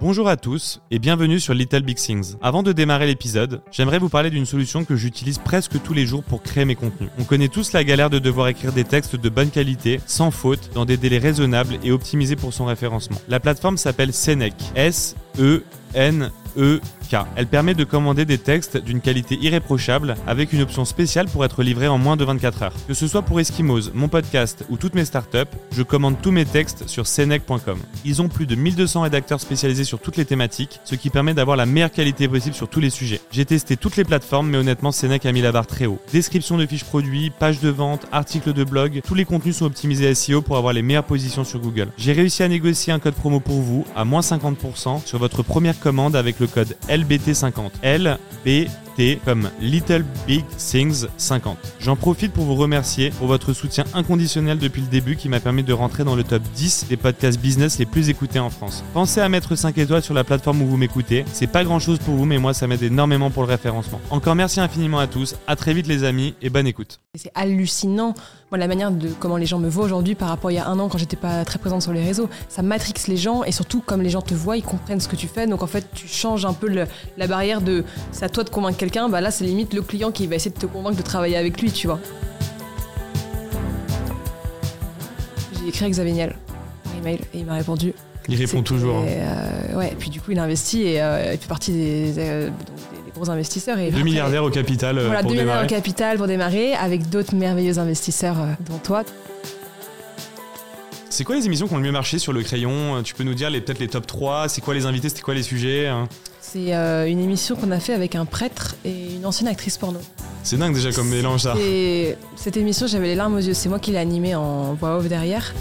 Bonjour à tous et bienvenue sur Little Big Things. Avant de démarrer l'épisode, j'aimerais vous parler d'une solution que j'utilise presque tous les jours pour créer mes contenus. On connaît tous la galère de devoir écrire des textes de bonne qualité, sans faute, dans des délais raisonnables et optimisés pour son référencement. La plateforme s'appelle Senec. S E N E Elle permet de commander des textes d'une qualité irréprochable avec une option spéciale pour être livré en moins de 24 heures. Que ce soit pour Eskimos, mon podcast ou toutes mes startups, je commande tous mes textes sur senec.com. Ils ont plus de 1200 rédacteurs spécialisés sur toutes les thématiques, ce qui permet d'avoir la meilleure qualité possible sur tous les sujets. J'ai testé toutes les plateformes, mais honnêtement, Senec a mis la barre très haut. Description de fiches produits, pages de vente, articles de blog, tous les contenus sont optimisés SEO pour avoir les meilleures positions sur Google. J'ai réussi à négocier un code promo pour vous à moins 50% sur votre première commande avec le code LBT50. Comme Little Big Things 50. J'en profite pour vous remercier pour votre soutien inconditionnel depuis le début qui m'a permis de rentrer dans le top 10 des podcasts business les plus écoutés en France. Pensez à mettre 5 étoiles sur la plateforme où vous m'écoutez. C'est pas grand chose pour vous, mais moi ça m'aide énormément pour le référencement. Encore merci infiniment à tous. À très vite les amis et bonne écoute. C'est hallucinant, moi, la manière de comment les gens me voient aujourd'hui par rapport à il y a un an quand j'étais pas très présente sur les réseaux. Ça matrixe les gens et surtout, comme les gens te voient, ils comprennent ce que tu fais. Donc en fait, tu changes un peu le- la barrière de c'est à toi de convaincre quelqu'un. Bah là, c'est limite le client qui va essayer de te convaincre de travailler avec lui, tu vois. J'ai écrit à Xavier Niel par email et il m'a répondu. Il répond toujours. hein. euh, ouais, et puis du coup, il a investi et euh, il fait partie des, donc des- des gros investisseurs. Et Deux après- milliardaires au capital euh, voilà, pour 2 milliards démarrer. en capital pour démarrer, avec d'autres merveilleux investisseurs devant toi. C'est quoi les émissions qui ont le mieux marché sur le crayon? Tu peux nous dire les- peut-être les top 3 C'est quoi les invités? C'était quoi les sujets hein? C'est euh, une émission qu'on a fait avec un prêtre et une ancienne actrice porno. C'est dingue déjà comme mélange ça. Et cette émission, j'avais les larmes aux yeux. C'est moi qui l'ai animée en voix off derrière.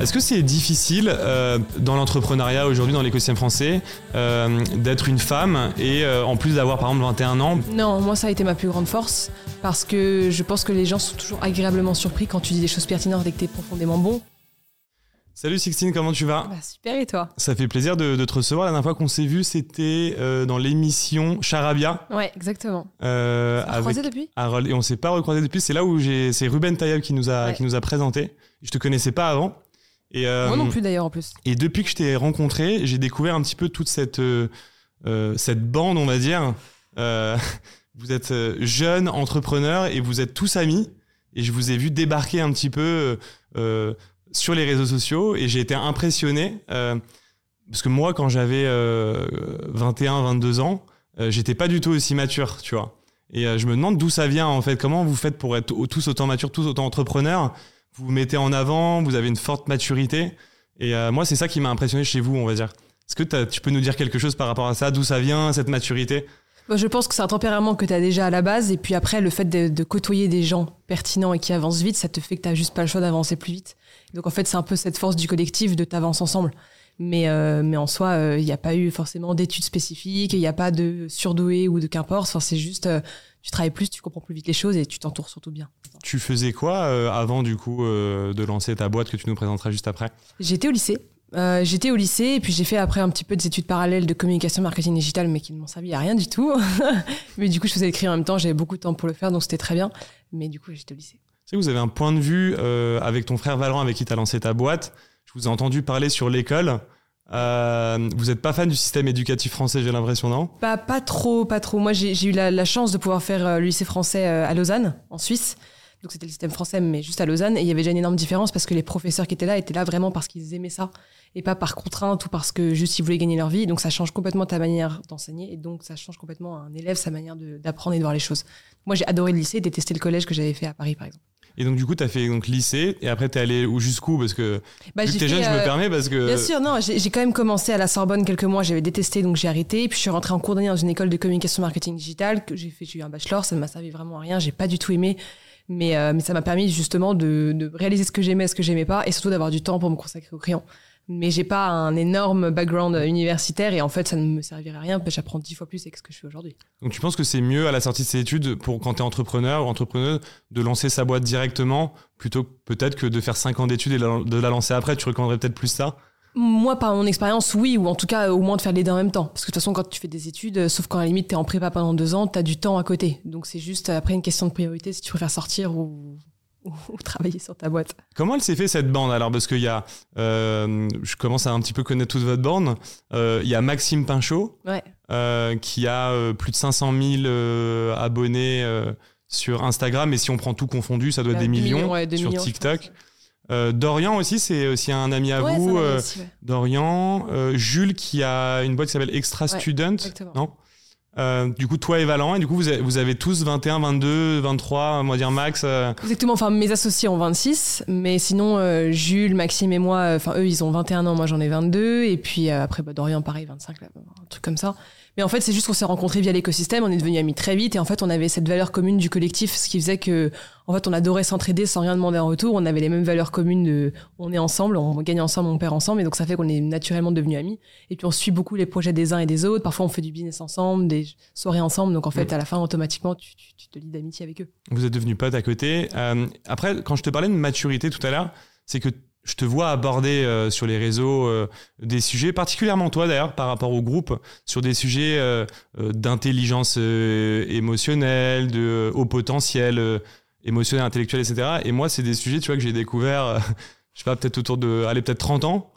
Est-ce que c'est difficile euh, dans l'entrepreneuriat aujourd'hui, dans l'écosystème français, euh, d'être une femme et euh, en plus d'avoir par exemple 21 ans? Non, moi, ça a été ma plus grande force parce que je pense que les gens sont toujours agréablement surpris quand tu dis des choses pertinentes et que tu es profondément bon. Salut Sixtine, comment tu vas? Bah, super, et toi? Ça fait plaisir de, de te recevoir. La dernière fois qu'on s'est vu, c'était euh, dans l'émission Charabia. Ouais, exactement. euh, On s'est avec depuis? Harold. Et on s'est pas recroisé depuis. C'est là où. C'est Ruben Tayeb qui nous a, Ouais. qui nous a présenté. Je te connaissais pas avant. Et, euh, Moi non plus d'ailleurs en plus. Et depuis que je t'ai rencontré, j'ai découvert un petit peu toute cette, euh, cette bande, on va dire. Vous êtes jeunes entrepreneurs et vous êtes tous amis. Et je vous ai vu débarquer un petit peu euh, sur les réseaux sociaux et j'ai été impressionné. euh, parce que moi, quand j'avais euh, 21, 22 ans, euh, j'étais pas du tout aussi mature, tu vois. Et euh, je me demande d'où ça vient en fait. Comment vous faites pour être tous autant matures, tous autant entrepreneurs Vous vous mettez en avant, vous avez une forte maturité. Et euh, moi, c'est ça qui m'a impressionné chez vous, on va dire. Est-ce que tu peux nous dire quelque chose par rapport à ça? D'où ça vient, cette maturité? Je pense que c'est un tempérament que tu as déjà à la base. Et puis après, le fait de, de côtoyer des gens pertinents et qui avancent vite, ça te fait que tu juste pas le choix d'avancer plus vite. Donc en fait, c'est un peu cette force du collectif de t'avancer ensemble. Mais, euh, mais en soi, il n'y a pas eu forcément d'études spécifiques, il n'y a pas de surdoué ou de qu'importe. Enfin, c'est juste, euh, tu travailles plus, tu comprends plus vite les choses et tu t'entoures surtout bien. Tu faisais quoi euh, avant, du coup, euh, de lancer ta boîte que tu nous présenteras juste après? J'étais au lycée. Euh, j'étais au lycée et puis j'ai fait après un petit peu des études parallèles de communication marketing digital mais qui ne m'ont servi à rien du tout. mais du coup je faisais écrire en même temps, j'avais beaucoup de temps pour le faire donc c'était très bien. Mais du coup j'étais au lycée. Sais, vous avez un point de vue euh, avec ton frère Valran, avec qui tu as lancé ta boîte. Je vous ai entendu parler sur l'école. Euh, vous n'êtes pas fan du système éducatif français, j'ai l'impression, non? Pas, pas trop, pas trop. Moi j'ai eu la, la chance de pouvoir faire le lycée français à Lausanne, en Suisse. Donc c'était le système français mais juste à Lausanne et il y avait déjà une énorme différence parce que les professeurs qui étaient là étaient là vraiment parce qu'ils aimaient ça et pas par contrainte ou parce que juste ils voulaient gagner leur vie. Donc ça change complètement ta manière d'enseigner et donc ça change complètement à un élève sa manière d'apprendre et de voir les choses. Moi j'ai adoré le lycée, détesté le collège que j'avais fait à Paris par exemple. Et donc, du coup, tu as fait donc, lycée et après, tu es allé où jusqu'où? Parce que, Bah, vu que t'es jeune, je me euh, permets parce que. Bien sûr, non, j'ai quand même commencé à la Sorbonne quelques mois, j'avais détesté, donc j'ai arrêté. Et puis je suis rentrée en cours d'année dans une école de communication marketing digital, que j'ai fait, j'ai eu un bachelor, ça ne m'a servi vraiment à rien, j'ai pas du tout aimé. Mais, euh, mais ça m'a permis justement de, de réaliser ce que j'aimais, ce que j'aimais pas, et surtout d'avoir du temps pour me consacrer aux clients. Mais j'ai pas un énorme background universitaire, et en fait, ça ne me servirait à rien, parce j'apprends dix fois plus avec ce que je fais aujourd'hui. Donc, tu penses que c'est mieux à la sortie de ces études, pour quand tu es entrepreneur ou entrepreneuse, de lancer sa boîte directement plutôt peut-être que de faire 5 ans d'études et de la lancer après? Tu recommanderais peut-être plus ça? Moi, par mon expérience, oui, ou en tout cas, au moins de faire les deux en même temps. Parce que de toute façon, quand tu fais des études, euh, sauf quand à la limite, t'es en prépa pendant deux ans, t'as du temps à côté. Donc c'est juste après une question de priorité si tu préfères sortir ou, ou, travailler sur ta boîte. Comment elle s'est fait cette bande alors? Parce qu'il y a, euh, je commence à un petit peu connaître toute votre bande. Euh, il y a Maxime Pinchot, euh, qui a plus de 500 000 abonnés sur Instagram, et si on prend tout confondu, ça doit être des millions, sur TikTok. Dorian aussi, c'est aussi un ami à vous. Dorian, Jules qui a une boîte qui s'appelle Extra Student, non? Euh, du coup, toi et Valent, et du coup, vous avez, vous avez tous 21, 22, 23, on va dire max. Euh. Exactement. Enfin, mes associés ont 26, mais sinon, euh, Jules, Maxime et moi, enfin, eux, ils ont 21 ans, moi j'en ai 22, et puis après, bah, Dorian, pareil, 25, là, un truc comme ça. Mais en fait, c'est juste qu'on s'est rencontrés via l'écosystème, on est devenus amis très vite, et en fait, on avait cette valeur commune du collectif, ce qui faisait que, en fait, on adorait s'entraider sans rien demander en retour. On avait les mêmes valeurs communes de, on est ensemble, on gagne ensemble, on perd ensemble, et donc ça fait qu'on est naturellement devenus amis. Et puis on suit beaucoup les projets des uns et des autres. Parfois, on fait du business ensemble, des soirées ensemble. Donc en fait, à la fin, automatiquement, tu, te lis d'amitié avec eux. Vous êtes devenus potes à côté. Euh, après, quand je te parlais de maturité tout à l'heure, c'est que je te vois aborder euh, sur les réseaux euh, des sujets, particulièrement toi d'ailleurs par rapport au groupe, sur des sujets euh, d'intelligence émotionnelle, de haut potentiel émotionnel, intellectuel, etc. Et moi, c'est des sujets, tu vois, que j'ai découvert, je sais pas, peut-être autour de, allez, peut-être 30 ans.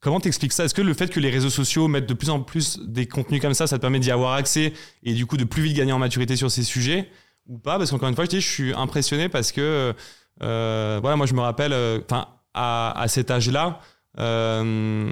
Comment t'expliques ça? Est-ce que le fait que les réseaux sociaux mettent de plus en plus des contenus comme ça, ça te permet d'y avoir accès et du coup de plus vite gagner en maturité sur ces sujets ou pas? Parce qu'encore une fois, je, dis, je suis impressionné parce que voilà, moi je me rappelle, euh, enfin à, à, cet âge-là, euh,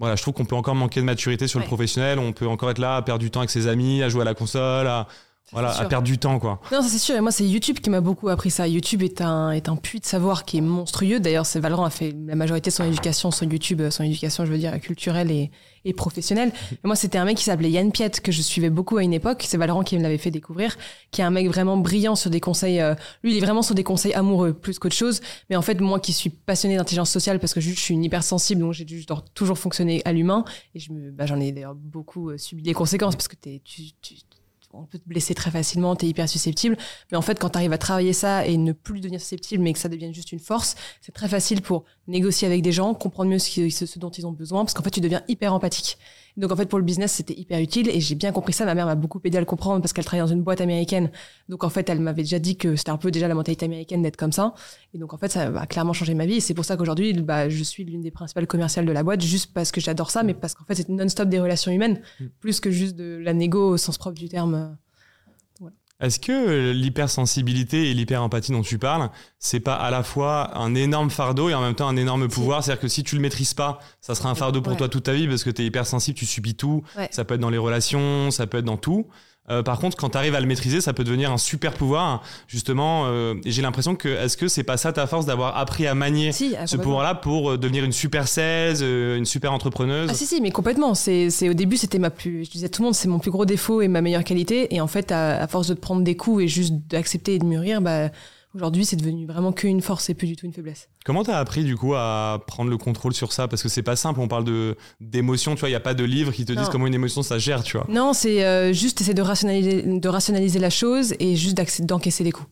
voilà, je trouve qu'on peut encore manquer de maturité sur le professionnel. On peut encore être là à perdre du temps avec ses amis, à jouer à la console, à voilà, à perdre du temps, quoi. Non, c'est sûr. Et moi, c'est YouTube qui m'a beaucoup appris ça. YouTube est un, est un puits de savoir qui est monstrueux. D'ailleurs, c'est Valorant a fait la majorité de son éducation sur YouTube, son éducation, je veux dire, culturelle et, et professionnelle. Et moi, c'était un mec qui s'appelait Yann Piet, que je suivais beaucoup à une époque. C'est Valorant qui me l'avait fait découvrir, qui est un mec vraiment brillant sur des conseils. Euh, lui, il est vraiment sur des conseils amoureux, plus qu'autre chose. Mais en fait, moi qui suis passionnée d'intelligence sociale, parce que je, suis une hypersensible, donc j'ai dû toujours fonctionner à l'humain. Et je me, bah, j'en ai d'ailleurs beaucoup euh, subi les conséquences, parce que t'es, tu, tu on peut te blesser très facilement, tu es hyper susceptible. Mais en fait, quand tu arrives à travailler ça et ne plus devenir susceptible, mais que ça devienne juste une force, c'est très facile pour négocier avec des gens, comprendre mieux ce, ce dont ils ont besoin, parce qu'en fait, tu deviens hyper empathique. Donc en fait, pour le business, c'était hyper utile et j'ai bien compris ça. Ma mère m'a beaucoup aidé à le comprendre parce qu'elle travaille dans une boîte américaine. Donc en fait, elle m'avait déjà dit que c'était un peu déjà la mentalité américaine d'être comme ça. Et donc en fait, ça a clairement changé ma vie. Et c'est pour ça qu'aujourd'hui, bah, je suis l'une des principales commerciales de la boîte, juste parce que j'adore ça, mais parce qu'en fait, c'est non-stop des relations humaines, mm. plus que juste de la négo au sens propre du terme. Est-ce que euh, l'hypersensibilité et l'hyperempathie dont tu parles, c'est pas à la fois un énorme fardeau et en même temps un énorme pouvoir? C'est-à-dire que si tu le maîtrises pas, ça sera un fardeau pour toi toute ta vie parce que tu es hypersensible, tu subis tout. Ça peut être dans les relations, ça peut être dans tout. Euh, par contre, quand tu arrives à le maîtriser, ça peut devenir un super pouvoir, justement. Euh, et j'ai l'impression que est-ce que c'est pas ça ta force d'avoir appris à manier ce pouvoir-là pour euh, devenir une super 16, une super entrepreneuse? Ah si si, mais complètement. C'est c'est au début c'était ma plus, je disais à tout le monde c'est mon plus gros défaut et ma meilleure qualité. Et en fait, à, à force de te prendre des coups et juste d'accepter et de mûrir, bah Aujourd'hui, c'est devenu vraiment qu'une force et plus du tout une faiblesse. Comment t'as appris du coup à prendre le contrôle sur ça? Parce que c'est pas simple. On parle de d'émotion, tu vois. Il y a pas de livre qui te disent comment une émotion ça gère, tu vois. Non, c'est euh, juste essayer de rationaliser, de rationaliser la chose et juste d'encaisser les coups.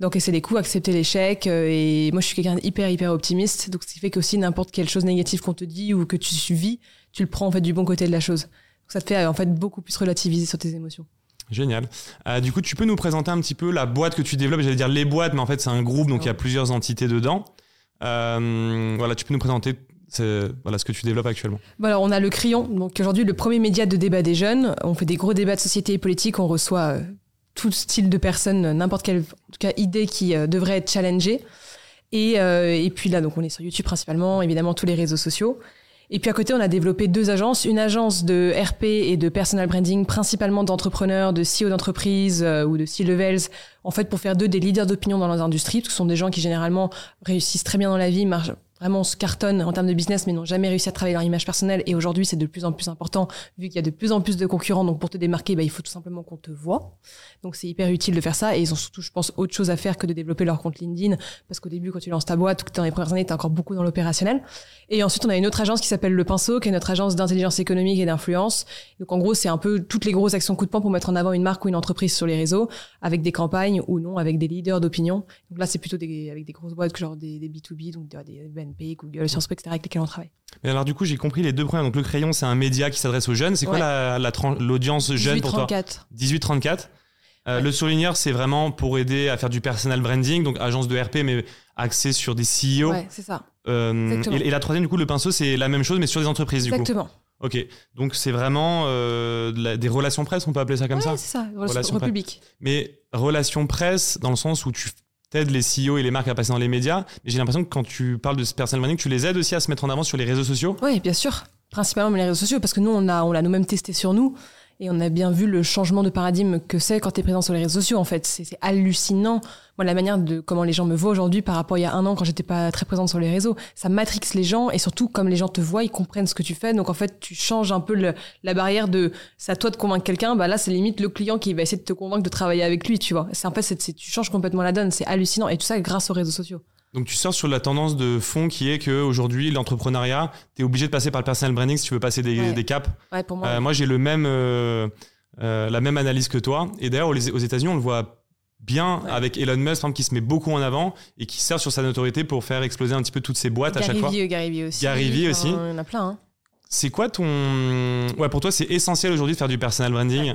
D'encaisser les coups, accepter l'échec. Euh, et moi, je suis quelqu'un d'hyper hyper optimiste, donc ce qui fait qu'aussi n'importe quelle chose négative qu'on te dit ou que tu vis, tu le prends en fait du bon côté de la chose. Donc, ça te fait en fait beaucoup plus relativiser sur tes émotions. Génial. Euh, du coup, tu peux nous présenter un petit peu la boîte que tu développes. J'allais dire les boîtes, mais en fait, c'est un groupe, donc il y a plusieurs entités dedans. Euh, voilà, tu peux nous présenter voilà ce que tu développes actuellement. Voilà, on a le Crayon, donc aujourd'hui le premier média de débat des jeunes. On fait des gros débats de société et politique. On reçoit euh, tout style de personnes, n'importe quelle en tout cas, idée qui devrait être challengée. Et, et puis là, donc on est sur YouTube principalement, évidemment tous les réseaux sociaux. Et puis à côté, on a développé deux agences, une agence de RP et de personal branding, principalement d'entrepreneurs, de CEO d'entreprise euh, ou de C-levels, en fait pour faire d'eux des leaders d'opinion dans leurs industries, parce que ce sont des gens qui généralement réussissent très bien dans la vie, marchent vraiment se cartonnent en termes de business, mais n'ont jamais réussi à travailler leur image personnelle. Et aujourd'hui, c'est de plus en plus important, vu qu'il y a de plus en plus de concurrents. Donc, pour te démarquer, bah, il faut tout simplement qu'on te voit. Donc, c'est hyper utile de faire ça. Et ils ont surtout, je pense, autre chose à faire que de développer leur compte LinkedIn. Parce qu'au début, quand tu lances ta boîte, dans les premières années, tu encore beaucoup dans l'opérationnel. Et ensuite, on a une autre agence qui s'appelle Le Pinceau, qui est notre agence d'intelligence économique et d'influence. Donc, en gros, c'est un peu toutes les grosses actions coup de poing pour mettre en avant une marque ou une entreprise sur les réseaux, avec des campagnes ou non, avec des leaders d'opinion. Donc là, c'est plutôt des, avec des grosses boîtes, genre des, des B2B, donc des BNP, Google, Sciences etc., avec lesquels on travaille. Mais alors, du coup, j'ai compris les deux points. Donc, le crayon, c'est un média qui s'adresse aux jeunes. C'est quoi l'audience jeune pour toi 18-34. 18-34. Euh, Le surligneur, c'est vraiment pour aider à faire du personal branding, donc agence de RP, mais axé sur des CEO. Ouais, c'est ça. Euh, Exactement. et, et la troisième, du coup, le pinceau, c'est la même chose, mais sur des entreprises, du coup. Exactement. Ok, donc c'est vraiment euh, de la- des relations presse, on peut appeler ça comme ouais, ça. c'est ça. Relations Relation République. Mais relations presse, dans le sens où tu t'aides les CEO et les marques à passer dans les médias, mais j'ai l'impression que quand tu parles de ce personal tu les aides aussi à se mettre en avant sur les réseaux sociaux. Oui, bien sûr. Principalement les réseaux sociaux, parce que nous, on a, on l'a nous-mêmes testé sur nous. Et on a bien vu le changement de paradigme que c'est quand tu es présent sur les réseaux sociaux, en fait. C'est hallucinant. Moi, la manière de comment les gens me voient aujourd'hui par rapport à il y a un an quand j'étais pas très présente sur les réseaux, ça matrixe les gens et surtout, comme les gens te voient, ils comprennent ce que tu fais. Donc, en fait, tu changes un peu la barrière de c'est à toi de convaincre quelqu'un. Bah là, c'est limite le client qui va essayer de te convaincre de travailler avec lui, tu vois. C'est en fait, tu changes complètement la donne. C'est hallucinant. Et tout ça grâce aux réseaux sociaux. Donc tu sors sur la tendance de fond qui est qu'aujourd'hui, l'entrepreneuriat, tu es obligé de passer par le personal branding si tu veux passer des, Ouais. des caps. Ouais, pour moi. Euh, moi, j'ai le même, euh, euh, la même analyse que toi. Et d'ailleurs, aux aux États-Unis, on le voit bien Ouais. avec Elon Musk, exemple, qui se met beaucoup en avant et qui sert sur sa notoriété pour faire exploser un petit peu toutes ces boîtes à chaque fois. Gary Vee aussi. Gary Vee aussi. Il y en a plein. Hein. C'est quoi ton. Ouais, pour toi, c'est essentiel aujourd'hui de faire du personal branding?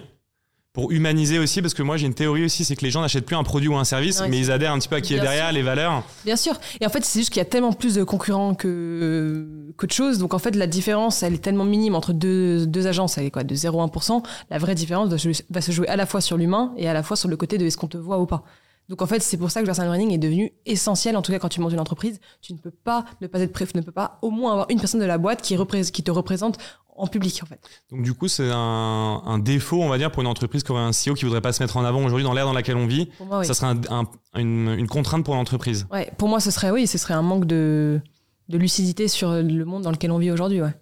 Pour humaniser aussi, parce que moi, j'ai une théorie aussi, c'est que les gens n'achètent plus un produit ou un service, Ouais, mais ils adhèrent un petit peu à qui est derrière, sûr. les valeurs. Bien sûr. Et en fait, c'est juste qu'il y a tellement plus de concurrents que qu'autre chose. Donc en fait, la différence, elle est tellement minime entre deux, deux agences, elle est quoi, de 0,1%. La vraie différence va se, va se jouer à la fois sur l'humain et à la fois sur le côté de est-ce qu'on te voit ou pas. Donc en fait, c'est pour ça que le personal branding est devenu essentiel. En tout cas, quand tu montes une entreprise, tu ne peux pas ne pas être prêt, ne peux pas au moins avoir une personne de la boîte qui, te représente en public en fait. Donc du coup, c'est un, un défaut, on va dire, pour une entreprise qui aurait un CEO qui voudrait pas se mettre en avant aujourd'hui dans l'ère dans laquelle on vit. Moi, oui. Ça serait un- un- une, une contrainte pour l'entreprise. Ouais, pour moi, ce serait oui, ce serait un manque de, de lucidité sur le monde dans lequel on vit aujourd'hui. Ouais.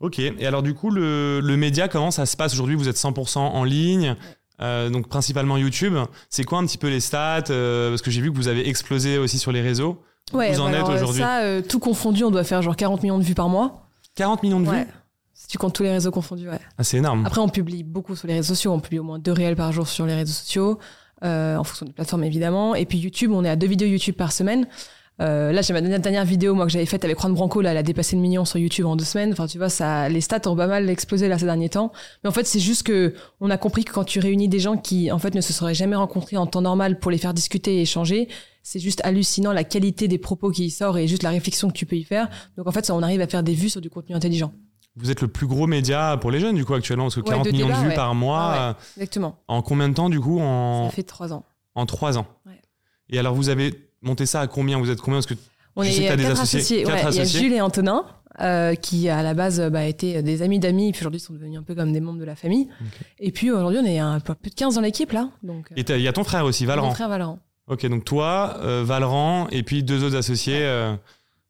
Ok. Et alors du coup, le, le média, comment ça se passe aujourd'hui? Vous êtes 100% en ligne. Euh, donc principalement YouTube. C'est quoi un petit peu les stats euh, Parce que j'ai vu que vous avez explosé aussi sur les réseaux. Ouais, Vous en bah êtes alors, aujourd'hui Ça, euh, tout confondu, on doit faire genre 40 millions de vues par mois. 40 millions de vues Ouais. Si tu comptes tous les réseaux confondus, ouais. ah, C'est énorme. Après, on publie beaucoup sur les réseaux sociaux. On publie au moins deux réels par jour sur les réseaux sociaux, euh, en fonction des plateformes évidemment. Et puis YouTube, on est à deux vidéos YouTube par semaine. Euh, là, j'ai ma dernière, vidéo moi que j'avais faite avec Juan Branco. Là, elle a dépassé le million sur YouTube en deux semaines. Enfin, tu vois, ça, les stats ont pas mal explosé là ces derniers temps. Mais en fait, c'est juste que on a compris que quand tu réunis des gens qui, en fait, ne se seraient jamais rencontrés en temps normal pour les faire discuter et échanger, c'est juste hallucinant la qualité des propos qui y sort et juste la réflexion que tu peux y faire. Donc en fait, ça, on arrive à faire des vues sur du contenu intelligent. Vous êtes le plus gros média pour les jeunes du coup actuellement parce que Ouais, 40 de millions débat, de vues ouais. par mois. Ah ouais. euh, Exactement. En combien de temps du coup en, Ça fait trois ans. en 3 ans. Et alors vous avez monté ça à combien Vous êtes combien Parce que On Je sais que est t'as des associés. Il y a. Jules et Antonin, euh, qui à la base bah, étaient des amis d'amis, et puis aujourd'hui sont devenus un peu comme des membres de la famille. Et puis aujourd'hui, on est un peu plus de 15 dans l'équipe là. Donc, et il y a ton frère aussi, mon Valran. frère Valorant. Ok, donc toi, euh, Valran et puis deux autres associés. euh,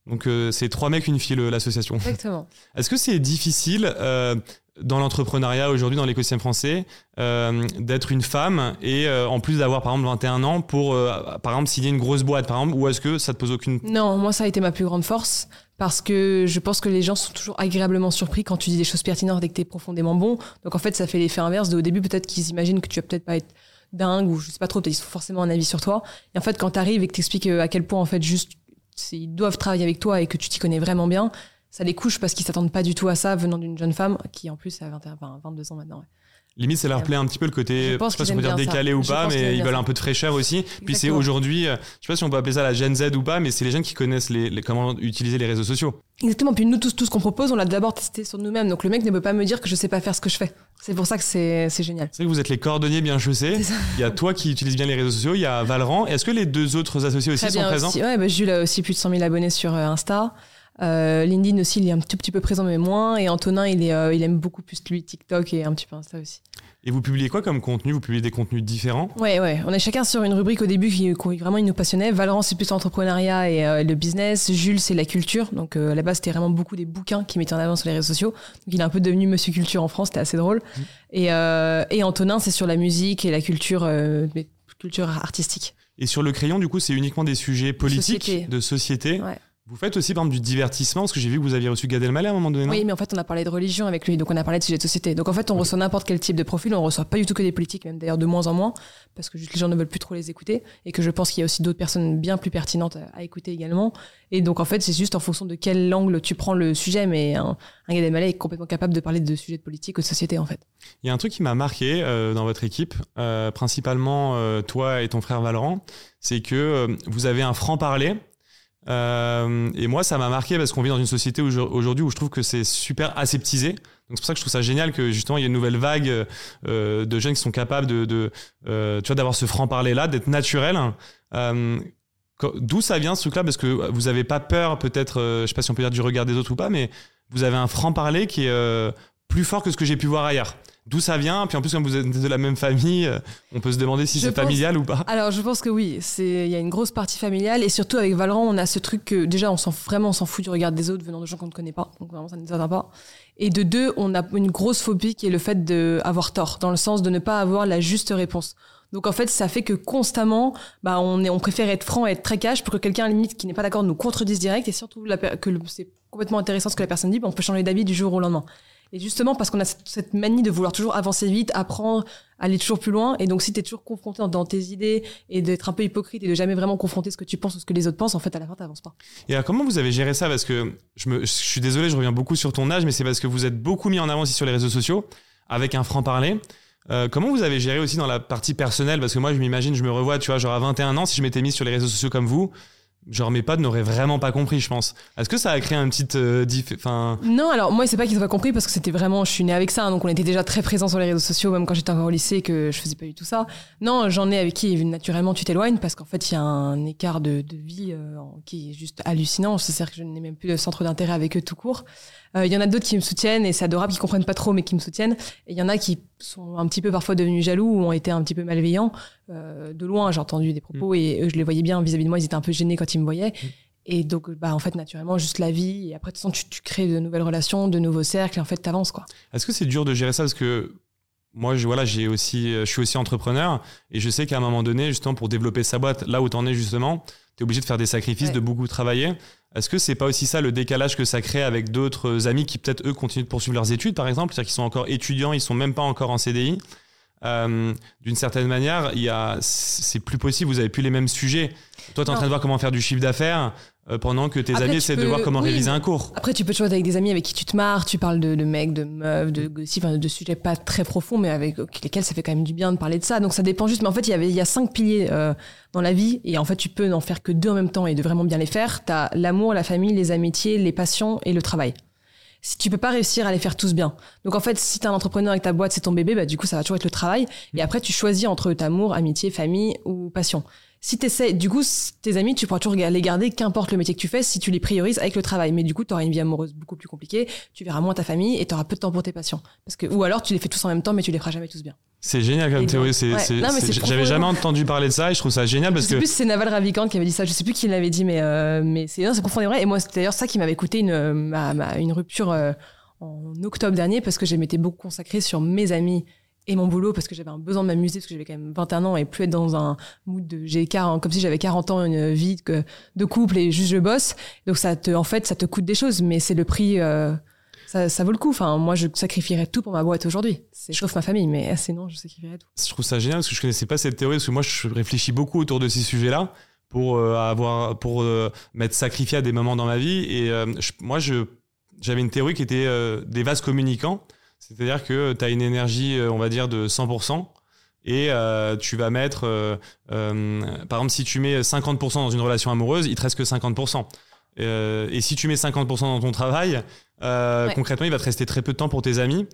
donc euh, c'est trois mecs, une fille le- l'association. Exactement. Est-ce que c'est difficile euh, dans l'entrepreneuriat aujourd'hui, dans l'écosystème français, euh, d'être une femme et euh, en plus d'avoir par exemple 21 ans pour euh, par exemple signer une grosse boîte par exemple ou est-ce que ça te pose aucune Non, moi ça a été ma plus grande force parce que je pense que les gens sont toujours agréablement surpris quand tu dis des choses pertinentes et que tu es profondément bon. Donc en fait, ça fait l'effet inverse. De, au début, peut-être qu'ils imaginent que tu vas peut-être pas être dingue ou je sais pas trop, peut-être ils ont forcément un avis sur toi. Et en fait, quand tu arrives et que tu expliques à quel point en fait juste c'est- ils doivent travailler avec toi et que tu t'y connais vraiment bien, ça les couche parce qu'ils s'attendent pas du tout à ça venant d'une jeune femme qui en plus a 21, enfin, 22 ans maintenant. Limite ça leur plaît un petit peu le côté Je pense je sais pas si on peut dire ça. décalé ou Je pas mais ils veulent ça. un peu de fraîcheur aussi puis c'est aujourd'hui euh, je sais pas si on peut appeler ça la Gen Z ou pas mais c'est les jeunes qui connaissent les, les- comment utiliser les réseaux sociaux Exactement. Puis nous, tous, tout ce qu'on propose, on l'a d'abord testé sur nous-mêmes. Donc le mec ne peut pas me dire que je sais pas faire ce que je fais. C'est pour ça que c'est c'est génial. c'est vrai que vous êtes les cordonniers bien chaussés il y a toi qui utilises bien les réseaux sociaux il y a Valran est-ce que les deux autres associés aussi Très sont bien présents aussi. Ouais, bah, Jules a aussi plus de 100 000 abonnés sur euh, Insta. Euh, LinkedIn aussi, il est un tout petit peu présent, mais moins. Et Antonin, il, est, euh, il aime beaucoup plus lui TikTok et un petit peu Insta aussi. Et vous publiez quoi comme contenu? Vous publiez des contenus différents? Ouais, ouais. On est chacun sur une rubrique au début qui, qui vraiment nous passionnait. Valorant, c'est plus l'entrepreneuriat et euh, le business. Jules, c'est la culture. Donc euh, à la base, c'était vraiment beaucoup des bouquins qui mettaient en avant sur les réseaux sociaux. Donc il est un peu devenu Monsieur Culture en France. C'était assez drôle. Mmh. Et, euh, et Antonin, c'est sur la musique et la culture, euh, culture artistique. et sur le crayon du coup c'est uniquement des sujets politiques Société. de société Ouais. Vous faites aussi par exemple du divertissement, parce que j'ai vu que vous aviez reçu Gad Elmaleh à un moment donné. Non? Oui, mais en fait, on a parlé de religion avec lui, donc on a parlé de sujet de société. Donc en fait, on reçoit n'importe quel type de profil, on reçoit pas du tout que des politiques, même d'ailleurs de moins en moins, parce que juste les gens ne veulent plus trop les écouter, et que je pense qu'il y a aussi d'autres personnes bien plus pertinentes à, à écouter également. Et donc en fait, c'est juste en fonction de quel angle tu prends le sujet, mais un, un Gad Elmaleh est complètement capable de parler de sujets de politique ou de société en fait. Il y a un truc qui m'a marqué euh, dans votre équipe, euh, principalement euh, toi et ton frère Valorant, c'est que vous avez un franc-parler. Euh, et moi, ça m'a marqué parce qu'on vit dans une société aujourd'hui où je trouve que c'est super aseptisé. Donc c'est pour ça que je trouve ça génial que justement il y ait une nouvelle vague euh, de jeunes qui sont capables de, euh, tu vois, d'avoir ce franc-parler là, d'être naturel. D'où ça vient ce truc-là? Parce que vous avez pas peur, peut-être, je sais pas si on peut dire du regard des autres ou pas, mais vous avez un franc-parler qui est plus fort que ce que j'ai pu voir ailleurs. D'où ça vient Puis en plus, comme vous êtes de la même famille, euh, on peut se demander si c'est pense- familial ou pas. Alors, je pense que oui, il y a une grosse partie familiale et surtout avec Valorant, on a ce truc que déjà on s'en vraiment on s'en fout du regard des autres venant de gens qu'on ne connaît pas, donc vraiment ça ne nous atteint pas. Et de deux, on a une grosse phobie qui est le fait d'avoir tort, dans le sens de ne pas avoir la juste réponse. Donc en fait, ça fait que constamment, bah on est, on préfère être franc et être très cash pour que quelqu'un limite qui n'est pas d'accord nous contredise direct et surtout la que c'est complètement intéressant ce que la personne dit, bah, on peut changer d'avis du jour au lendemain. Et justement parce qu'on a cette, manie de vouloir toujours avancer vite, apprendre, aller toujours plus loin. Et donc si tu es toujours confronté dans tes idées et d'être un peu hypocrite et de jamais vraiment confronter ce que tu penses ou ce que les autres pensent, en fait à la fin t'avances pas. Et alors, comment vous avez géré ça? Parce que je, me, suis désolé, je reviens beaucoup sur ton âge, mais c'est parce que vous êtes beaucoup mis en avant aussi sur les réseaux sociaux, avec un franc-parler. Euh, comment vous avez géré aussi dans la partie personnelle? Parce que moi, je m'imagine, je me revois, tu vois, genre à 21 ans, si je m'étais mis sur les réseaux sociaux comme vous, genre mes potes n'auraient vraiment pas compris, je pense. Est-ce que ça a créé un petit... euh, Non, alors moi c'est pas qu'ils ont pas compris parce que c'était vraiment, je suis née avec ça, hein, donc on était déjà très présents sur les réseaux sociaux, même quand j'étais encore au lycée, que je faisais pas du tout ça. Non, j'en ai avec qui naturellement tu t'éloignes parce qu'en fait il y a un écart de, vie euh, qui est juste hallucinant. C'est-à-dire que je n'ai même plus de centre d'intérêt avec eux tout court. Euh, Il y en a d'autres qui me soutiennent et c'est adorable, qui comprennent pas trop mais qui me soutiennent. Et il y en a qui sont un petit peu parfois devenus jaloux ou ont été un petit peu malveillants. Euh, de loin, j'ai entendu des propos et eux, je les voyais bien vis-à-vis de moi, ils étaient un peu gênés quand ils me voyaient. Et donc, bah, en fait, naturellement, juste la vie. Et après, de toute façon, tu, tu crées de nouvelles relations, de nouveaux cercles. Et en fait, t'avances, quoi. est-ce que c'est dur de gérer ça? Parce que moi, je, voilà, j'ai aussi, euh, je suis aussi entrepreneur et je sais qu'à un moment donné, justement, pour développer sa boîte, là où tu en es justement, tu es obligé de faire des sacrifices, Ouais. de beaucoup travailler. Est-ce que c'est pas aussi ça le décalage que ça crée avec d'autres amis qui peut-être eux continuent de poursuivre leurs études, par exemple, c'est-à-dire qu'ils sont encore étudiants, ils sont même pas encore en CDI Euh, D'une certaine manière, il y a, c'est plus possible. Vous avez plus les mêmes sujets. Toi, tu es en train de voir comment faire du chiffre d'affaires pendant que tes Après, amis tu essaient de voir comment oui, réviser un cours. Après, tu peux être avec des amis avec qui tu te marres. Tu parles de, de mecs, de meufs, de gossip, enfin, de sujets pas très profonds, mais avec lesquels ça fait quand même du bien de parler de ça. Donc, ça dépend juste. Mais en fait, il y avait, il y a cinq piliers euh, dans la vie. Et en fait, tu peux n'en faire que deux en même temps et de vraiment bien les faire. T'as l'amour, la famille, les amitiés, les passions et le travail. Si tu peux pas réussir à les faire tous bien. Donc en fait, si t'es un entrepreneur avec ta boîte, c'est ton bébé, bah du coup ça va toujours être le travail. Et après tu choisis entre amour, amitié, famille ou passion. Si t'essaies, du coup, tes amis, tu pourras toujours les garder, qu'importe le métier que tu fais, si tu les priorises avec le travail. Mais du coup, t'auras une vie amoureuse beaucoup plus compliquée, tu verras moins ta famille et t'auras peu de temps pour tes passions. Parce que, ou alors tu les fais tous en même temps, mais tu les feras jamais tous bien. C'est génial comme théorie. J'avais jamais entendu parler de ça et je trouve ça génial parce je sais que plus c'est Naval Ravikant qui avait dit ça, je sais plus qui l'avait dit, mais, euh, mais c'est, non, c'est profondément vrai. Et moi, c'est d'ailleurs ça qui m'avait coûté une, euh, ma- ma- une rupture euh, en octobre dernier parce que je m'étais beaucoup consacrée sur mes amis et mon boulot parce que j'avais un besoin de m'amuser parce que j'avais quand même 21 ans et plus être dans un mood de j'ai 40, comme si j'avais 40 ans une vie de, couple et juste je bosse. Donc ça te en fait ça te coûte des choses mais c'est le prix euh, ça, ça vaut le coup. Enfin moi je sacrifierais tout pour ma boîte aujourd'hui. C'est sauf ma famille mais sinon je sacrifierais tout. Je trouve ça génial parce que je connaissais pas cette théorie parce que moi je réfléchis beaucoup autour de ces sujets-là pour euh, avoir pour euh, m'être sacrifié à des moments dans ma vie. Et euh, moi je j'avais une théorie qui était des vases communicants c'est-à-dire que tu as une énergie euh, on va dire de 100% et euh, tu vas mettre euh, euh, par exemple si tu mets 50% dans une relation amoureuse il te reste que 50% Euh, et si tu mets 50% dans ton travail euh, Ouais. concrètement il va te rester très peu de temps pour tes amis.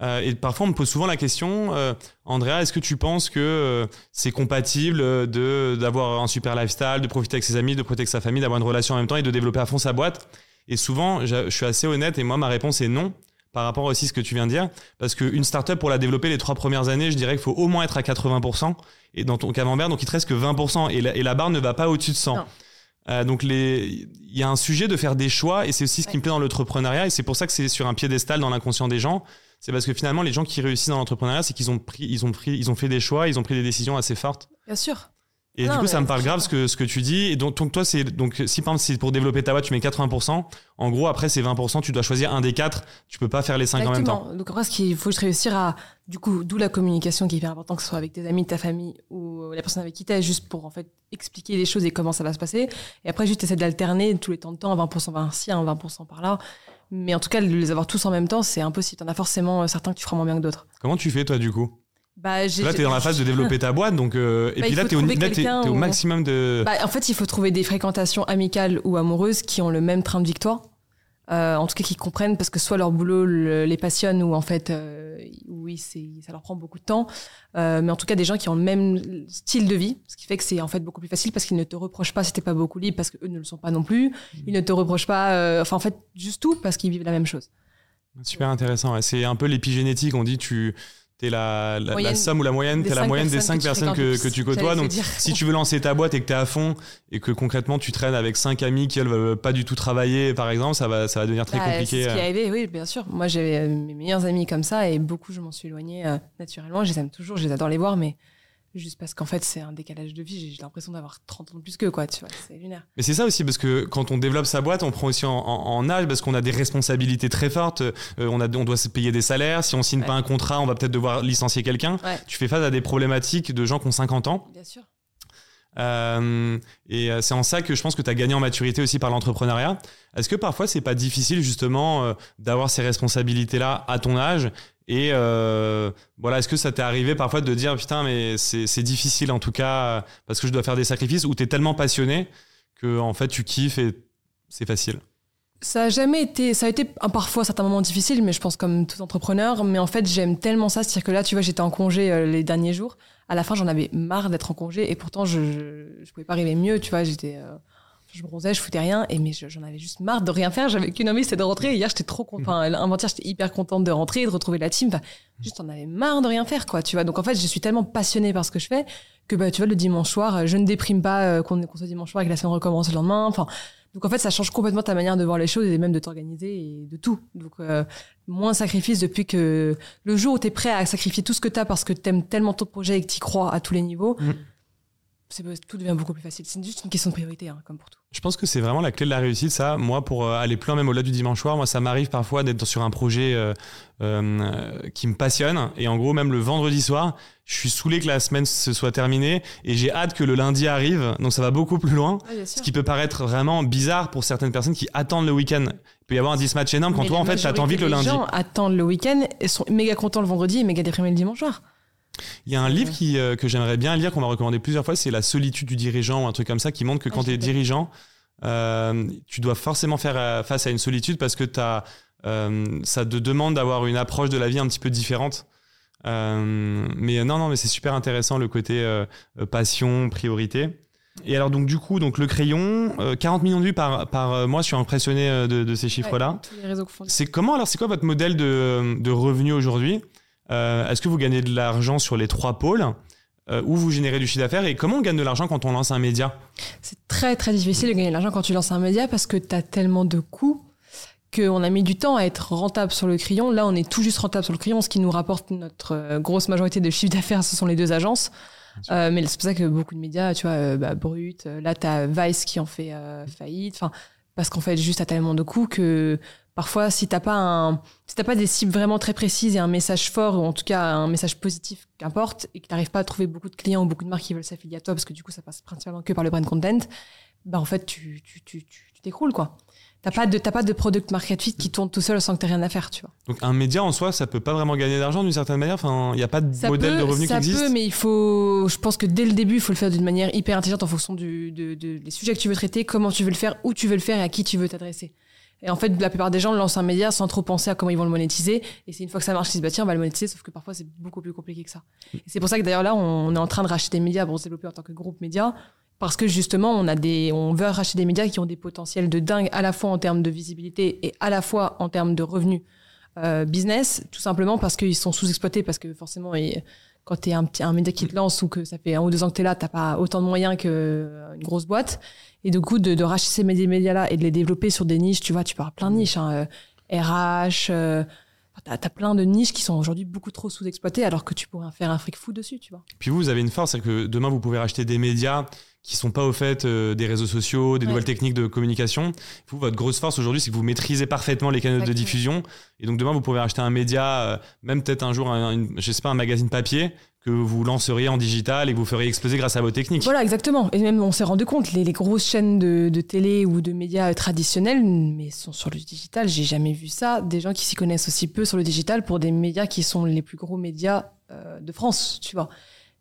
Euh, et parfois, on me pose souvent la question, euh, Andrea, est-ce que tu penses que c'est compatible de d'avoir un super lifestyle, de profiter avec ses amis, de profiter avec sa famille, d'avoir une relation en même temps et de développer à fond sa boîte? Et souvent, je, je suis assez honnête et moi, ma réponse est non par rapport aussi à ce que tu viens de dire, parce qu'une startup pour la développer les trois premières années, je dirais qu'il faut au moins être à 80% et dans ton camembert, donc il te reste que 20% et la, et la barre ne va pas au-dessus de 100. Non. Euh, donc il y a un sujet de faire des choix et c'est aussi ce qui Ouais. me plaît dans l'entrepreneuriat et c'est pour ça que c'est sur un piédestal dans l'inconscient des gens. C'est parce que finalement les gens qui réussissent dans l'entrepreneuriat, c'est qu'ils ont pris, ils ont pris, ils ont fait des choix, ils ont pris des décisions assez fortes. bien sûr Et Non, du coup, ça me parle grave ce que, ce que tu dis. Et donc, donc toi, c'est donc si par exemple pour développer ta boîte, tu mets 80%. En gros, après ces 20%, tu dois choisir un des quatre. Tu peux pas faire les cinq en même temps. Donc après, ce qu'il faut réussir à, du coup, d'où la communication qui est hyper importante, que ce soit avec tes amis, ta famille ou la personne avec qui t'es, juste pour en fait expliquer les choses et comment ça va se passer. Et après, juste essayer de l'alterner tous les temps de temps, 20% par ci, 20% par là. Mais en tout cas, de les avoir tous en même temps, c'est impossible. T'en as forcément euh, certains que tu feras moins bien que d'autres. Comment tu fais toi du coup? Bah. Là, t'es dans la phase de développer ta boîte, donc euh, et Bah, puis là, faut t'es au, maximum de. Bah, en fait, il faut trouver des fréquentations amicales ou amoureuses qui ont le même train de victoire. Euh, en tout cas, qui comprennent parce que soit leur boulot le- les passionne ou en fait, euh, oui, c'est, ça leur prend beaucoup de temps. Euh, mais en tout cas, des gens qui ont le même style de vie, ce qui fait que c'est en fait beaucoup plus facile parce qu'ils ne te reprochent pas si t'es pas beaucoup libre parce qu'eux ne le sont pas non plus. Ils ne te reprochent pas, euh, enfin en fait, juste tout parce qu'ils vivent la même chose. Super intéressant. ouais. C'est un peu l'épigénétique. On dit tu t'es la, la, somme ou la moyenne, t'es la moyenne des personnes cinq que tu personnes que, tu côtoies. Donc, si tu veux lancer ta boîte et que t'es à fond et que concrètement tu traînes avec cinq amis qui elles veulent pas du tout travailler, par exemple, ça va, ça va devenir très Bah, compliqué. C'est ce qui est euh. arrivé, oui, bien sûr. Moi, j'avais euh, mes meilleurs amis comme ça et beaucoup, je m'en suis éloignée euh, naturellement. Je les aime toujours, je les adore les voir, mais juste parce qu'en fait, c'est un décalage de vie. J'ai l'impression d'avoir 30 ans de plus qu'eux, quoi, tu vois. C'est lunaire. Mais c'est ça aussi parce que quand on développe sa boîte, on prend aussi en, en- en âge parce qu'on a des responsabilités très fortes. Euh, on a, on doit se payer des salaires. Si on signe Ouais. pas un contrat, on va peut-être devoir licencier quelqu'un. Ouais. Tu fais face à des problématiques de gens qui ont 50 ans. Bien sûr. Euh, et euh, c'est en ça que je pense que tu as gagné en maturité aussi par l'entrepreneuriat. Est-ce que parfois c'est pas difficile justement euh, d'avoir ces responsabilités-là à ton âge Et euh, voilà, est-ce que ça t'est arrivé parfois de dire putain mais c'est difficile en tout cas parce que je dois faire des sacrifices ou t'es tellement passionné que en fait tu kiffes et c'est facile? Ça a jamais été, ça a été parfois certains moments difficiles, mais je pense comme tout entrepreneur. Mais en fait, j'aime tellement ça, c'est-à-dire que là, tu vois, j'étais en congé euh, les derniers jours. À la fin, j'en avais marre d'être en congé, et pourtant, je, je, je pouvais pas arriver mieux, tu vois. J'étais, euh, je bronzais, je foutais rien, et mais je- j'en avais juste marre de rien faire. J'avais qu'une envie, c'était de rentrer. Hier, j'étais trop contente. Enfin, avant-hier, j'étais hyper contente de rentrer, de retrouver la team. Enfin, juste, j'en avais marre de rien faire, quoi. Tu vois. Donc en fait, je suis tellement passionnée par ce que je fais que bah, tu vois, le dimanche soir, euh, je ne déprime pas euh, qu'on soit dimanche soir et que la semaine recommence le lendemain. Enfin. Donc en fait, ça change complètement ta manière de voir les choses et même de t'organiser et de tout. Donc euh, moins sacrifice depuis que le jour où tu es prêt à sacrifier tout ce que tu as parce que tu aimes tellement ton projet et que tu crois à tous les niveaux, Mhm. Tout devient beaucoup plus facile. C'est juste une question de priorité, hein, comme pour tout. Je pense que c'est vraiment la clé de la réussite, ça. Moi, pour euh, aller plus loin, même au-delà du dimanche soir, moi, ça m'arrive parfois d'être sur un projet euh, euh, qui me passionne. Et en gros, même le vendredi soir, je suis saoulé que la semaine se soit terminée et j'ai hâte que le lundi arrive. Donc, ça va beaucoup plus loin. Ce qui peut paraître vraiment bizarre pour certaines personnes qui attendent le week-end. Il peut y avoir un dismatch énorme quand Mais toi, en fait, t'attends vite le lundi. Les gens attendent le week-end et sont méga contents le vendredi et méga déprimés le dimanche soir. Il y a un livre qui, euh, que j'aimerais bien lire, qu'on m'a recommandé plusieurs fois, c'est La solitude du dirigeant ou un truc comme ça, qui montre que Ah, quand je tu es dirigeant, euh, tu dois forcément faire euh, face à une solitude parce que euh, ça te demande d'avoir une approche de la vie un petit peu différente. Mais non, non, mais c'est super intéressant le côté passion, priorité. Et alors donc du coup, donc le crayon, euh, 40 millions de vues par, par euh, mois, je suis impressionné de, de ces. Ouais, réseaux confondus. C'est comment alors C'est quoi votre modèle de, de revenu aujourd'hui? Euh, Est-ce que vous gagnez de l'argent sur les trois pôles euh, ou vous générez du chiffre d'affaires? Et comment on gagne de l'argent quand on lance un média? C'est très très difficile de gagner de l'argent quand tu lances un média parce que tu as tellement de coûts qu'on a mis du temps à être rentable sur le crayon. Là, on est tout juste rentable sur le crayon. Ce qui nous rapporte notre euh, grosse majorité de chiffre d'affaires, ce sont les deux agences. Euh, mais c'est pour ça que beaucoup de médias, tu vois, euh, bah, Brut, là, tu as Vice qui en fait euh, faillite. Enfin, parce qu'en fait, juste, t'as tellement de coûts que parfois, si t'as pas un, si t'as pas des cibles vraiment très précises et un message fort, ou en tout cas un message positif, qu'importe, et que t'arrives pas à trouver beaucoup de clients ou beaucoup de marques qui veulent s'affilier à toi, parce que du coup, ça passe principalement que par le brand content, bah, en fait, tu, tu, tu, tu, t'écroules, quoi. T'as pas de, t'as pas de product market fit qui tourne tout seul sans que t'aies rien à faire, tu vois. Donc un média en soi, ça peut pas vraiment gagner d'argent d'une certaine manière? Enfin, il n'y a pas de Ça modèle peut, de revenu qui ça existe? peut, mais il faut. Je pense que dès le début, il faut le faire d'une manière hyper intelligente en fonction du, de, de- des sujets que tu veux traiter, comment tu veux le faire, où tu veux le faire et à qui tu veux t'adresser. Et en fait, la plupart des gens lancent un média sans trop penser à comment ils vont le monétiser. Et c'est une fois que ça marche, ils se disent bah tiens, on va le monétiser. Sauf que parfois, c'est beaucoup plus compliqué que ça. Et c'est pour ça que d'ailleurs là, on est en train de racheter des médias pour se développer en tant que groupe média. Parce que justement, on a des, on veut racheter des médias qui ont des potentiels de dingue à la fois en termes de visibilité et à la fois en termes de revenus euh, business, tout simplement parce qu'ils sont sous-exploités, parce que forcément, ils- quand tu es un, petit, un média qui te lance ou que ça fait un ou deux ans que tu es là, t'as pas autant de moyens qu'une grosse boîte. Et du coup, de, racheter ces médias- médias-là et de les développer sur des niches, tu vois, tu parles plein de niches, hein, euh, RH, euh, T'as as plein de niches qui sont aujourd'hui beaucoup trop sous-exploitées alors que tu pourrais faire un fric fou dessus, tu vois. Puis vous, vous avez une force, c'est que demain, vous pouvez racheter des médias qui sont pas au fait euh, des réseaux sociaux, des Ouais. nouvelles techniques de communication. Vous, votre grosse force aujourd'hui, c'est que vous maîtrisez parfaitement les canaux de diffusion. Et donc demain, vous pouvez acheter un média, euh, même peut-être un jour, un, une- je sais pas, un magazine papier que vous lanceriez en digital et que vous feriez exploser grâce à vos techniques. Voilà, exactement. Et même, on s'est rendu compte, les, les grosses chaînes de, de télé ou de médias euh, traditionnels, mais sont sur le digital. J'ai jamais vu ça. Des gens qui s'y connaissent aussi peu sur le digital pour des médias qui sont les plus gros médias euh, de France, tu vois.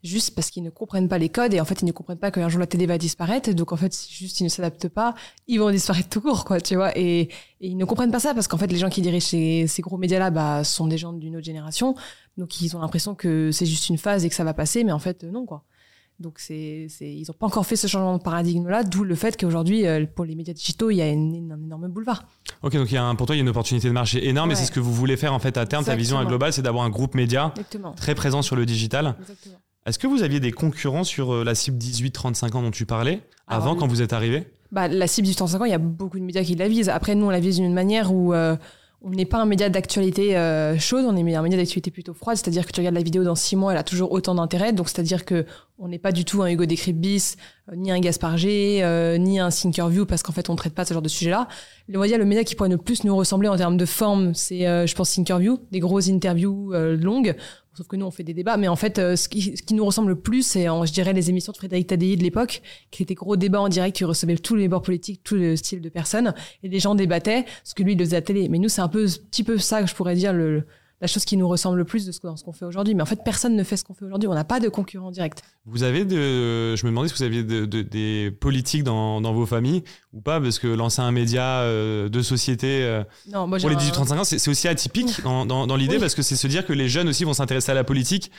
Juste parce qu'ils ne comprennent pas les codes et en fait, ils ne comprennent pas qu'un jour la télé va disparaître. Donc, en fait, si juste ils ne s'adaptent pas, ils vont disparaître tout court, quoi, tu vois. Et, et ils ne comprennent pas ça parce qu'en fait, les gens qui dirigent ces, ces gros médias-là, bah, sont des gens d'une autre génération. Donc, ils ont l'impression que c'est juste une phase et que ça va passer, mais en fait, non, quoi. Donc, c'est, c'est, ils n'ont pas encore fait ce changement de paradigme-là, d'où le fait qu'aujourd'hui, euh, pour les médias digitaux, il y a une- un énorme boulevard. Ok, donc il y a un, pour toi, il y a une opportunité de marché énorme et c'est ce que vous voulez faire en fait à terme. Ta vision à Exactement. global, c'est d'avoir un groupe média Exactement. très présent sur le digital. Exactement. Est-ce que vous aviez des concurrents sur euh, la cible 18-35 ans dont tu parlais Alors, avant quand vous êtes arrivé? Bah, la cible du 35 ans, il y a beaucoup de médias qui la visent. Après, nous, on la vise d'une manière où euh, on n'est pas un média d'actualité euh, chaude, on est un média d'actualité plutôt froide. C'est-à-dire que tu regardes la vidéo dans six mois, elle a toujours autant d'intérêt. Donc, c'est-à-dire que on n'est pas du tout un Hugo Décrypte bis, euh, ni un Gaspard G, ni un Thinkerview, parce qu'en fait, on traite pas ce genre de sujet-là. Le média, le média qui pourrait le plus nous ressembler en termes de forme, c'est, euh, je pense, Thinkerview, des grosses interviews euh, longues. Sauf que nous, on fait des débats. Mais en fait, euh, ce, qui, ce qui nous ressemble le plus, c'est, je dirais, les émissions de Frédéric Tadei de l'époque, qui étaient gros débats en direct, qui recevaient tous les bords politiques, tous les styles de personnes, et les gens débattaient, ce que lui, il le faisait à la télé. Mais nous, c'est un peu, petit peu ça que je pourrais dire, le, la chose qui nous ressemble le plus de ce, que- dans ce qu'on fait aujourd'hui. Mais en fait, personne ne fait ce qu'on fait aujourd'hui. On n'a pas de concurrent direct. Vous avez de, je me demandais si vous aviez de- de- des politiques dans, dans vos familles ou pas, parce que lancer un média euh, de société euh, Non, moi, j'ai pour les un- 18-35 ans, c'est aussi atypique dans, dans- dans l'idée, Oui. parce que c'est se dire que les jeunes aussi vont s'intéresser à la politique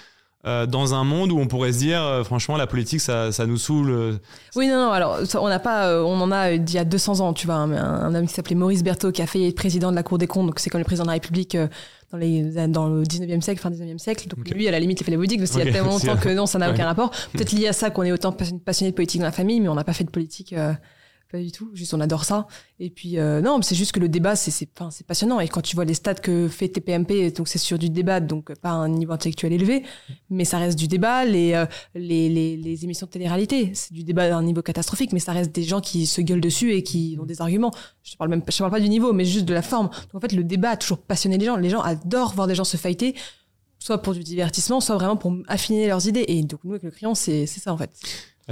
euh, dans un monde où on pourrait se dire, euh, franchement, la politique, ça, ça nous saoule. euh. Oui, non, non, alors on n'a pas, on en a d'il y a 200 ans, tu vois, un, un homme qui s'appelait Maurice Berthaud qui a fait président de la Cour des comptes, donc c'est comme le président de la République dans, les, dans le 19e siècle, fin 19e siècle. Donc lui, à la limite, il fait la politique, parce qu'il y a tellement longtemps que non, ça n'a Ouais. aucun rapport. Peut-être lié à ça qu'on est autant passion- passionné de politique dans la famille, mais on n'a pas fait de politique. euh, pas du tout, juste on adore ça. Et puis euh, non, c'est juste que le débat, c'est c'est passionnant. Et quand tu vois les stats que fait TPMP, donc c'est sur du débat, donc pas un niveau intellectuel élevé, mais ça reste du débat. Les euh, les, les, les émissions de télé-réalité, c'est du débat à un niveau catastrophique, mais ça reste des gens qui se gueulent dessus et qui ont des arguments. Je parle même, je parle pas du niveau, mais juste de la forme. Donc en fait, le débat a toujours passionné les gens. Les gens adorent voir des gens se fighter, soit pour du divertissement, soit vraiment pour affiner leurs idées. Et donc nous, avec le crayon, c'est ça en fait.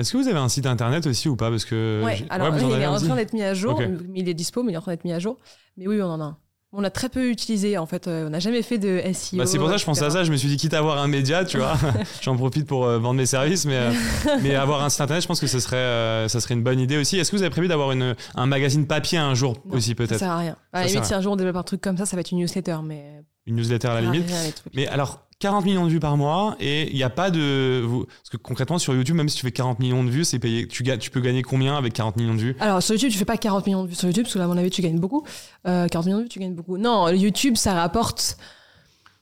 Est-ce que vous avez un site internet aussi ou pas? Parce que Ouais, alors ouais, il est en train d'être mis à jour, Ok. mais il est dispo, mais il est en train d'être mis à jour. Mais oui, on en a un. On a très peu utilisé, en fait. euh, on n'a jamais fait de SEO. Bah, c'est pour ça que je pensais à ça. Je me suis dit, quitte à avoir un média, tu vois, j'en profite pour euh, vendre mes services, mais, euh, mais avoir un site internet, je pense que ce serait, euh, ça serait une bonne idée aussi. Est-ce que vous avez prévu d'avoir une, un magazine papier un jour Non, aussi, Ça peut-être sert à rien. À la Ça limite, si un jour on développe un truc comme ça, ça va être une newsletter, mais. Une newsletter à la ça sert limite. Mais alors, 40 millions de vues par mois et il n'y a pas de. Parce que concrètement, sur YouTube, même si tu fais 40 millions de vues, c'est payé. Tu, tu peux gagner combien avec 40 millions de vues? Alors, sur YouTube, tu fais pas 40 millions de vues sur YouTube, parce que là, à mon avis, tu gagnes beaucoup. Euh, 40 millions de vues, tu gagnes beaucoup. Non, YouTube, ça rapporte.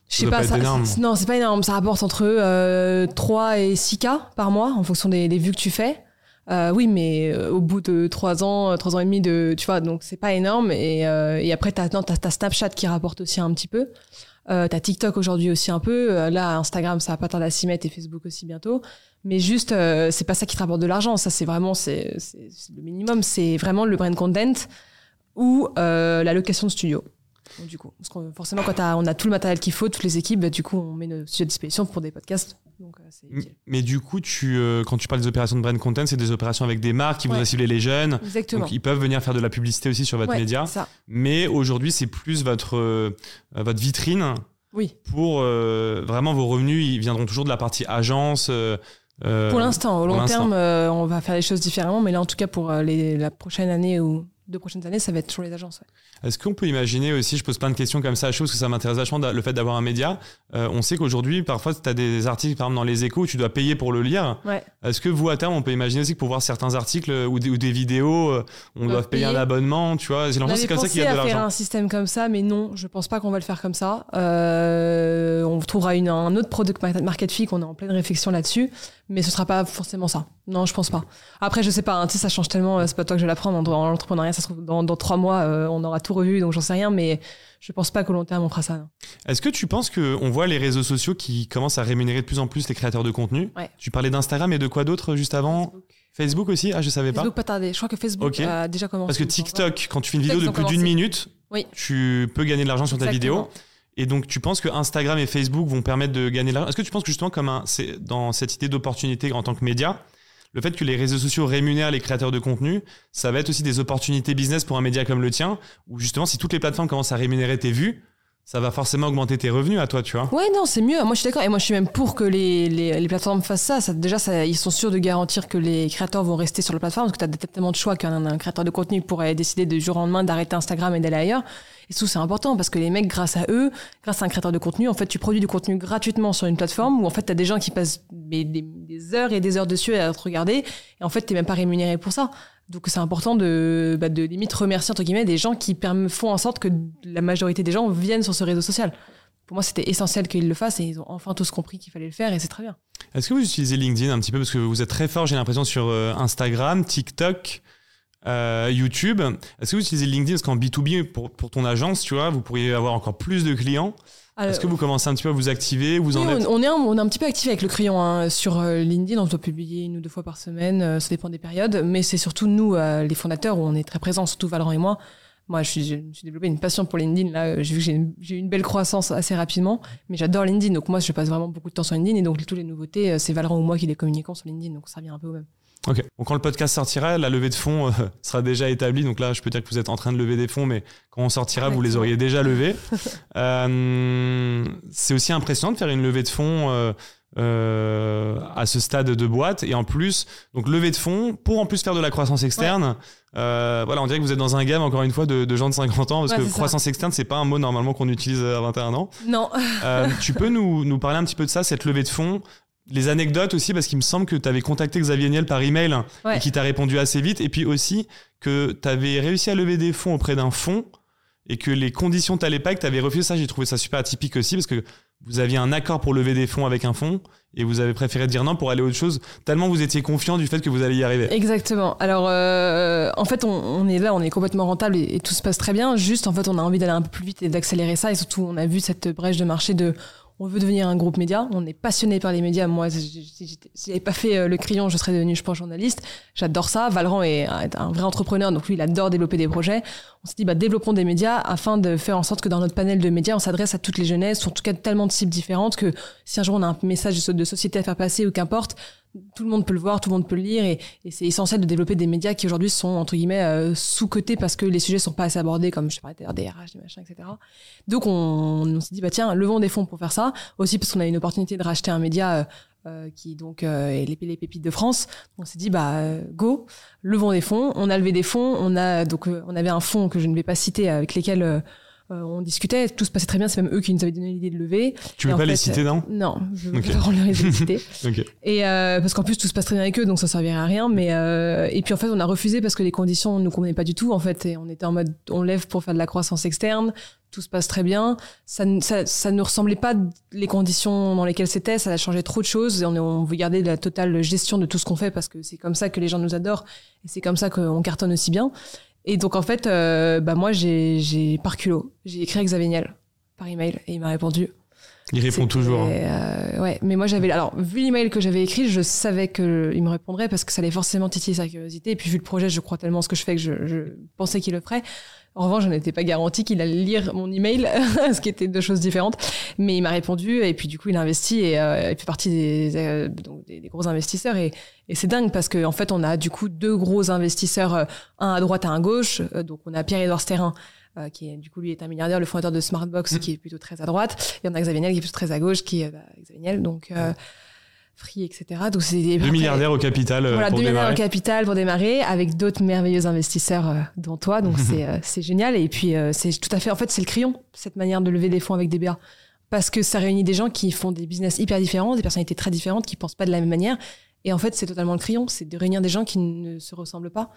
Je sais pas, pas ça, non, c'est pas énorme. Ça rapporte entre euh, 3 et 6 k par mois, en fonction des, des vues que tu fais. Euh, oui, mais euh, au bout de 3 ans, 3 ans et demi de, tu vois, donc c'est pas énorme. Et, euh, et après, t'as, t'as Snapchat qui rapporte aussi un petit peu. Euh, t'as TikTok aujourd'hui aussi un peu. Euh, là, Instagram, ça va pas tarder à s'y mettre et Facebook aussi bientôt. Mais juste, euh, c'est pas ça qui te rapporte de l'argent. Ça, c'est vraiment, c'est, le minimum. C'est vraiment le brand content ou la location de studio. Donc, du coup, parce que forcément, quand on a tout le matériel qu'il faut, toutes les équipes, bah, du coup, on met nos studios à disposition pour des podcasts. Donc, euh, c'est M- utile. Mais du coup, tu, euh, quand tu parles des opérations de brand content, c'est des opérations avec des marques qui vont Ouais. cibler les jeunes. Exactement. Donc, ils peuvent venir faire de la publicité aussi sur votre Ouais, média. ça. Mais aujourd'hui, c'est plus votre, euh, votre vitrine Oui. pour euh, vraiment vos revenus. Ils viendront toujours de la partie agence. Pour l'instant, au long terme, on va faire les choses différemment. Mais là, en tout cas, pour les, la prochaine année ou deux prochaines années, ça va être toujours les agences. ouais. Est-ce qu'on peut imaginer aussi, je pose plein de questions comme ça à chaud, parce que ça m'intéresse vachement le fait d'avoir un média. Euh, on sait qu'aujourd'hui, parfois, tu as des articles, par exemple, dans les échos, où tu dois payer pour le lire. Ouais. Est-ce que vous, à terme, on peut imaginer aussi que pour voir certains articles euh, ou des, ou des vidéos, euh, on doit payer un abonnement, tu vois? J'ai On l'impression c'est comme ça qu'il y a de à faire l'argent. un système comme ça, mais non, je pense pas qu'on va le faire comme ça. Euh, on trouvera une, un autre product market fit qu'on est en pleine réflexion là-dessus. Mais ce sera pas forcément ça. Non, je pense pas. Après, je sais pas. Hein, tu sais, ça change tellement. euh, C'est pas toi que je vais l'apprendre. Dans l'entrepreneuriat, ça se trouve dans, dans trois mois, euh, on aura tout revu, donc j'en sais rien. Mais je pense pas qu'au long terme on fera ça. Est-ce que tu penses qu'on voit les réseaux sociaux qui commencent à rémunérer de plus en plus les créateurs de contenu? Ouais. Tu parlais d'Instagram et de quoi d'autre juste avant? Facebook aussi? Ah, je savais pas. Facebook pas tardé. Je crois que Facebook Ok. a déjà commencé. Parce que TikTok, quand tu fais une vidéo de plus d'une minute, Oui. tu peux gagner de l'argent sur ta vidéo. Et donc, tu penses que Instagram et Facebook vont permettre de gagner de l'argent? Est-ce que tu penses que justement, comme un, c'est dans cette idée d'opportunité en tant que média, le fait que les réseaux sociaux rémunèrent les créateurs de contenu, ça va être aussi des opportunités business pour un média comme le tien, où justement, si toutes les plateformes commencent à rémunérer tes vues, ça va forcément augmenter tes revenus à toi, tu vois. Ouais, non, c'est mieux. Moi, je suis d'accord. Et moi, je suis même pour que les, les, les plateformes fassent ça. ça déjà, ça, ils sont sûrs de garantir que les créateurs vont rester sur la plateforme parce que tu as tellement de choix qu'un un créateur de contenu pourrait décider de jour au lendemain d'arrêter Instagram et d'aller ailleurs. Et surtout, c'est important parce que les mecs, grâce à eux, grâce à un créateur de contenu, en fait, tu produis du contenu gratuitement sur une plateforme où, en fait, tu as des gens qui passent des heures et des heures dessus à te regarder. Et en fait, tu même pas rémunéré pour ça. Donc, c'est important de, bah, de limite remercier, entre guillemets, des gens qui font en sorte que la majorité des gens viennent sur ce réseau social pour moi, c'était essentiel qu'ils le fassent et ils ont enfin tous compris qu'il fallait le faire et c'est très bien. Est-ce que vous utilisez LinkedIn un petit peu? Parce que vous êtes très fort, j'ai l'impression, sur euh, Instagram, TikTok, euh, YouTube. Est-ce que vous utilisez LinkedIn? Parce qu'en B2B, pour, pour ton agence, tu vois, vous pourriez avoir encore plus de clients. Est-ce que vous commencez un petit peu à vous activer Vous oui, en êtes on, on est un, on est un petit peu actif avec le crayon hein, sur euh, LinkedIn. On doit publier une ou deux fois par semaine. euh, ça dépend des périodes. Mais c'est surtout nous, euh, les fondateurs, où on est très présents, surtout Valran et moi. Moi, je, suis, je suis développé une passion pour LinkedIn. Là, j'ai vu que j'ai une, j'ai eu une belle croissance assez rapidement. Mais j'adore LinkedIn. Donc, moi, je passe vraiment beaucoup de temps sur LinkedIn. Et donc, toutes les nouveautés, c'est Valran ou moi qui les communiquons sur LinkedIn. Donc, ça revient un peu au même. Ok. Bon, quand le podcast sortira, la levée de fonds euh, sera déjà établie. Donc là, je peux dire que vous êtes en train de lever des fonds, mais quand on sortira, vous les auriez déjà levés. Euh, c'est aussi impressionnant de faire une levée de fonds euh, à ce stade de boîte. Et en plus, donc levée de fonds pour en plus faire de la croissance externe. Voilà, on dirait que vous êtes dans un game, encore une fois, de, de gens de 50 ans, parce Ouais, que c'est ça. croissance externe, c'est pas un mot normalement qu'on utilise à 21 ans. Non. Tu peux nous, nous parler un petit peu de ça, cette levée de fonds les anecdotes aussi, parce qu'il me semble que tu avais contacté Xavier Niel par email Ouais. et qui t'a répondu assez vite. Et puis aussi que tu avais réussi à lever des fonds auprès d'un fonds et que les conditions t'allaient pas, et que tu avais refusé ça. J'ai trouvé ça super atypique aussi parce que vous aviez un accord pour lever des fonds avec un fonds et vous avez préféré dire non pour aller à autre chose, tellement vous étiez confiant du fait que vous alliez y arriver. Exactement. Alors, euh, en fait, on, on est là, on est complètement rentable et, et tout se passe très bien. Juste, en fait, on a envie d'aller un peu plus vite et d'accélérer ça. Et surtout, on a vu cette brèche de marché de on veut devenir un groupe média. On est passionné par les médias. Moi, si j'avais pas fait euh, le crayon, je serais devenu, je pense, journaliste. J'adore ça. Valran est, est un vrai entrepreneur, donc lui, il adore développer des projets. On s'est dit, bah, développons des médias afin de faire en sorte que dans notre panel de médias, on s'adresse à toutes les jeunesses, en tout cas tellement de cibles différentes que si un jour on a un message de société à faire passer ou qu'importe, tout le monde peut le voir, tout le monde peut le lire, et, c'est essentiel de développer des médias qui aujourd'hui sont entre guillemets euh, sous-cotés parce que les sujets sont pas assez abordés, comme je parlais des RH, des machins, etc. Donc on, s'est dit bah tiens, levons des fonds pour faire ça, aussi parce qu'on a une opportunité de racheter un média euh, euh, qui donc euh, est les, pépites de France. On s'est dit bah go, levons des fonds. On a levé des fonds, on a donc on avait un fonds que je ne vais pas citer avec lesquels euh, euh, on discutait, tout se passait très bien, c'est même eux qui nous avaient donné l'idée de lever. Tu veux pas les citer, non Non, je veux Ok. pas leur les citer. Ok. Et euh, parce qu'en plus tout se passe très bien avec eux, donc ça servirait à rien. Mais euh, et puis en fait on a refusé parce que les conditions ne nous convenaient pas du tout. En fait, et on était en mode on lève pour faire de la croissance externe, tout se passe très bien. Ça, ne- ça, ça ne ressemblait pas les conditions dans lesquelles c'était. Ça a changé trop de choses. Et on, on veut garder la totale gestion de tout ce qu'on fait parce que c'est comme ça que les gens nous adorent et c'est comme ça qu'on cartonne aussi bien. Et donc en fait, euh, bah moi j'ai j'ai par culot, j'ai écrit à Xavier Niel par email et il m'a répondu. Il répond toujours. hein. euh, ouais, mais moi j'avais alors vu l'email que j'avais écrit, je savais que il me répondrait parce que ça allait forcément titiller sa curiosité. Et puis vu le projet, je crois tellement en ce que je fais que je, je pensais qu'il le ferait. En revanche, je n'étais pas garantie qu'il allait lire mon email, ce qui était deux choses différentes. Mais il m'a répondu et puis du coup il a investi et euh, il fait partie des, euh, donc des, des gros investisseurs et, et c'est dingue parce qu'en en fait on a du coup deux gros investisseurs, euh, un à droite, un à gauche. Euh, donc on a Pierre-Édouard Sterrin euh, qui est du coup lui est un milliardaire, le fondateur de Smartbox Mm. qui est plutôt très à droite, et on a Xavier Niel qui est plutôt très à gauche, qui est bah, Xavier Niel, donc euh, Free, etc. Donc c'est des- Deux milliardaires au capital euh, Voilà, pour deux milliardaires démarrer. au capital pour démarrer, avec d'autres merveilleux investisseurs euh, dont toi, donc c'est euh, génial. Et puis euh, c'est tout à fait, en fait, c'est le crayon cette manière de lever des fonds avec des BA, parce que ça réunit des gens qui font des business hyper différents, des personnalités très différentes, qui pensent pas de la même manière. Et en fait, c'est totalement le crayon, c'est de réunir des gens qui ne se ressemblent pas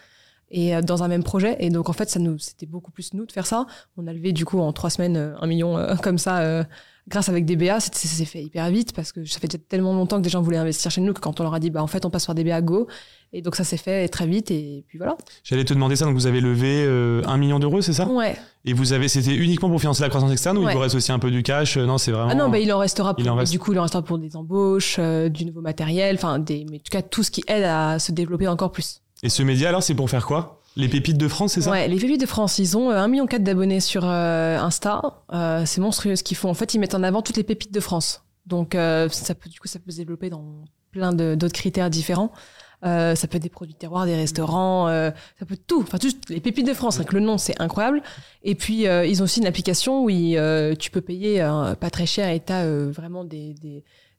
et euh, dans un même projet. Et donc en fait, ça nous, c'était beaucoup plus nous de faire ça. On a levé du coup en trois semaines un million comme ça, grâce avec DBA. Ça s'est fait hyper vite parce que ça fait déjà tellement longtemps que des gens voulaient investir chez nous que quand on leur a dit, bah en fait, on passe par DBA Go. Et donc ça s'est fait très vite et puis voilà. J'allais te demander ça. Donc vous avez levé un million d'euros, c'est ça? Ouais. Et vous avez, c'était uniquement pour financer la croissance externe ou il vous reste aussi un peu du cash? Non, c'est vraiment. Ah non, bah, il en restera. Pour, Du coup, il en restera pour des embauches, du nouveau matériel, enfin des, mais en tout cas tout ce qui aide à se développer encore plus. Et ce média alors, c'est pour faire quoi? Les pépites de France, c'est ça? Ouais, les pépites de France, ils ont 1,4 million d'abonnés sur euh, Insta. Euh, c'est monstrueux ce qu'ils font. En fait, ils mettent en avant toutes les pépites de France. Donc, euh, ça peut, du coup, ça peut se développer dans plein d'autres critères différents. ça peut être des produits de terroir, des restaurants, ça peut tout. Enfin, juste les pépites de France. le nom, c'est incroyable. Et puis, ils ont aussi une application où tu peux payer pas très cher et tu as vraiment des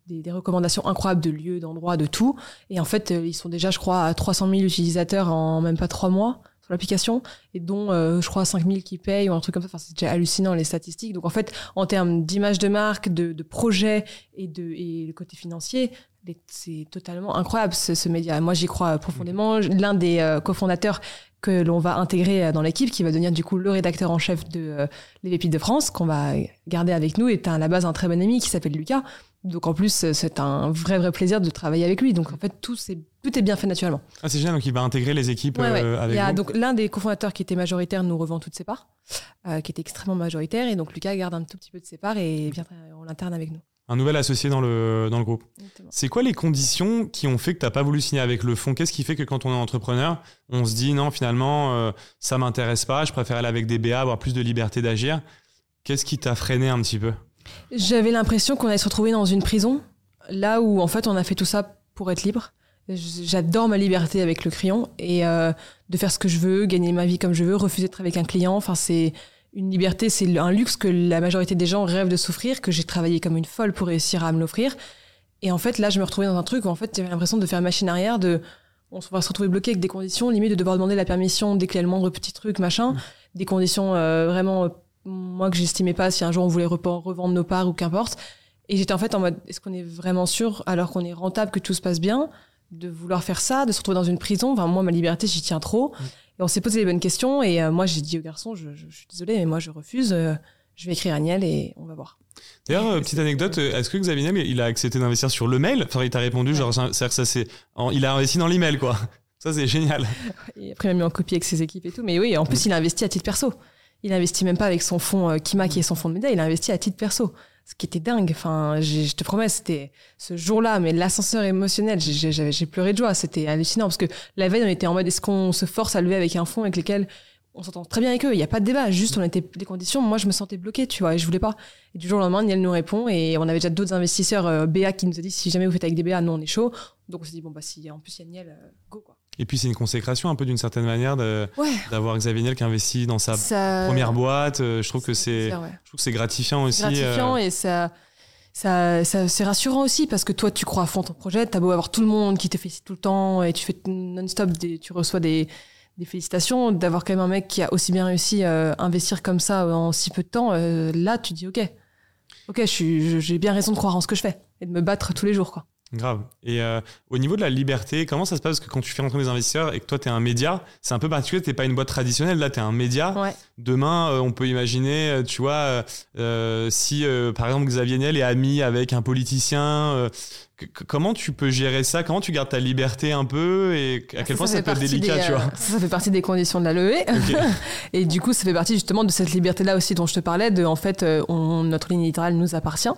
des, recommandations incroyables de lieux, d'endroits, de tout. Et en fait, euh, ils sont déjà, je crois, à 300 000 utilisateurs en même pas trois mois sur l'application, et dont, euh, je crois, 5 000 qui payent ou un truc comme ça. Enfin, c'est déjà hallucinant les statistiques. Donc en fait, en termes d'image de marque, de, de projet et, de, et le côté financier, c'est totalement incroyable ce, ce média. Moi, j'y crois profondément. L'un des euh, cofondateurs que l'on va intégrer dans l'équipe, qui va devenir du coup le rédacteur en chef de Les Pépites de France, qu'on va garder avec nous, est à la base un très bon ami qui s'appelle Lucas, donc en plus, c'est un vrai vrai plaisir de travailler avec lui. Donc en fait, tout, est, tout est bien fait naturellement. Ah, c'est génial, donc il va intégrer les équipes euh, avec il y a, Donc l'un des cofondateurs qui était majoritaire nous revend toutes ses parts, euh, qui était extrêmement majoritaire. Et donc Lucas garde un tout petit peu de ses parts et vient en interne avec nous. Un nouvel associé dans le, dans le groupe. C'est quoi les conditions qui ont fait que tu n'as pas voulu signer avec le fonds Qu'est-ce qui fait que quand on est entrepreneur, on se dit non, finalement, euh, ça m'intéresse pas, je préfère aller avec des BA, avoir plus de liberté d'agir Qu'est-ce qui t'a freiné un petit peu? J'avais l'impression qu'on allait se retrouver dans une prison, là où en fait on a fait tout ça pour être libre. J'adore ma liberté avec le crayon et euh, de faire ce que je veux, gagner ma vie comme je veux, refuser d'être avec un client. Enfin, c'est une liberté, c'est un luxe que la majorité des gens rêvent de s'offrir, que j'ai travaillé comme une folle pour réussir à me l'offrir. Et en fait, là, je me retrouvais dans un truc où en fait, j'avais l'impression de faire machine arrière, de on va se retrouver bloqué avec des conditions, limite de devoir demander la permission dès qu'il y a le moindre petit truc, machin, mmh. des conditions euh, vraiment moi que j'estimais pas si un jour on voulait revendre nos parts ou qu'importe. Et j'étais en fait en mode, est-ce qu'on est vraiment sûr, alors qu'on est rentable, que tout se passe bien, de vouloir faire ça, de se retrouver dans une prison? Enfin, moi, ma liberté, j'y tiens trop. Mm. Et on s'est posé les bonnes questions. Et euh, moi, j'ai dit au garçon, je, suis désolée, mais moi, je refuse. Euh, je vais écrire à Niel et on va voir. D'ailleurs, euh, petite anecdote, est-ce que Xavier Niel, il a accepté d'investir sur le mail? Enfin, il t'a répondu, genre, c'est que ça, c'est, il a investi dans l'email, quoi. Ça, c'est génial. Et après, il m'a mis en copie avec ses équipes et tout. Mais oui, en plus, mm. il a investi à titre perso il investit même pas avec son fonds euh, Kima qui est son fonds de média, il a investi à titre perso. Ce qui était dingue. Enfin, je te promets, c'était ce jour-là, mais l'ascenseur émotionnel, j'ai pleuré de joie. C'était hallucinant parce que la veille, on était en mode est-ce qu'on se force à lever avec un fonds avec lesquels on s'entend très bien avec eux? Il n'y a pas de débat. Juste, on était des conditions. Moi, je me sentais bloquée, tu vois, et je voulais pas. Et du jour au lendemain, Niel nous répond et on avait déjà d'autres investisseurs euh, BA qui nous a dit si jamais vous faites avec des BA, nous on est chaud. Donc on s'est dit bon bah si en plus il y a Niel, euh, go quoi. Et puis c'est une consécration un peu d'une certaine manière d'avoir Xavier Niel qui investit dans sa première boîte. Euh, je trouve que c'est c'est gratifiant aussi. Gratifiant euh. et ça ça, c'est rassurant aussi parce que toi tu crois à fond ton projet. T'as beau avoir tout le monde qui te félicite tout le temps et tu fais non-stop, tu reçois des, des félicitations. D'avoir quand même un mec qui a aussi bien réussi à investir comme ça en si peu de temps, euh, là tu dis ok, ok, j'ai bien raison de croire en ce que je fais et de me battre tous les jours quoi. Grave. Et euh, au niveau de la liberté, comment ça se passe? Parce que quand tu fais rentrer des investisseurs et que toi, tu es un média, c'est un peu particulier. Tu pas une boîte traditionnelle. Là, tu es un média. Demain, euh, on peut imaginer, euh, tu vois, si, par exemple, Xavier Niel est ami avec un politicien, comment tu peux gérer ça? Comment tu gardes ta liberté un peu? Et à quel point ça, peut être délicat, tu vois? ça, fait partie des conditions de la levée. et du coup, ça fait partie justement de cette liberté-là aussi dont je te parlais, de, en fait, on, notre ligne éditoriale nous appartient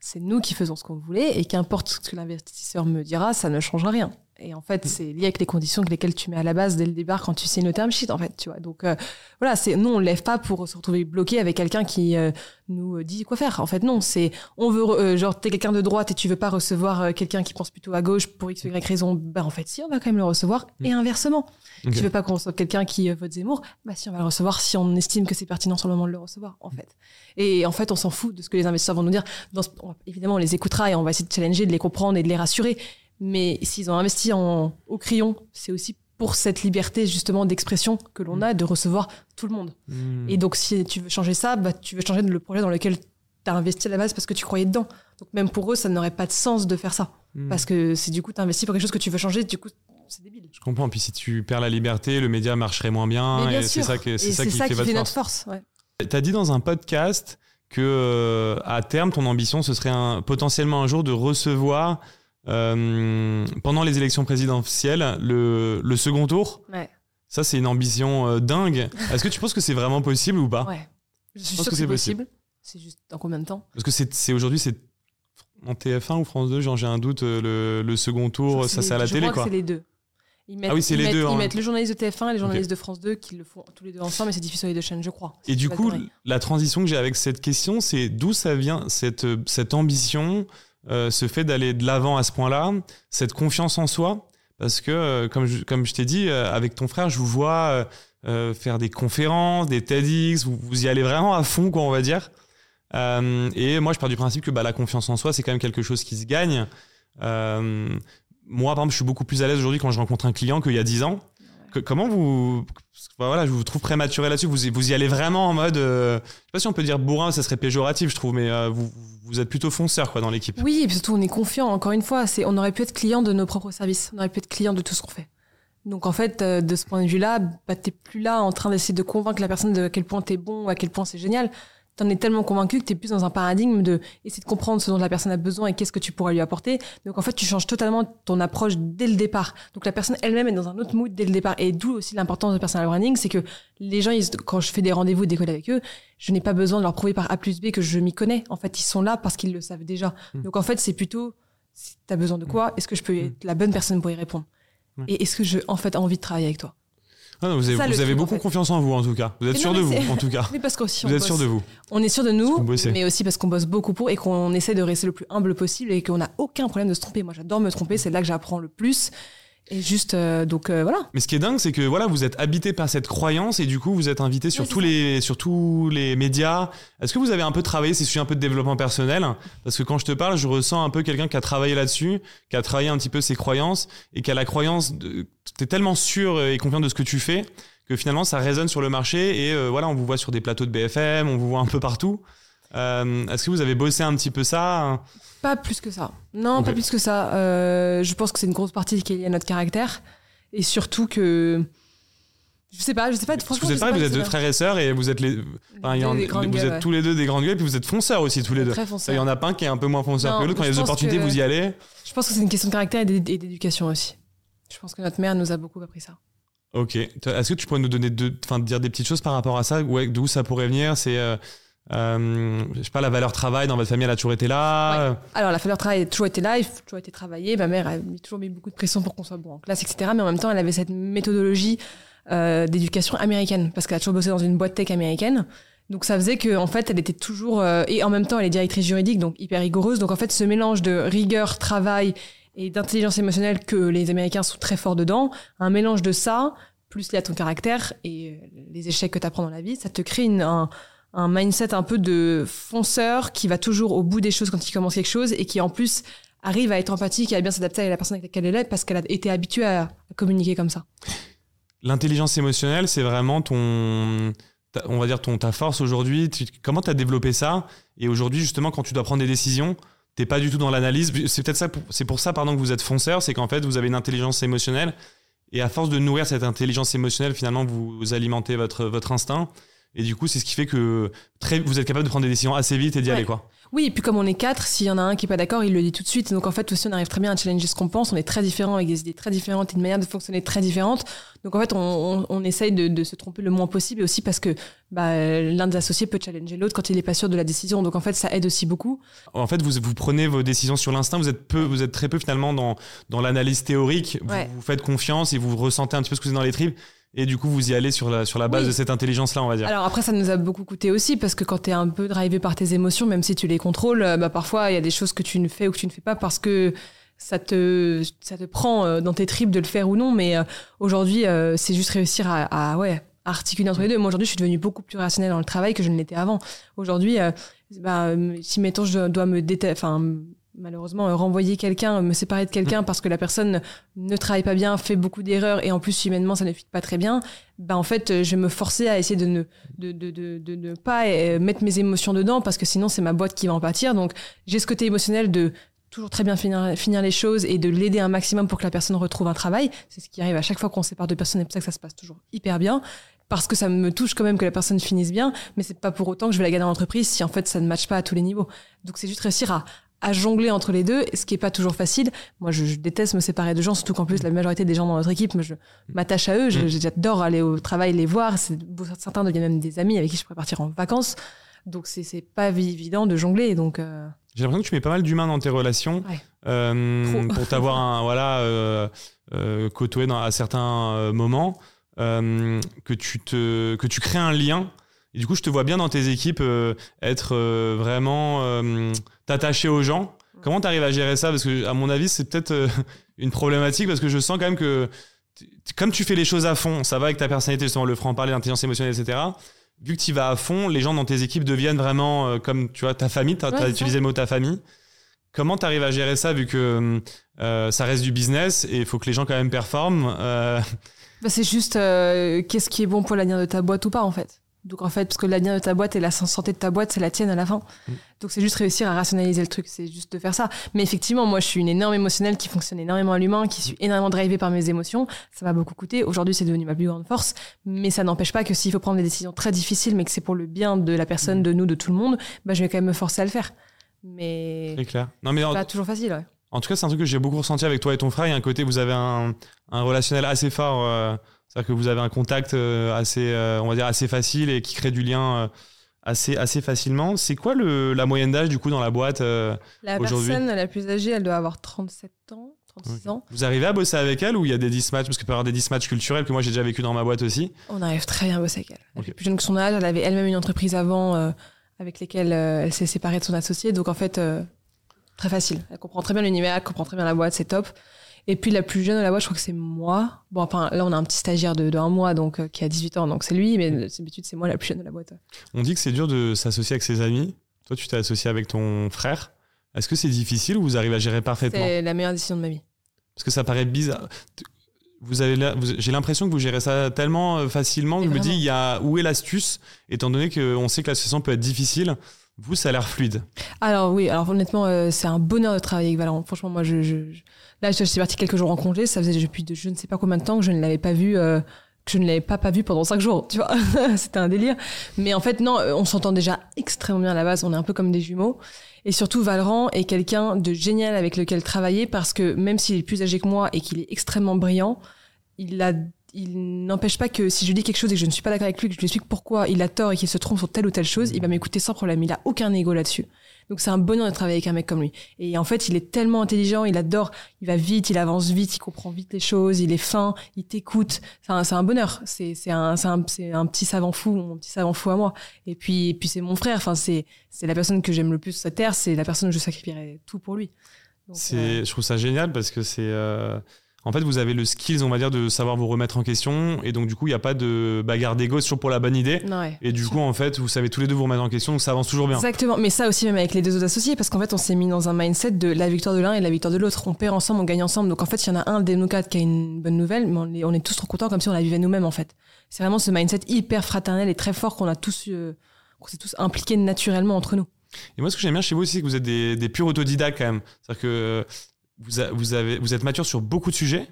c'est nous qui faisons ce qu'on voulait et qu'importe ce que l'investisseur me dira, ça ne changera rien. Et en fait, mm. c'est lié avec les conditions que lesquelles tu mets à la base dès le départ quand tu signes le term sheet, en fait, tu vois. Donc, euh, voilà, c'est, nous, on ne lève pas pour se retrouver bloqué avec quelqu'un qui euh, nous dit quoi faire. En fait, non, c'est, on veut, euh, genre, t'es quelqu'un de droite et tu veux pas recevoir quelqu'un qui pense plutôt à gauche pour X, Y raison. Bah, en fait, si, on va quand même le recevoir. Mm. Et inversement. Tu veux pas qu'on reçoive quelqu'un qui vote Zemmour. Bah, si, on va le recevoir si on estime que c'est pertinent sur le moment de le recevoir, en fait. Et en fait, on s'en fout de ce que les investisseurs vont nous dire. Dans évidemment, on les écoutera et on va essayer de challenger, de les comprendre et de les rassurer. Mais s'ils ont investi en, au crayon, c'est aussi pour cette liberté justement d'expression que l'on mm. a de recevoir tout le monde. Mm. Et donc si tu veux changer ça, bah, tu veux changer le projet dans lequel tu as investi à la base parce que tu croyais dedans. Donc même pour eux, ça n'aurait pas de sens de faire ça. Mm. Parce que c'est du coup, tu as investi pour quelque chose que tu veux changer, du coup, c'est débile. Je comprends. Puis si tu perds la liberté, le média marcherait moins bien. Et c'est ça, que- c'est ça qui ça fait qui fait force. notre force. Ouais. T'as dit dans un podcast que euh, à terme, ton ambition, ce serait un, potentiellement un jour de recevoir pendant les élections présidentielles le, le second tour. Ouais. Ça, c'est une ambition euh, dingue. Est-ce que tu penses que c'est vraiment possible ou pas? Ouais. Je suis pense que que c'est possible. C'est juste dans combien de temps? Parce que c'est aujourd'hui, c'est en TF1 ou France 2, genre j'ai un doute, euh, le, le second tour, ça c'est à la je télé crois quoi. que c'est les deux. Ils mettent, Ah oui, c'est les mettent- deux, Ils hein. mettent le journaliste de TF1 et les journalistes de France 2 qui le font tous les deux ensemble, mais c'est diffusé sur les deux chaînes, je crois. Et du coup, la transition que j'ai avec cette question, c'est d'où ça vient cette, euh, cette ambition, euh, ce fait d'aller de l'avant à ce point-là, cette confiance en soi. Parce que, euh, comme je, comme je t'ai dit, euh, avec ton frère, je vous vois faire des conférences, des TEDx, vous, vous y allez vraiment à fond, quoi, on va dire. Et moi, je pars du principe que bah, la confiance en soi, c'est quand même quelque chose qui se gagne. Moi, par exemple, je suis beaucoup plus à l'aise aujourd'hui quand je rencontre un client qu'il y a 10 ans. Comment vous. voilà, je vous trouve prématuré là-dessus. Vous, vous y allez vraiment en mode. euh, je sais pas si on peut dire bourrin, ça serait péjoratif, je trouve, mais euh, vous, vous êtes plutôt fonceur quoi, dans l'équipe. Oui, et surtout, on est confiant. Encore une fois, on aurait pu être client de nos propres services. On aurait pu être client de tout ce qu'on fait. Donc, en fait, euh, de ce point de vue-là, bah, t'es plus là en train d'essayer de convaincre la personne de à quel point t'es bon ou à quel point c'est génial. T'en es tellement convaincu que t'es plus dans un paradigme de essayer de comprendre ce dont la personne a besoin et qu'est-ce que tu pourrais lui apporter. Donc, en fait, tu changes totalement ton approche dès le départ. Donc, la personne elle-même est dans un autre mood dès le départ. Et d'où aussi l'importance de personal branding, c'est que les gens, ils- quand je fais des rendez-vous, des calls avec eux, je n'ai pas besoin de leur prouver par A plus B que je m'y connais. En fait, ils sont là parce qu'ils le savent déjà. Hmm. Donc en fait, c'est plutôt si tu as besoin de quoi, est-ce que je peux être la bonne personne pour y répondre? Hmm. Et est-ce que je en fait envie de travailler avec toi? Ah non, vous avez, Ça, le vous avez truc, en beaucoup fait. confiance en vous en tout cas. Vous êtes Mais sûr non, de vous en tout cas. Mais parce qu'aussi Vous on êtes sûr de vous. On est sûr de nous, mais aussi parce qu'on bosse beaucoup pour et qu'on essaie de rester le plus humble possible et qu'on n'a aucun problème de se tromper. Moi, j'adore me tromper, c'est là que j'apprends le plus. Et juste, euh, donc euh, voilà. Mais ce qui est dingue, c'est que voilà, vous êtes habité par cette croyance et du coup, vous êtes invité sur tous ça. les sur tous les médias. Est-ce que vous avez un peu travaillé ces sujets un peu de développement personnel Parce que quand je te parle, je ressens un peu quelqu'un qui a travaillé là-dessus, qui a travaillé un petit peu ses croyances et qui a la croyance. de- T'es tellement sûr et confiant de ce que tu fais que finalement, ça résonne sur le marché et euh, voilà, on vous voit sur des plateaux de BFM, on vous voit un peu partout. Euh, Est-ce que vous avez bossé un petit peu ça Pas plus que ça. Non, pas plus que ça. Euh, je pense que c'est une grosse partie qui est liée à notre caractère. Et surtout que. Je sais pas, je sais pas. Franchement, vous êtes pareil, pas, vous êtes deux frères et sœurs et vous êtes les. enfin, y en- vous gueules, êtes ouais. tous les deux des grandes gueules puis vous êtes fonceurs aussi tous les deux. Très Il y en a pas un qui est un peu moins fonceur Non, que l'autre. Quand il y a des opportunités, que- vous y allez. Je pense que c'est une question de caractère et d'é- et d'éducation aussi. Je pense que notre mère nous a beaucoup appris ça. Ok. Est-ce que tu pourrais nous donner deux, enfin, dire des petites choses par rapport à ça? Ouais, d'où ça pourrait venir? C'est, euh, euh, je sais pas, la valeur travail dans votre famille, elle a toujours été là. Alors, la valeur travail a toujours été là, il a toujours été travaillé. Ma mère a toujours mis beaucoup de pression pour qu'on soit bon en classe, etc. Mais en même temps, elle avait cette méthodologie euh, d'éducation américaine, parce qu'elle a toujours bossé dans une boîte tech américaine. Donc, ça faisait qu'en en fait, elle était toujours... euh, et en même temps, elle est directrice juridique, donc hyper rigoureuse. Donc, en fait, ce mélange de rigueur, travail et d'intelligence émotionnelle que les Américains sont très forts dedans, un mélange de ça, plus lié à ton caractère et les échecs que tu apprends dans la vie, ça te crée une- un, un mindset un peu de fonceur qui va toujours au bout des choses quand il commence quelque chose et qui en plus arrive à être empathique et à bien s'adapter à la personne avec laquelle elle est parce qu'elle a été habituée à, communiquer comme ça. L'intelligence émotionnelle, c'est vraiment ton, ta- on va dire ton ta force aujourd'hui. Comment tu as développé ça? Et aujourd'hui, justement, quand tu dois prendre des décisions, t'es pas du tout dans l'analyse. C'est peut-être ça, c'est pour ça, pardon, que vous êtes fonceur, c'est qu'en fait, vous avez une intelligence émotionnelle. Et à force de nourrir cette intelligence émotionnelle, finalement, vous alimentez votre, votre instinct. Et du coup, c'est ce qui fait que très, vous êtes capable de prendre des décisions assez vite et d'y Ouais. aller, quoi. Oui, et puis comme on est quatre, s'il y en a un qui est pas d'accord, il le dit tout de suite. Donc en fait aussi, on arrive très bien à challenger ce qu'on pense. On est très différents avec des idées très différentes et une manière de fonctionner très différente. Donc en fait, on, on, on essaye de, de se tromper le moins possible et aussi parce que bah, l'un des associés peut challenger l'autre quand il est pas sûr de la décision. Donc en fait, ça aide aussi beaucoup. En fait, vous, vous prenez vos décisions sur l'instinct. Vous êtes peu, vous êtes très peu finalement dans, dans l'analyse théorique. Vous, Ouais. vous faites confiance et vous ressentez un petit peu ce que vous avez dans les tripes. Et du coup, vous y allez sur la, sur la base Oui. de cette intelligence-là, on va dire. Alors après, ça nous a beaucoup coûté aussi parce que quand tu es un peu drivé par tes émotions, même si tu les contrôles, euh, bah, parfois il y a des choses que tu ne fais ou que tu ne fais pas parce que ça te, ça te prend euh, dans tes tripes de le faire ou non. Mais euh, aujourd'hui, c'est juste réussir à, à, ouais, articuler entre les deux. Moi aujourd'hui, je suis devenue beaucoup plus rationnelle dans le travail que je ne l'étais avant. Aujourd'hui, bah, si mettons je dois- me déta- enfin malheureusement euh, renvoyer quelqu'un, me séparer de quelqu'un parce que la personne ne travaille pas bien, fait beaucoup d'erreurs et en plus humainement ça ne fit pas très bien, bah en fait euh, je vais me forcer à essayer de ne de, de, de, de ne pas euh, mettre mes émotions dedans parce que sinon c'est ma boîte qui va en pâtir. Donc j'ai ce côté émotionnel de toujours très bien finir, finir les choses et de l'aider un maximum pour que la personne retrouve un travail. C'est ce qui arrive à chaque fois qu'on sépare deux personnes et pour ça que ça se passe toujours hyper bien. Parce que ça me touche quand même que la personne finisse bien, mais c'est pas pour autant que je vais la garder en entreprise si en fait ça ne matche pas à tous les niveaux. Donc c'est juste réussir à, à jongler entre les deux, ce qui est pas toujours facile. Moi, je, je déteste me séparer de gens, surtout qu'en plus la majorité des gens dans notre équipe, je m'attache à eux. Je- J'adore aller au travail, les voir. Certains deviennent même des amis avec qui je pourrais partir en vacances. Donc c'est pas évident de jongler. Donc euh, J'ai l'impression que tu mets pas mal d'humains dans tes relations Ouais. euh, pour t'avoir un voilà euh, euh, côtoyé dans, à certains moments, que tu te que tu crées un lien. Et du coup, je te vois bien dans tes équipes euh, être euh, vraiment euh, t'attacher aux gens. Comment tu arrives à gérer ça? Parce que à mon avis, c'est peut-être euh, une problématique parce que je sens quand même que comme tu fais les choses à fond, ça va avec ta personnalité, justement le franc-parler, l'intelligence émotionnelle, etc. Vu que tu vas à fond, les gens dans tes équipes deviennent vraiment comme tu vois ta famille. Tu as, Ouais, utilisé le mot ta famille. Comment tu arrives à gérer ça vu que ça reste du business et il faut que les gens quand même performent bah, c'est juste qu'est-ce qui est bon pour l'avenir de ta boîte ou pas en fait. Donc en fait, parce que l'avenir de ta boîte et la santé de ta boîte, c'est la tienne à la fin. Mm. Donc c'est juste réussir à rationaliser le truc, c'est juste de faire ça. Mais effectivement, moi je suis une énorme émotionnelle qui fonctionne énormément à l'humain, qui suis énormément drivée par mes émotions. Ça m'a beaucoup coûté. Aujourd'hui, c'est devenu ma plus grande force. Mais ça n'empêche pas que s'il faut prendre des décisions très difficiles, mais que c'est pour le bien de la personne, de nous, de tout le monde, bah, je vais quand même me forcer à le faire. Mais C'est clair. Non mais en, pas toujours facile. Ouais. en tout cas, c'est un truc que j'ai beaucoup ressenti avec toi et ton frère. Il y a un côté, vous avez un, un relationnel assez fort. euh, C'est-à-dire que vous avez un contact euh, assez, euh, on va dire, assez facile et qui crée du lien euh, assez, assez facilement. C'est quoi le, la moyenne d'âge du coup dans la boîte euh, La personne la plus âgée, elle doit avoir 37 ans, 36 ans. Vous arrivez à bosser avec elle ou il y a des dismatchs Parce qu'il peut y avoir des dismatchs culturels que moi j'ai déjà vécu dans ma boîte aussi. On arrive très bien à bosser avec elle. Elle Ok. est plus jeune que son âge, elle avait elle-même une entreprise avant euh, avec lesquelles euh, elle s'est séparée de son associé. Donc en fait, très facile. Elle comprend très bien l'univers, elle comprend très bien la boîte, c'est top. Et puis la plus jeune de la boîte, je crois que c'est moi. Bon, enfin, là, on a un petit stagiaire de, de un mois donc, euh, qui a 18 ans, donc c'est lui, mais d'habitude, c'est moi la plus jeune de la boîte. On dit que c'est dur de s'associer avec ses amis. Toi, tu t'es associé avec ton frère. Est-ce que c'est difficile ou vous arrivez à gérer parfaitement C'est la meilleure décision de ma vie. Parce que ça paraît bizarre. Vous avez, j'ai l'impression que vous gérez ça tellement euh, facilement que je me dis, il y a où est l'astuce? Étant donné qu'on sait que l'association peut être difficile, vous, ça a l'air fluide. Alors oui, alors honnêtement, euh, c'est un bonheur de travailler avec Valorant. Franchement, moi, je, je, là, je suis partie quelques jours en congé. Ça faisait depuis de, je ne sais pas combien de temps que je ne l'avais pas vu, euh, que je ne l'avais pas pas vu pendant cinq jours. Tu vois, c'était un délire. Mais en fait, non, euh, on s'entend déjà extrêmement bien à la base. On est un peu comme des jumeaux. Et surtout, Valorant est quelqu'un de génial avec lequel travailler parce que même s'il est plus âgé que moi et qu'il est extrêmement brillant, il a il n'empêche pas que si je dis quelque chose et que je ne suis pas d'accord avec lui, que je lui explique pourquoi il a tort et qu'il se trompe sur telle ou telle chose, il va m'écouter sans problème. Il a aucun ego là-dessus. Donc c'est un bonheur de travailler avec un mec comme lui. Et en fait, il est tellement intelligent, il adore, il va vite, il avance vite, il comprend vite les choses, il est fin, il t'écoute. C'est un, c'est un bonheur. C'est c'est un, c'est un, c'est un petit savant fou, mon petit savant fou à moi. Et puis, et puis c'est mon frère. Enfin, c'est c'est la personne que j'aime le plus sur cette terre. C'est la personne où je sacrifierais tout pour lui. Donc, C'est, euh, je trouve ça génial parce que c'est, euh, en fait, vous avez le skills, on va dire, de savoir vous remettre en question. Et donc, du coup, il n'y a pas de bagarre d'ego, toujours pour la bonne idée. ouais. Et du coup, en fait, vous savez tous les deux vous remettre en question, donc ça avance toujours bien. Exactement, mais ça aussi même avec les deux autres associés, parce qu'en fait on s'est mis dans un mindset de la victoire de l'un et la victoire de l'autre. On perd ensemble, on gagne ensemble. Donc en fait, il y en a un des nous quatre qui a une bonne nouvelle, mais on est, on est tous trop contents comme si on la vivait nous-mêmes en fait. C'est vraiment ce mindset hyper fraternel et très fort qu'on a tous, euh, qu'on s'est tous impliqués naturellement entre nous. Et moi, ce que j'aime bien chez vous aussi, c'est que vous êtes des, des purs autodidactes quand même. C'est-à-dire que euh, vous, a- vous, avez, vous êtes mature sur beaucoup de sujets.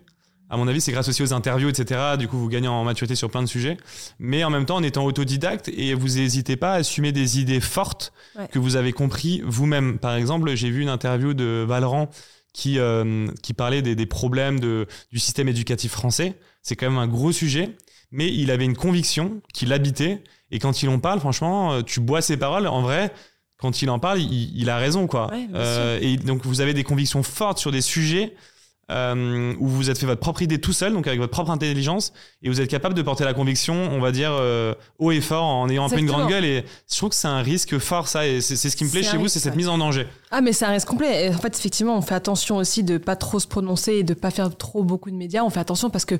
À mon avis, c'est grâce aussi aux interviews, etc. Du coup, vous gagnez en maturité sur plein de sujets. Mais en même temps, en étant autodidacte, et vous n'hésitez pas à assumer des idées fortes Ouais. que vous avez compris vous-même. Par exemple, j'ai vu une interview de Valran qui, euh, qui parlait des, des problèmes de, du système éducatif français. C'est quand même un gros sujet. Mais il avait une conviction qu'il habitait. Et quand il en parle, franchement, euh, tu bois ses paroles. En vrai, quand il en parle, il, il a raison, quoi. Ouais, Euh, et donc, vous avez des convictions fortes sur des sujets euh, où vous êtes fait votre propre idée tout seul, donc avec votre propre intelligence, et vous êtes capable de porter la conviction, on va dire, euh, haut et fort, en ayant un peu une grande Exactement. gueule. Et je trouve que c'est un risque fort, ça, et c'est ce qui me plaît chez vous, c'est cette ouais. mise en danger. Ah mais c'est un risque complet. Et en fait, effectivement, on fait attention aussi de pas trop se prononcer et de pas faire trop beaucoup de médias. On fait attention parce que,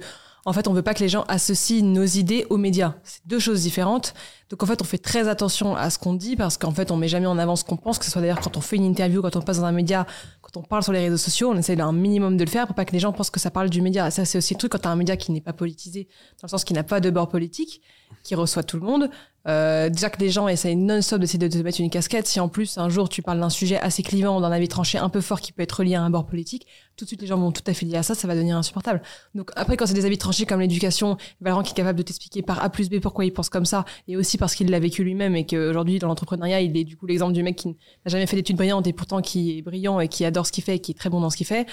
en fait, on veut pas que les gens associent nos idées aux médias. C'est deux choses différentes. Donc en fait, on fait très attention à ce qu'on dit parce qu'en fait, on met jamais en avant ce qu'on pense, que ce soit d'ailleurs quand on fait une interview, quand on passe dans un média, quand on parle sur les réseaux sociaux, on essaie d'un minimum de le faire pour pas que les gens pensent que ça parle du média. Ça, c'est aussi le truc quand t'as un média qui n'est pas politisé, dans le sens qui n'a pas de bord politique. qui reçoit tout le monde. Euh, déjà que les gens essayent non-stop d'essayer de te mettre une casquette. Si en plus, un jour, tu parles d'un sujet assez clivant, d'un avis tranché un peu fort qui peut être lié à un bord politique, tout de suite, les gens vont tout à fait lier à ça, ça va devenir insupportable. Donc après, quand c'est des avis tranchés comme l'éducation, Valorant qui est capable de t'expliquer par A plus B pourquoi il pense comme ça, et aussi parce qu'il l'a vécu lui-même et qu'aujourd'hui, dans l'entrepreneuriat, il est du coup l'exemple du mec qui n'a jamais fait d'études brillantes et pourtant qui est brillant et qui adore ce qu'il fait et qui est très bon dans ce qu'il fait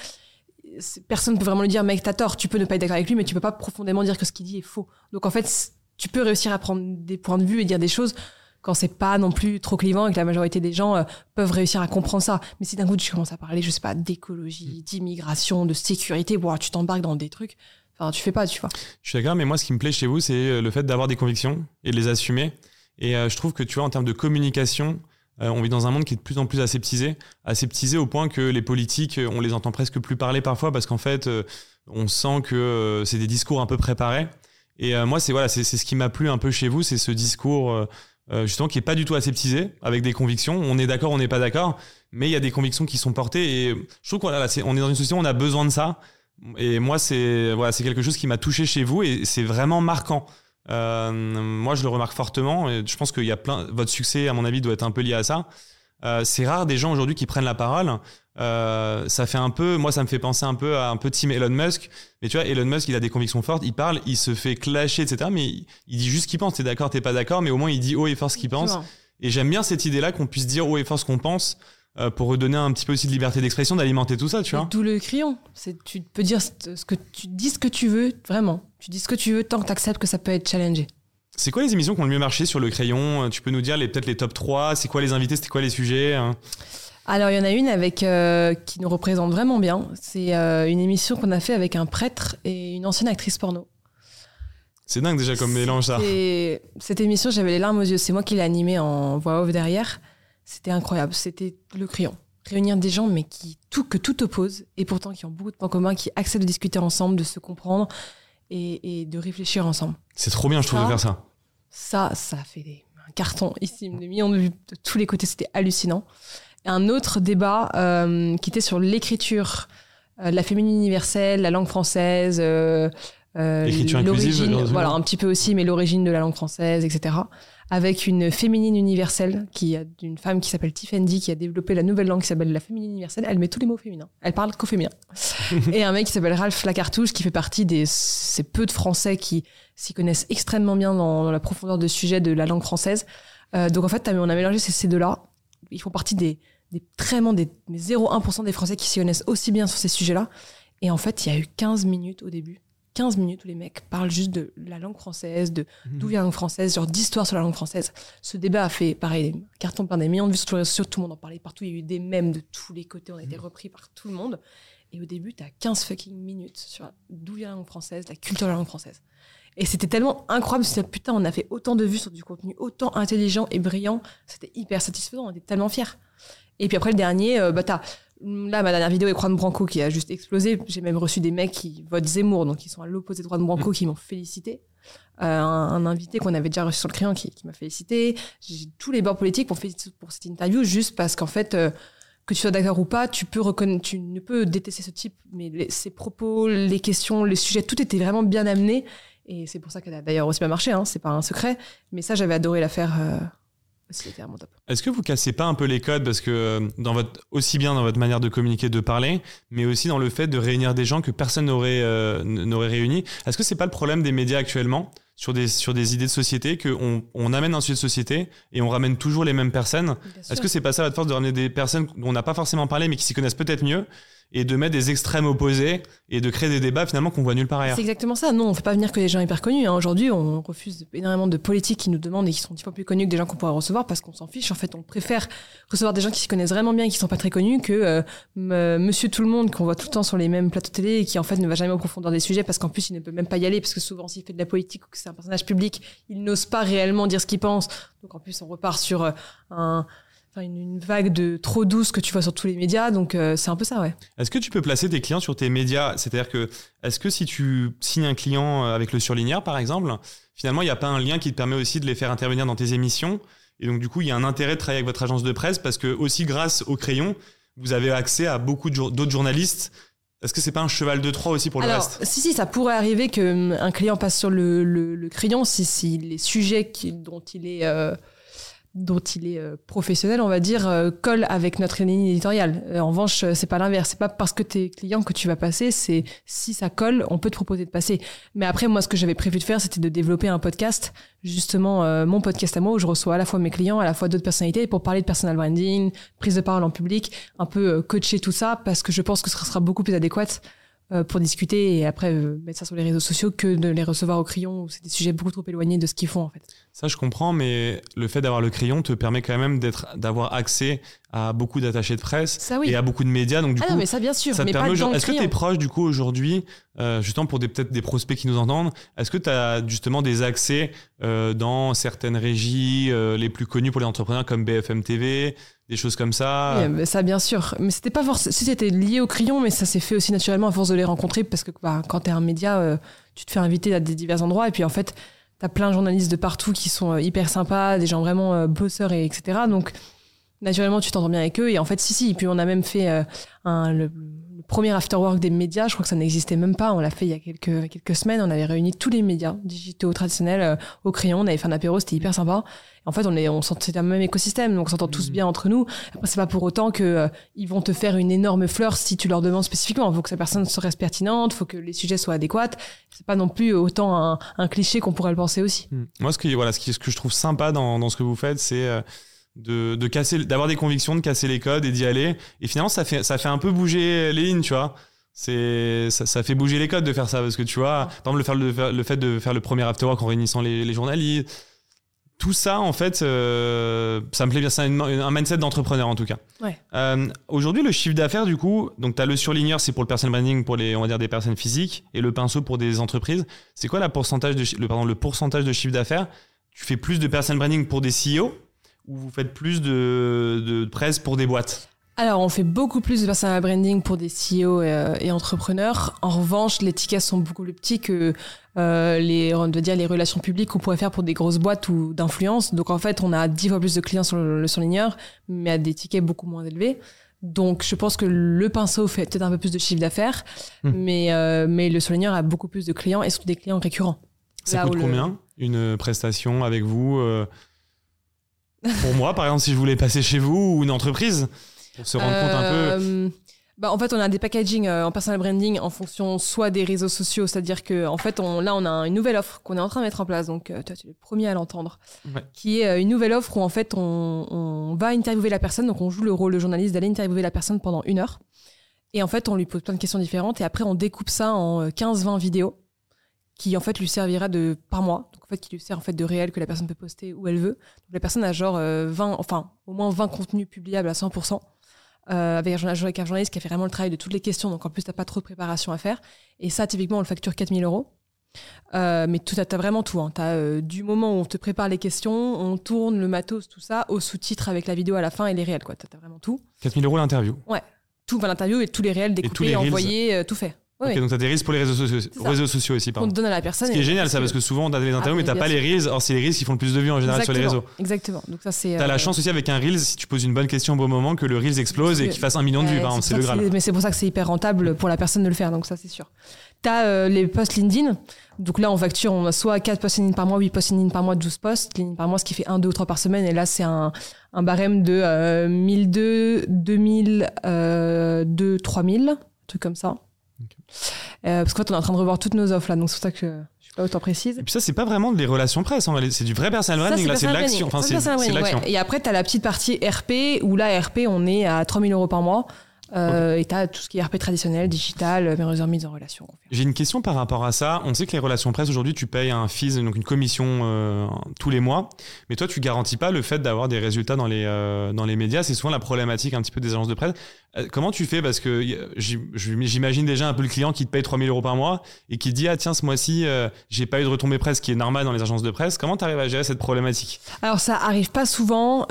personne ne peut vraiment lui dire mec t'as tort tu peux ne pas être d'accord avec lui mais tu peux pas profondément dire que ce qu'il dit est faux donc en fait tu peux réussir à prendre des points de vue et dire des choses quand c'est pas non plus trop clivant et que la majorité des gens euh, peuvent réussir à comprendre ça. Mais si d'un coup tu commences à parler, je sais pas, d'écologie, mm. d'immigration, de sécurité, tu t'embarques dans des trucs, enfin, tu fais pas, tu vois. Je suis d'accord, mais moi, ce qui me plaît chez vous, c'est euh, le fait d'avoir des convictions et de les assumer. Et euh, je trouve que, tu vois, en termes de communication, on vit dans un monde qui est de plus en plus aseptisé, aseptisé au point que les politiques, on les entend presque plus parler parfois parce qu'en fait, on sent que c'est des discours un peu préparés. Et euh, moi, c'est voilà, ce qui m'a plu un peu chez vous, c'est ce discours euh, euh, justement qui est pas du tout aseptisé, avec des convictions. On est d'accord, on n'est pas d'accord, mais il y a des convictions qui sont portées. Et je trouve qu'on est dans une société où on a besoin de ça. Et moi, c'est voilà, c'est quelque chose qui m'a touché chez vous et c'est vraiment marquant. Euh, moi, je le remarque fortement. Et je pense qu'il y a plein. Votre succès, à mon avis, doit être un peu lié à ça. Euh, c'est rare des gens aujourd'hui qui prennent la parole euh, ça fait un peu, moi ça me fait penser un peu à un peu team Elon Musk. Mais tu vois, Elon Musk, il a des convictions fortes, il parle, il se fait clasher, etc. Mais il, dit juste ce qu'il pense. T'es d'accord, t'es pas d'accord, mais au moins il dit haut et fort ce qu'il pense. Et j'aime bien cette idée-là qu'on puisse dire haut et fort ce qu'on pense. Euh, pour redonner un petit peu aussi de liberté d'expression, d'alimenter tout ça, tu vois. D'où le crayon. C'est, tu peux dire ce que tu dis ce que tu veux, vraiment. Tu dis ce que tu veux tant que tu acceptes que ça peut être challengé. C'est quoi les émissions qui ont le mieux marché sur le crayon? Tu peux nous dire les, peut-être les top 3 C'est quoi les invités? C'était quoi les sujets hein? Alors, il y en a une avec euh, qui nous représente vraiment bien. C'est euh, une émission qu'on a fait avec un prêtre et une ancienne actrice porno. C'est dingue déjà comme mélange ça. Cette émission, j'avais les larmes aux yeux. C'est moi qui l'ai animée en voix off derrière. C'était incroyable. C'était le crayon. Réunir des gens, mais qui tout que tout oppose, et pourtant qui ont beaucoup de points communs, qui acceptent de discuter ensemble, de se comprendre et, de réfléchir ensemble. C'est trop bien, je trouve, de faire ça. Ça, ça a fait des, un carton ici, des millions de vues de tous les côtés. C'était hallucinant un autre débat euh, qui était sur l'écriture, euh, la féminine universelle, la langue française, euh, euh l'origine, voilà un petit peu aussi, mais l'origine de la langue française, etc. Avec une féminine universelle qui a une femme qui s'appelle Tiffany qui a développé la nouvelle langue qui s'appelle la féminine universelle. Elle met tous les mots féminins. Elle parle qu'au féminin. et un mec qui s'appelle Ralph Lacartouche qui fait partie des ces peu de Français qui s'y connaissent extrêmement bien dans, la profondeur de sujet de la langue française. Euh, donc en fait, on a mélangé ces, ces deux-là. Ils font partie des des, vraiment des, 0,1% des Français qui s'y connaissent aussi bien sur ces sujets-là. Et en fait, il y a eu 15 minutes au début. 15 minutes où les mecs parlent juste de la langue française, de mmh. d'où vient la langue française, genre d'histoire sur la langue française. Ce débat a fait, pareil, carton par des millions de vues sur les réseaux tout le monde en parlait partout, il y a eu des mèmes de tous les côtés, on a été mmh. repris par tout le monde. Et au début, t'as 15 fucking minutes sur d'où vient la langue française, la culture de la langue française. Et c'était tellement incroyable, c'était putain, on a fait autant de vues sur du contenu autant intelligent et brillant, c'était hyper satisfaisant, on était tellement fiers. Et puis après, le dernier, euh, bah, t'as, là, ma dernière vidéo est Juan Branco qui a juste explosé. J'ai même reçu des mecs qui votent Zemmour, donc qui sont à l'opposé de Juan Branco, qui m'ont félicité. Euh, un, invité qu'on avait déjà reçu sur le crayon qui, m'a félicité. J'ai tous les bords politiques pour pour cette interview, juste parce qu'en fait, euh, que tu sois d'accord ou pas, tu peux reconnaître, tu ne peux détester ce type, mais ses propos, les questions, les sujets, tout était vraiment bien amené. Et c'est pour ça qu'elle a d'ailleurs aussi bien marché, hein, c'est pas un secret. Mais ça, j'avais adoré la faire. Euh, est-ce que vous cassez pas un peu les codes parce que euh, aussi bien dans votre manière de communiquer, de parler, mais aussi dans le fait de réunir des gens que personne n'aurait euh, n'aurait. Est-ce que c'est pas le problème des médias actuellement? Sur des sur des idées de société qu'on on amène un sujet de société et on ramène toujours les mêmes personnes Est-ce que c'est pas ça votre force de ramener des personnes dont on n'a pas forcément parlé mais qui s'y connaissent peut-être mieux et de mettre des extrêmes opposés et de créer des débats finalement qu'on voit nulle part ailleurs? C'est exactement ça. Non, on ne fait pas venir que des gens hyper connus. Hein. Aujourd'hui, on refuse énormément de politiques qui nous demandent et qui sont dix fois plus connus que des gens qu'on pourrait recevoir parce qu'on s'en fiche. En fait, on préfère recevoir des gens qui s'y connaissent vraiment bien et qui sont pas très connus que euh, Monsieur Tout le Monde qu'on voit tout le temps sur les mêmes plateaux télé et qui en fait ne va jamais au profondeur des sujets parce qu'en plus il ne peut même pas y aller parce que souvent s'il fait de la politique ou que c'est un personnage public, il n'ose pas réellement dire ce qu'il pense. Donc en plus on repart sur euh, un une, vague de trop douce que tu vois sur tous les médias. Donc euh, c'est un peu ça, ouais. Est-ce que tu peux placer tes clients sur tes médias? C'est-à-dire que est-ce que si tu signes un client euh, avec le surligneur, par exemple, finalement il n'y a pas un lien qui te permet aussi de les faire intervenir dans tes émissions? Et donc du coup il y a un intérêt de travailler avec votre agence de presse parce que aussi grâce au crayon, vous avez accès à beaucoup d'autres journalistes Est-ce que c'est pas un cheval de Troie aussi pour le Alors, reste si, si, ça pourrait arriver qu'un client passe sur le, le- le crayon si, si les sujets qui- dont il est, euh, dont il est euh, professionnel, on va dire, euh, collent avec notre ligne éditoriale. Euh, en revanche, c'est pas l'inverse. C'est pas parce que t'es client que tu vas passer, c'est si ça colle, on peut te proposer de passer. Mais après, moi, ce que j'avais prévu de faire, c'était de développer un podcast, justement, euh, mon podcast à moi, où je reçois à la fois mes clients, à la fois d'autres personnalités, pour parler de personal branding, prise de parole en public, un peu coacher tout ça, parce que je pense que ce sera beaucoup plus adéquat pour discuter et après mettre ça sur les réseaux sociaux que de les recevoir au crayon où c'est des sujets beaucoup trop éloignés de ce qu'ils font en fait. Ça, je comprends, mais le fait d'avoir le crayon te permet quand même d'être, d'avoir accès à beaucoup d'attachés de presse Ça oui. et à beaucoup de médias. Donc du ah coup, non mais ça bien sûr, ça mais permet Est-ce que tu es proche du coup aujourd'hui, euh, justement pour peut-être des prospects qui nous entendent, est-ce que tu as justement des accès euh, dans certaines régies euh, les plus connues pour les entrepreneurs comme BFM TV, des choses comme ça? Oui, ça bien sûr, mais c'était pas forcément si c'était lié au crayon, mais ça s'est fait aussi naturellement à force de les rencontrer parce que bah, quand t'es un média, euh, tu te fais inviter à des divers endroits et puis en fait t'as plein de journalistes de partout qui sont euh, hyper sympas, des gens vraiment euh, bosseurs et etc. Donc naturellement tu t'entends bien avec eux et en fait si si. Puis on a même fait euh, un, le premier afterwork des médias, je crois que ça n'existait même pas. On l'a fait il y a quelques quelques semaines. On avait réuni tous les médias digitaux traditionnels euh, au crayon. On avait fait un apéro, c'était hyper sympa. En fait, on est, on c'est un même écosystème, donc on s'entend tous Mhm. bien entre nous. Après, c'est pas pour autant que euh, ils vont te faire une énorme fleur si tu leur demandes spécifiquement. Il faut que sa personne se reste pertinente, faut que les sujets soient adéquats. C'est pas non plus autant un, un cliché qu'on pourrait le penser aussi. Hmm. Moi, ce que, voilà, ce, qui, ce que je trouve sympa dans, dans ce que vous faites, c'est euh, de, de casser, d'avoir des convictions, de casser les codes et d'y aller. Et finalement, ça fait, ça fait un peu bouger les lignes, tu vois. C'est, ça, ça fait bouger les codes de faire ça parce que tu vois, par exemple, le, faire, le, fait de faire le premier afterwork en réunissant les, les journalistes, tout ça, en fait, euh, ça me plaît bien. C'est un, un mindset d'entrepreneur en tout cas. Ouais. Euh, Aujourd'hui, le chiffre d'affaires, du coup, donc tu as le surligneur, c'est pour le personal branding pour les, on va dire, des personnes physiques, et le pinceau pour des entreprises. C'est quoi la pourcentage de, le, pardon, le pourcentage de chiffre d'affaires? Tu fais plus de personal branding pour des CEO ou vous faites plus de, de presse pour des boîtes Alors, on fait beaucoup plus de personal branding pour des CEO et, euh, et entrepreneurs. En revanche, les tickets sont beaucoup plus petits que euh, les, on dire, les relations publiques qu'on pourrait faire pour des grosses boîtes ou d'influence. Donc, en fait, on a dix fois plus de clients sur le, le surligneur, mais à des tickets beaucoup moins élevés. Donc, je pense que le pinceau fait peut-être un peu plus de chiffre d'affaires, Hmm. mais, euh, mais le surligneur a beaucoup plus de clients et surtout des clients récurrents. Ça Là coûte le- combien une prestation avec vous euh, Pour moi, par exemple, si je voulais passer chez vous ou une entreprise, pour se rendre compte un peu. Euh, Bah, en fait, on a des packaging euh, en personal branding en fonction soit des réseaux sociaux, c'est-à-dire que en fait, on, là, on a une nouvelle offre qu'on est en train de mettre en place. Donc, euh, toi, tu es le premier à l'entendre, Ouais. qui est euh, une nouvelle offre où en fait, on, on va interviewer la personne. Donc, on joue le rôle de journaliste d'aller interviewer la personne pendant une heure. Et en fait, on lui pose plein de questions différentes. Et après, on découpe ça en euh, 15-20 vidéos qui en fait lui servira de par mois. Donc en fait, qui lui sert en fait de réel que la personne peut poster où elle veut. Donc la personne a genre euh, 20, enfin au moins 20 contenus publiables à 100%. Euh, avec, un journaliste, avec un journaliste qui a fait vraiment le travail de toutes les questions, donc en plus t'as pas trop de préparation à faire. Et ça, typiquement, on le facture 4000 euros. Euh, mais tout, t'as vraiment tout. Hein. Euh, du moment où on te prépare les questions, on tourne le matos, tout ça, au sous-titre avec la vidéo à la fin et les réels. T'as, t'as vraiment tout. 4000 euros l'interview. Tout, enfin, l'interview et tous les réels découpés, les reels. envoyés, euh, tout fait. Ouais, Ok, ouais. donc t'as des reels pour les réseaux sociaux, ça. réseaux sociaux aussi, pardon. te donne à la personne. Ce qui est génial, ça, parce que souvent, on a des interviews, Ah, mais t'as pas les reels. Or, c'est les reels qui font le plus de vues en général sur les réseaux. Exactement. Donc ça, c'est. T'as euh, la chance aussi avec un Reels, si tu poses une bonne question au bon moment, que le Reels explose et qu'il fasse un million de vues, c'est le ça Graal. Mais c'est pour ça que c'est hyper rentable pour la personne de le faire, donc ça c'est sûr. T'as euh, les posts LinkedIn. Donc là, on facture, on a soit 4 posts LinkedIn par mois, 8 posts LinkedIn par mois, 12 posts LinkedIn par mois, ce qui fait 1, 2 ou 3 par semaine. Et là, c'est un, un barème de euh, 1002, 2000, euh, 2, 3000, un truc comme ça. Euh, parce qu'en fait, on est en train de revoir toutes nos offres là, donc c'est pour ça que je suis pas autant précise. Et puis ça, c'est pas vraiment des relations presse, réalité. c'est du vrai personal branding, là, c'est de l'action. Enfin, c'est l'action. ouais. Et après, tu as la petite partie RP, où là, RP, on est à 3000 euros par mois. Euh, Et tu as tout ce qui est RP traditionnel, digital, meilleures mises en relation. J'ai une question par rapport à ça. On sait que les relations presse, aujourd'hui, tu payes un fees, donc une commission euh, tous les mois. Mais toi, tu garantis pas le fait d'avoir des résultats dans les, euh, dans les médias. C'est souvent la problématique un petit peu des agences de presse. Comment tu fais? Parce que j'imagine déjà un peu le client qui te paye 3000 euros par mois et qui dit, ah tiens, ce mois-ci, j'ai pas eu de retombée presse, ce qui est normal dans les agences de presse. Comment tu arrives à gérer cette problématique? Alors, ça arrive pas souvent.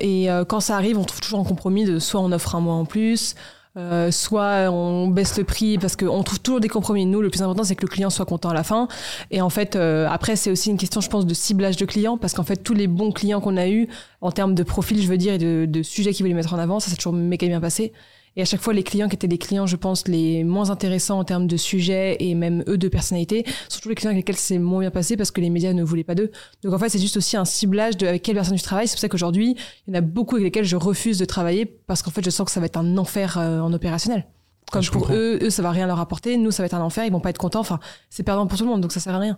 et quand ça arrive, on trouve toujours un compromis de soit on offre un mois en plus. Euh, soit on baisse le prix parce qu'on trouve toujours des compromis. Nous, le plus important, c'est que le client soit content à la fin. Et en fait, euh, après, c'est aussi une question, je pense, de ciblage de clients parce qu'en fait, tous les bons clients qu'on a eus, en termes de profil, je veux dire, et de, de sujets qu'ils voulaient mettre en avant, ça s'est toujours méga passé. Et à chaque fois, les clients qui étaient les clients, je pense, les moins intéressants en termes de sujet et même eux de personnalité, surtout les clients avec lesquels c'est moins bien passé parce que les médias ne voulaient pas d'eux. Donc en fait, c'est juste aussi un ciblage de avec quelle personne tu travailles. C'est pour ça qu'aujourd'hui, il y en a beaucoup avec lesquels je refuse de travailler parce qu'en fait, je sens que ça va être un enfer euh, en opérationnel. Comme Je pour comprends. eux, eux, ça va rien leur apporter. Nous, ça va être un enfer. Ils vont pas être contents. Enfin, c'est perdant pour tout le monde, donc ça sert à rien.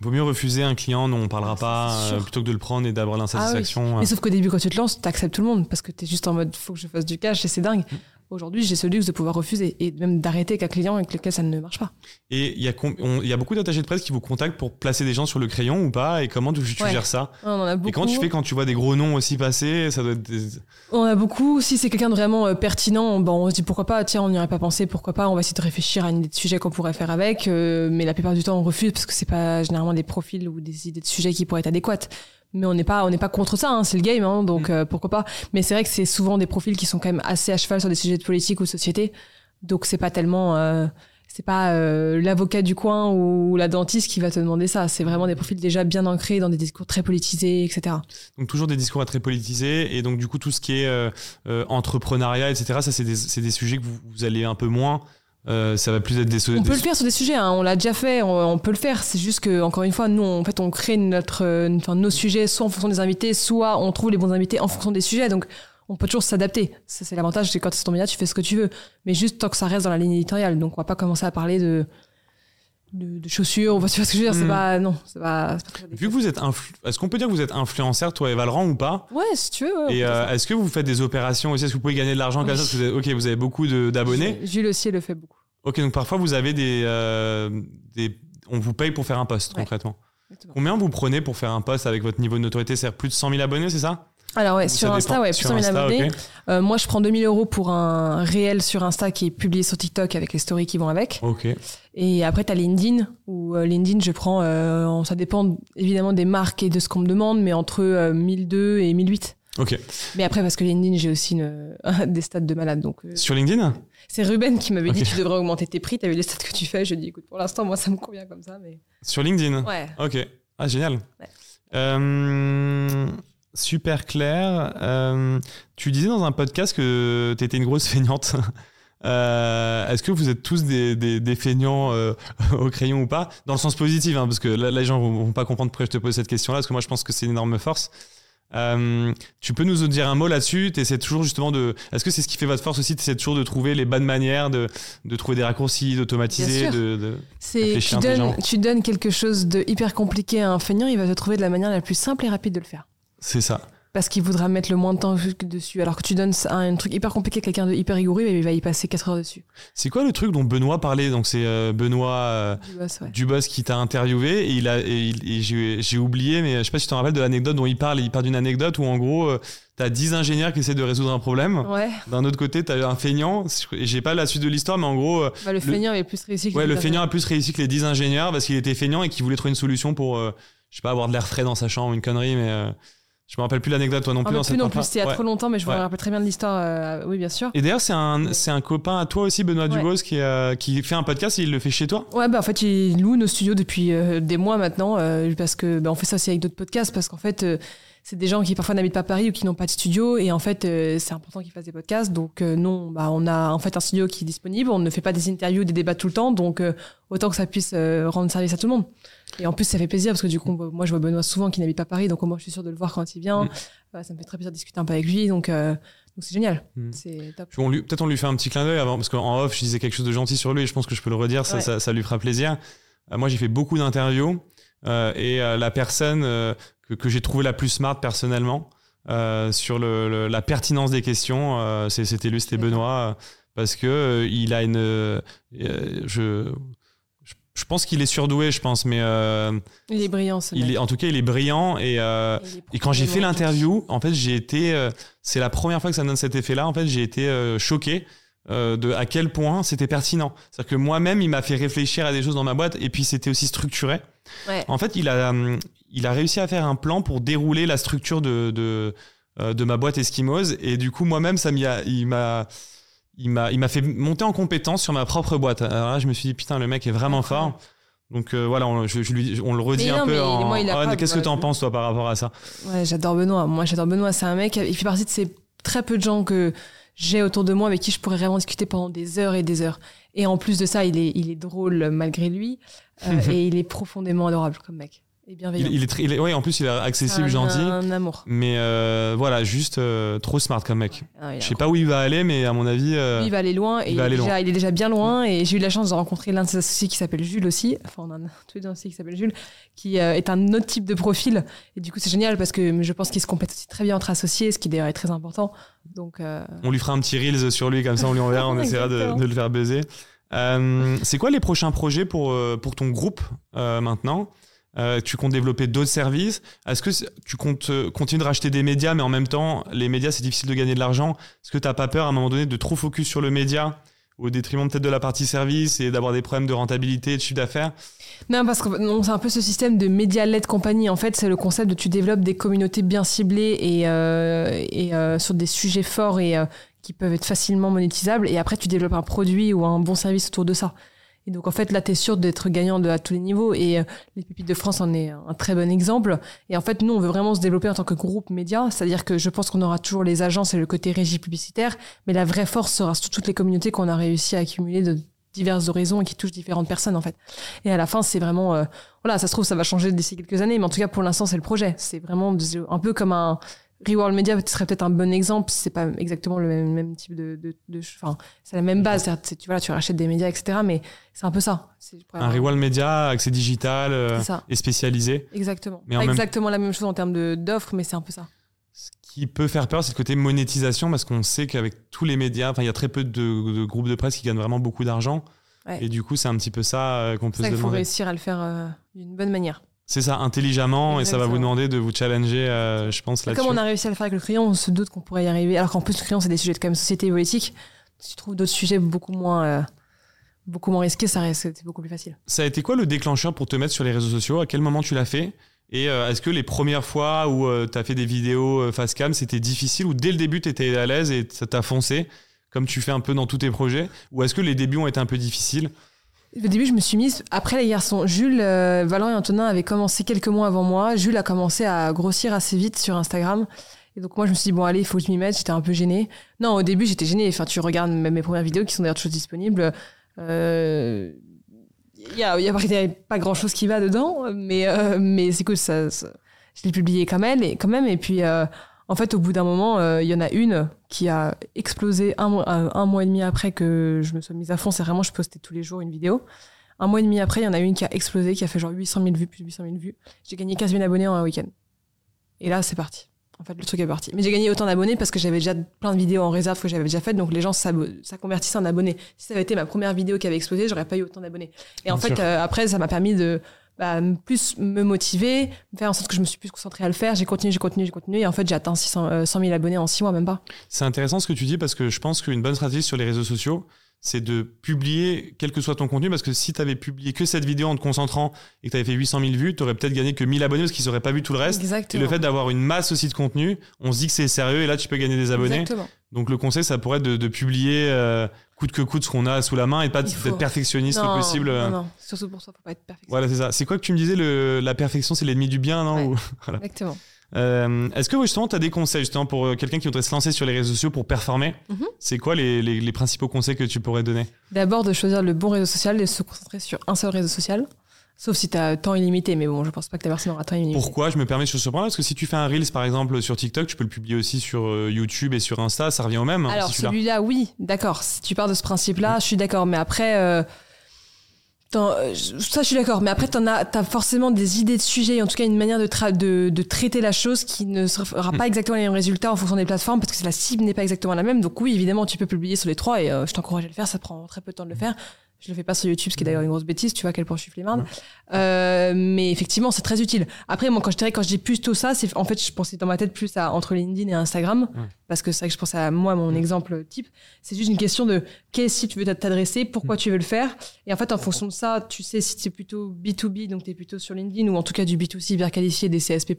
Vaut mieux refuser un client dont on parlera Ah, pas euh, plutôt que de le prendre et d'avoir l'insatisfaction. Mais sauf qu'au début, quand tu te lances, tu acceptes tout le monde parce que tu es juste en mode faut que je fasse du cash et c'est dingue. Aujourd'hui, j'ai ce luxe de pouvoir refuser et même d'arrêter avec un client avec lequel ça ne marche pas. Et il y, a y beaucoup d'attachés de presse qui vous contactent pour placer des gens sur le crayon ou pas? Et comment tu, tu Ouais. gères ça? On en a beaucoup. Et comment tu fais quand tu vois des gros noms aussi passer? Ça doit être des- On a beaucoup. Si c'est quelqu'un de vraiment euh, pertinent, bon, on se dit pourquoi pas, tiens, on n'y aurait pas pensé, pourquoi pas, on va essayer de réfléchir à une idée de sujet qu'on pourrait faire avec. euh, mais la plupart du temps, on refuse parce que c'est pas généralement des profils ou des idées de sujets qui pourraient être adéquates. Mais on n'est pas, on n'est pas contre ça, hein, c'est le game, hein, donc Mm. euh, pourquoi pas. Mais c'est vrai que c'est souvent des profils qui sont quand même assez à cheval sur des sujets de politique ou de société. Donc c'est pas tellement, euh, c'est pas euh, l'avocat du coin ou la dentiste qui va te demander ça. C'est vraiment des profils déjà bien ancrés dans des discours très politisés, etc. Donc toujours des discours très politisés et donc du coup tout ce qui est entrepreneuriat, etc. Ça c'est des, des sujets que vous, vous allez un peu moins. Euh, ça va plus être des. On des- peut le faire sur des sujets, hein, on l'a déjà fait, on, on peut le faire. C'est juste que, encore une fois, nous, en fait, on crée notre, euh, enfin, nos sujets soit en fonction des invités, soit on trouve les bons invités en fonction des sujets. Donc, on peut toujours s'adapter. Ça, c'est l'avantage, c'est quand c'est ton média, tu fais ce que tu veux. Mais juste tant que ça reste dans la ligne éditoriale. Donc, on va pas commencer à parler de, de, de chaussures. Tu vois ce que je veux dire C'est Mm. pas, non, c'est pas, c'est pas très Vu que vous êtes influ- est-ce qu'on peut dire que vous êtes influenceur toi et Valran ou pas? Ouais, si tu veux. ouais, Et euh, ça. est-ce que vous faites des opérations aussi? Est-ce que vous pouvez gagner de l'argent comme Oui. ça? Parce que vous avez- Ok, vous avez beaucoup d'abonnés. Jules aussi le fait beaucoup. Ok, donc parfois vous avez des, euh, des, on vous paye pour faire un post Ouais. concrètement. Exactement. Combien vous prenez pour faire un post avec votre niveau de notoriété? C'est-à-dire plus de 100 000 abonnés, c'est ça? Alors ouais, Ou sur Insta, ouais, Sur plus de 100 000 Insta, abonnés. ok. Euh, moi, je prends 2000 euros pour un réel sur Insta qui est publié sur TikTok avec les stories qui vont avec. Ok. Et après, tu as LinkedIn, où euh, LinkedIn, je prends, euh, ça dépend évidemment des marques et de ce qu'on me demande, mais entre euh, 1002 et 1008. Ok. Mais après, parce que LinkedIn, j'ai aussi une- des stats de malade. Donc, euh, Sur LinkedIn? c'est Ruben qui m'avait dit Ok. tu devrais augmenter tes prix, tu as vu les stats que tu fais. Je dis écoute, pour l'instant, moi, ça me convient comme ça. Mais... Sur LinkedIn? Ouais. Ok. Ah, génial. Ouais. Super clair. Euh, tu disais dans un podcast que tu étais une grosse feignante. Euh, Est-ce que vous êtes tous des, des, des feignants euh, au crayon ou pas? Dans le sens positif, hein, parce que là, les gens vont, vont pas comprendre pourquoi je te pose cette question-là, parce que moi je pense que c'est une énorme force. Euh, tu peux nous dire un mot là-dessus? T'essaies toujours justement de. Est-ce que c'est ce qui fait votre force aussi? T'essaies toujours de trouver les bonnes manières, de, de trouver des raccourcis, d'automatiser, de, de- C'est tu donnes, tu donnes quelque chose de hyper compliqué à un feignant, il va te trouver de la manière la plus simple et rapide de le faire. C'est ça. Parce qu'il voudra mettre le moins de temps dessus. Alors que tu donnes un, un truc hyper compliqué à quelqu'un de hyper rigoureux, il va y passer 4 heures dessus. C'est quoi le truc dont Benoît parlait? Donc c'est euh, Benoît. euh, Du boss, ouais. Qui t'a interviewé et il a et, j'ai oublié mais je sais pas si tu te rappelles de l'anecdote dont il parle il parle d'une anecdote où en gros euh, t'as 10 ingénieurs qui essaient de résoudre un problème Ouais, d'un autre côté t'as un feignant et j'ai pas la suite de l'histoire mais en gros euh, bah, le, feignant avait plus réussi que ouais les le feignant a plus réussi que les 10 ingénieurs parce qu'il était feignant et qu'il voulait trouver une solution pour je sais pas avoir de l'air frais dans sa chambre une connerie mais euh, je me rappelle plus l'anecdote toi non Ah, plus dans plus non plus, c'était il y a Ouais. trop longtemps, mais je me rappelle très bien de l'histoire. euh, oui, bien sûr. et d'ailleurs c'est un c'est un copain à toi aussi Benoît Ouais. Dubos qui euh, qui fait un podcast et il le fait chez toi Ouais, bah en fait, il loue nos studios depuis euh, des mois maintenant, euh, parce que bah, on fait ça aussi avec d'autres podcasts, parce qu'en fait, euh, c'est des gens qui parfois n'habitent pas Paris ou qui n'ont pas de studio, et en fait, euh, c'est important qu'ils fassent des podcasts. Donc euh, non, bah on a en fait un studio qui est disponible, on ne fait pas des interviews, des débats tout le temps, donc euh, autant que ça puisse euh, rendre service à tout le monde. Et en plus, ça fait plaisir parce que du coup, moi, je vois Benoît souvent qui n'habite pas Paris, donc au moins, je suis sûre de le voir quand il vient. Mm. Voilà, ça me fait très plaisir de discuter un peu avec lui, donc euh, donc c'est génial, Mm. c'est top. Peut-être on lui fait un petit clin d'œil avant, parce qu'en off, je disais quelque chose de gentil sur lui et je pense que je peux le redire, ça, Ouais. ça, ça lui fera plaisir. Euh, moi, j'ai fait beaucoup d'interviews euh, et euh, la personne euh, que, que j'ai trouvé la plus smart personnellement euh, sur le, le- la pertinence des questions, euh, c'était lui, c'était. Benoît, euh, parce que euh, il a une. euh, je, je, pense qu'il est surdoué, je pense, mais euh, Il est brillant, ce il est, en tout cas, il est brillant et. euh, Il est et quand j'ai fait l'interview, en fait, j'ai été. euh, c'est la première fois que ça me donne cet effet-là. En fait, j'ai été choqué de à quel point c'était pertinent. C'est-à-dire que moi-même, il m'a fait réfléchir à des choses dans ma boîte, et puis c'était aussi structuré. Ouais. En fait, il a, hum, il a réussi à faire un plan pour dérouler la structure de de, de ma boîte Eskimos, et du coup, moi-même, ça m'y a, il m'a il m'a il m'a fait monter en compétence sur ma propre boîte. Alors là, je me suis dit putain, le mec est vraiment fort. Donc euh, voilà, on, je, je lui, on le redit Mais un non, peu en. en- Qu'est-ce que bah, t'en penses toi par rapport à ça? Ouais, j'adore Benoît. Moi, j'adore Benoît. C'est un mec, il fait partie de ces très peu de gens que j'ai autour de moi avec qui je pourrais vraiment discuter pendant des heures et des heures. Et en plus de ça, il est, il est drôle malgré lui euh, et il est profondément adorable comme mec et bienveillant. Il, il est très, il est- ouais, en plus il est accessible, un, gentil. Un amour. Mais euh, voilà, juste euh, trop smart comme mec. Ah, Je sais pas où il va aller, mais à mon avis. euh, Lui, il va aller loin et il est aller déjà, loin. il est déjà bien loin. Et j'ai eu la chance de rencontrer l'un de ses associés qui s'appelle Jules aussi. Enfin, on a un tous les deux un associé qui s'appelle Jules, qui euh, est un autre type de profil. Et du coup, c'est génial parce que je pense qu'ils se complètent aussi très bien entre associés, ce qui d'ailleurs est très important. Donc, On lui fera un petit reels sur lui, comme ça on lui enverra, on essaiera de, de le faire baiser. C'est quoi les prochains projets pour, pour ton groupe maintenant? Euh, Tu comptes développer d'autres services Est-ce que tu comptes euh, continuer de racheter des médias, mais en même temps, les médias, c'est difficile de gagner de l'argent Est-ce que tu pas peur à un moment donné de trop focus sur le média au détriment peut-être de la partie service et d'avoir des problèmes de rentabilité, de chiffre d'affaires? Non, parce que c'est un peu ce système de média-led compagnie. En fait, c'est le concept de tu développes des communautés bien ciblées et, euh, et euh, sur des sujets forts et euh, qui peuvent être facilement monétisables. Et après, tu développes un produit ou un bon service autour de ça. Et donc, en fait, là, tu es sûr d'être gagnant de, à tous les niveaux. Et euh, les Pépites de France en est un très bon exemple. Et en fait, nous, on veut vraiment se développer en tant que groupe média. C'est-à-dire que je pense qu'on aura toujours les agences et le côté régie publicitaire. Mais la vraie force sera sur toutes les communautés qu'on a réussi à accumuler de diverses horizons et qui touchent différentes personnes, en fait. Et à la fin, c'est vraiment, euh, voilà, ça se trouve, ça va changer d'ici quelques années, mais en tout cas, pour l'instant, c'est le projet. C'est vraiment un peu comme un Reworld Media serait peut-être un bon exemple. C'est pas exactement le même, même type de, de, de- enfin, c'est la même base. Tu vois, tu rachètes des médias, etc. Mais c'est un peu ça. Un Rewild Media, accès digital euh, et spécialisé. Exactement. Mais Pas même- exactement la même chose en termes d'offres, mais c'est un peu ça. Ce qui peut faire peur, c'est le côté monétisation, parce qu'on sait qu'avec tous les médias, enfin, il y a très peu de, de groupes de presse qui gagnent vraiment beaucoup d'argent. Ouais. Et du coup, c'est un petit peu ça euh, qu'on peut ça se qu'il faut demander. réussir à le faire euh, d'une bonne manière. C'est ça, intelligemment, et ça va vous demander de vous challenger, euh, je pense, là-dessus. Comme on a réussi à le faire avec le crayon, on se doute qu'on pourrait y arriver. Alors qu'en plus, le crayon, c'est des sujets de quand même société et politique. Si tu trouves d'autres sujets beaucoup moins, euh, beaucoup moins risqués, ça reste beaucoup plus facile. Ça a été quoi le déclencheur pour te mettre sur les réseaux sociaux? À quel moment tu l'as fait? Et euh, est-ce que les premières fois où tu as fait des vidéos euh, face cam, c'était difficile ou dès le début tu étais à l'aise et ça t'a foncé comme tu fais un peu dans tous tes projets? Ou est-ce que les débuts ont été un peu difficiles? Au début, je me suis mise. Après, les garçons, Jules, euh, Valent et Antonin avaient commencé quelques mois avant moi. Jules a commencé à grossir assez vite sur Instagram. Et donc, moi, je me suis dit, bon, allez, il faut que je m'y mette. J'étais un peu gênée. Non, au début, j'étais gênée. Enfin, tu regardes même mes premières vidéos qui sont d'ailleurs toujours disponibles. Euh, Il y a, il y a y a pas grand chose qui va dedans, mais, euh, mais c'est cool. Je l'ai publié quand même. Et, quand même, et puis, euh, en fait, au bout d'un moment, euh, il y en a une qui a explosé un, mois- euh, un mois et demi après que je me sois mise à fond. C'est vraiment, je postais tous les jours une vidéo. Un mois et demi après, il y en a une qui a explosé, qui a fait genre 800 000 vues, plus de 800 000 vues. J'ai gagné 15 000 abonnés en un week-end. Et là, c'est parti. En fait, le truc est parti. Mais j'ai gagné autant d'abonnés parce que j'avais déjà plein de vidéos en réserve que j'avais déjà faites, donc les gens ça convertissait en abonnés. Si ça avait été ma première vidéo qui avait explosé, j'aurais pas eu autant d'abonnés. Et en fait, euh, après, ça m'a permis de bah, plus me motiver, faire en sorte que je me suis plus concentrée à le faire. J'ai continué, j'ai continué, j'ai continué. Et en fait, j'ai atteint 600, euh, 100 000 abonnés en 6 mois, même pas. C'est intéressant ce que tu dis parce que je pense qu'une bonne stratégie sur les réseaux sociaux, c'est de publier quel que soit ton contenu parce que si tu avais publié que cette vidéo en te concentrant et que tu avais fait 800 000 vues, tu aurais peut-être gagné que 1000 abonnés parce qu'ils auraient pas vu tout le reste. Et Exactement. le fait d'avoir une masse aussi de contenu, on se dit que c'est sérieux et là tu peux gagner des abonnés. Exactement. Donc le conseil, ça pourrait être de, de publier euh, coûte que coûte ce qu'on a sous la main et pas d'être perfectionniste non, le possible. Non, non. Surtout pour ça, faut pas être perfect. Voilà, c'est ça. C'est quoi que tu me disais, le, la perfection, c'est l'ennemi du bien, non Ouais. Exactement. Euh, Est-ce que justement, tu as des conseils justement pour euh, quelqu'un qui voudrait se lancer sur les réseaux sociaux pour performer? Mhm. C'est quoi les, les, les principaux conseils que tu pourrais donner? D'abord, de choisir le bon réseau social et de se concentrer sur un seul réseau social. Sauf si tu as temps illimité, mais bon, je pense pas que ta personne aura temps illimité. Pourquoi je me permets sur ce point-là? Parce que si tu fais un Reels par exemple sur TikTok, tu peux le publier aussi sur euh, YouTube et sur Insta, ça revient au même. hein, Alors, si celui-là. oui, d'accord. Si tu pars de ce principe-là, je suis d'accord. Mais après, euh, euh, ça, je suis d'accord. Mais après, t'en as, t'as forcément des idées de sujets, en tout cas une manière de, tra- de, de traiter la chose qui ne sera Hmm. pas exactement les mêmes résultats en fonction des plateformes, parce que la cible n'est pas exactement la même. Donc oui, évidemment, tu peux publier sur les trois, et euh, je t'encourage à le faire. Ça prend très peu de temps de le faire. Je le fais pas sur YouTube, ce qui est d'ailleurs une grosse bêtise. Tu vois à quel point je suis flemmarde. Euh, mais effectivement, c'est très utile. Après, moi, quand je dirais, quand je dis plus tout ça, c'est en fait, je pensais dans ma tête plus à entre LinkedIn et Instagram, Ouais. parce que c'est vrai que je pense à moi, mon exemple type. C'est juste une question de quel site tu veux t'adresser, pourquoi tu veux le faire. Et en fait, en fonction de ça, tu sais si c'est plutôt B2B, donc tu es plutôt sur LinkedIn, ou en tout cas du B2C bien qualifié, des CSP+,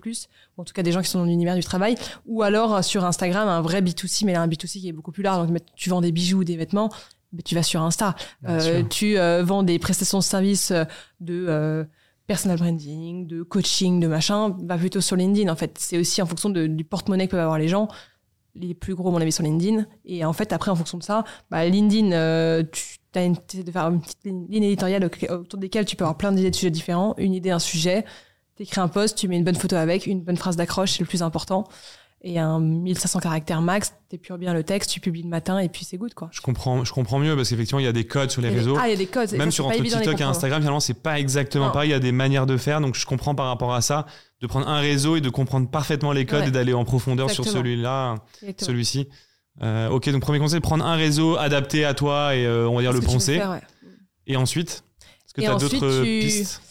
ou en tout cas des gens qui sont dans l'univers du travail, ou alors euh, sur Instagram, un vrai B2C, mais là, un B2C qui est beaucoup plus large. Donc, tu vends des bijoux ou des vêtements, tu vas sur Insta. Euh, tu euh, vends des prestations de services euh, de euh, personal branding, de coaching, de machin, va plutôt sur LinkedIn. En fait, c'est aussi en fonction de- du porte-monnaie que peuvent avoir les gens. les plus gros, mon avis, sur LinkedIn. Et en fait, après, en fonction de ça, bah, LinkedIn, euh, tu as une, de faire une petite ligne éditoriale autour desquelles tu peux avoir plein d'idées de sujets différents. Une idée, un sujet. Tu écris un post, tu mets une bonne photo avec, une bonne phrase d'accroche, c'est le plus important et un 1500 caractères max, t'épures bien le texte, tu publies le matin et puis c'est good quoi. Je comprends, je comprends mieux parce qu'effectivement il y a des codes sur les réseaux. Ah il y a des codes. Même sur entre TikTok et Instagram finalement c'est pas exactement pareil, il y a des manières de faire donc je comprends par rapport à ça de prendre un réseau et de comprendre parfaitement les codes et d'aller en profondeur sur celui-là, celui-ci. Euh, ok donc premier conseil prendre un réseau adapté à toi et euh, on va dire le penser. Et ensuite, est-ce que tu as d'autres pistes?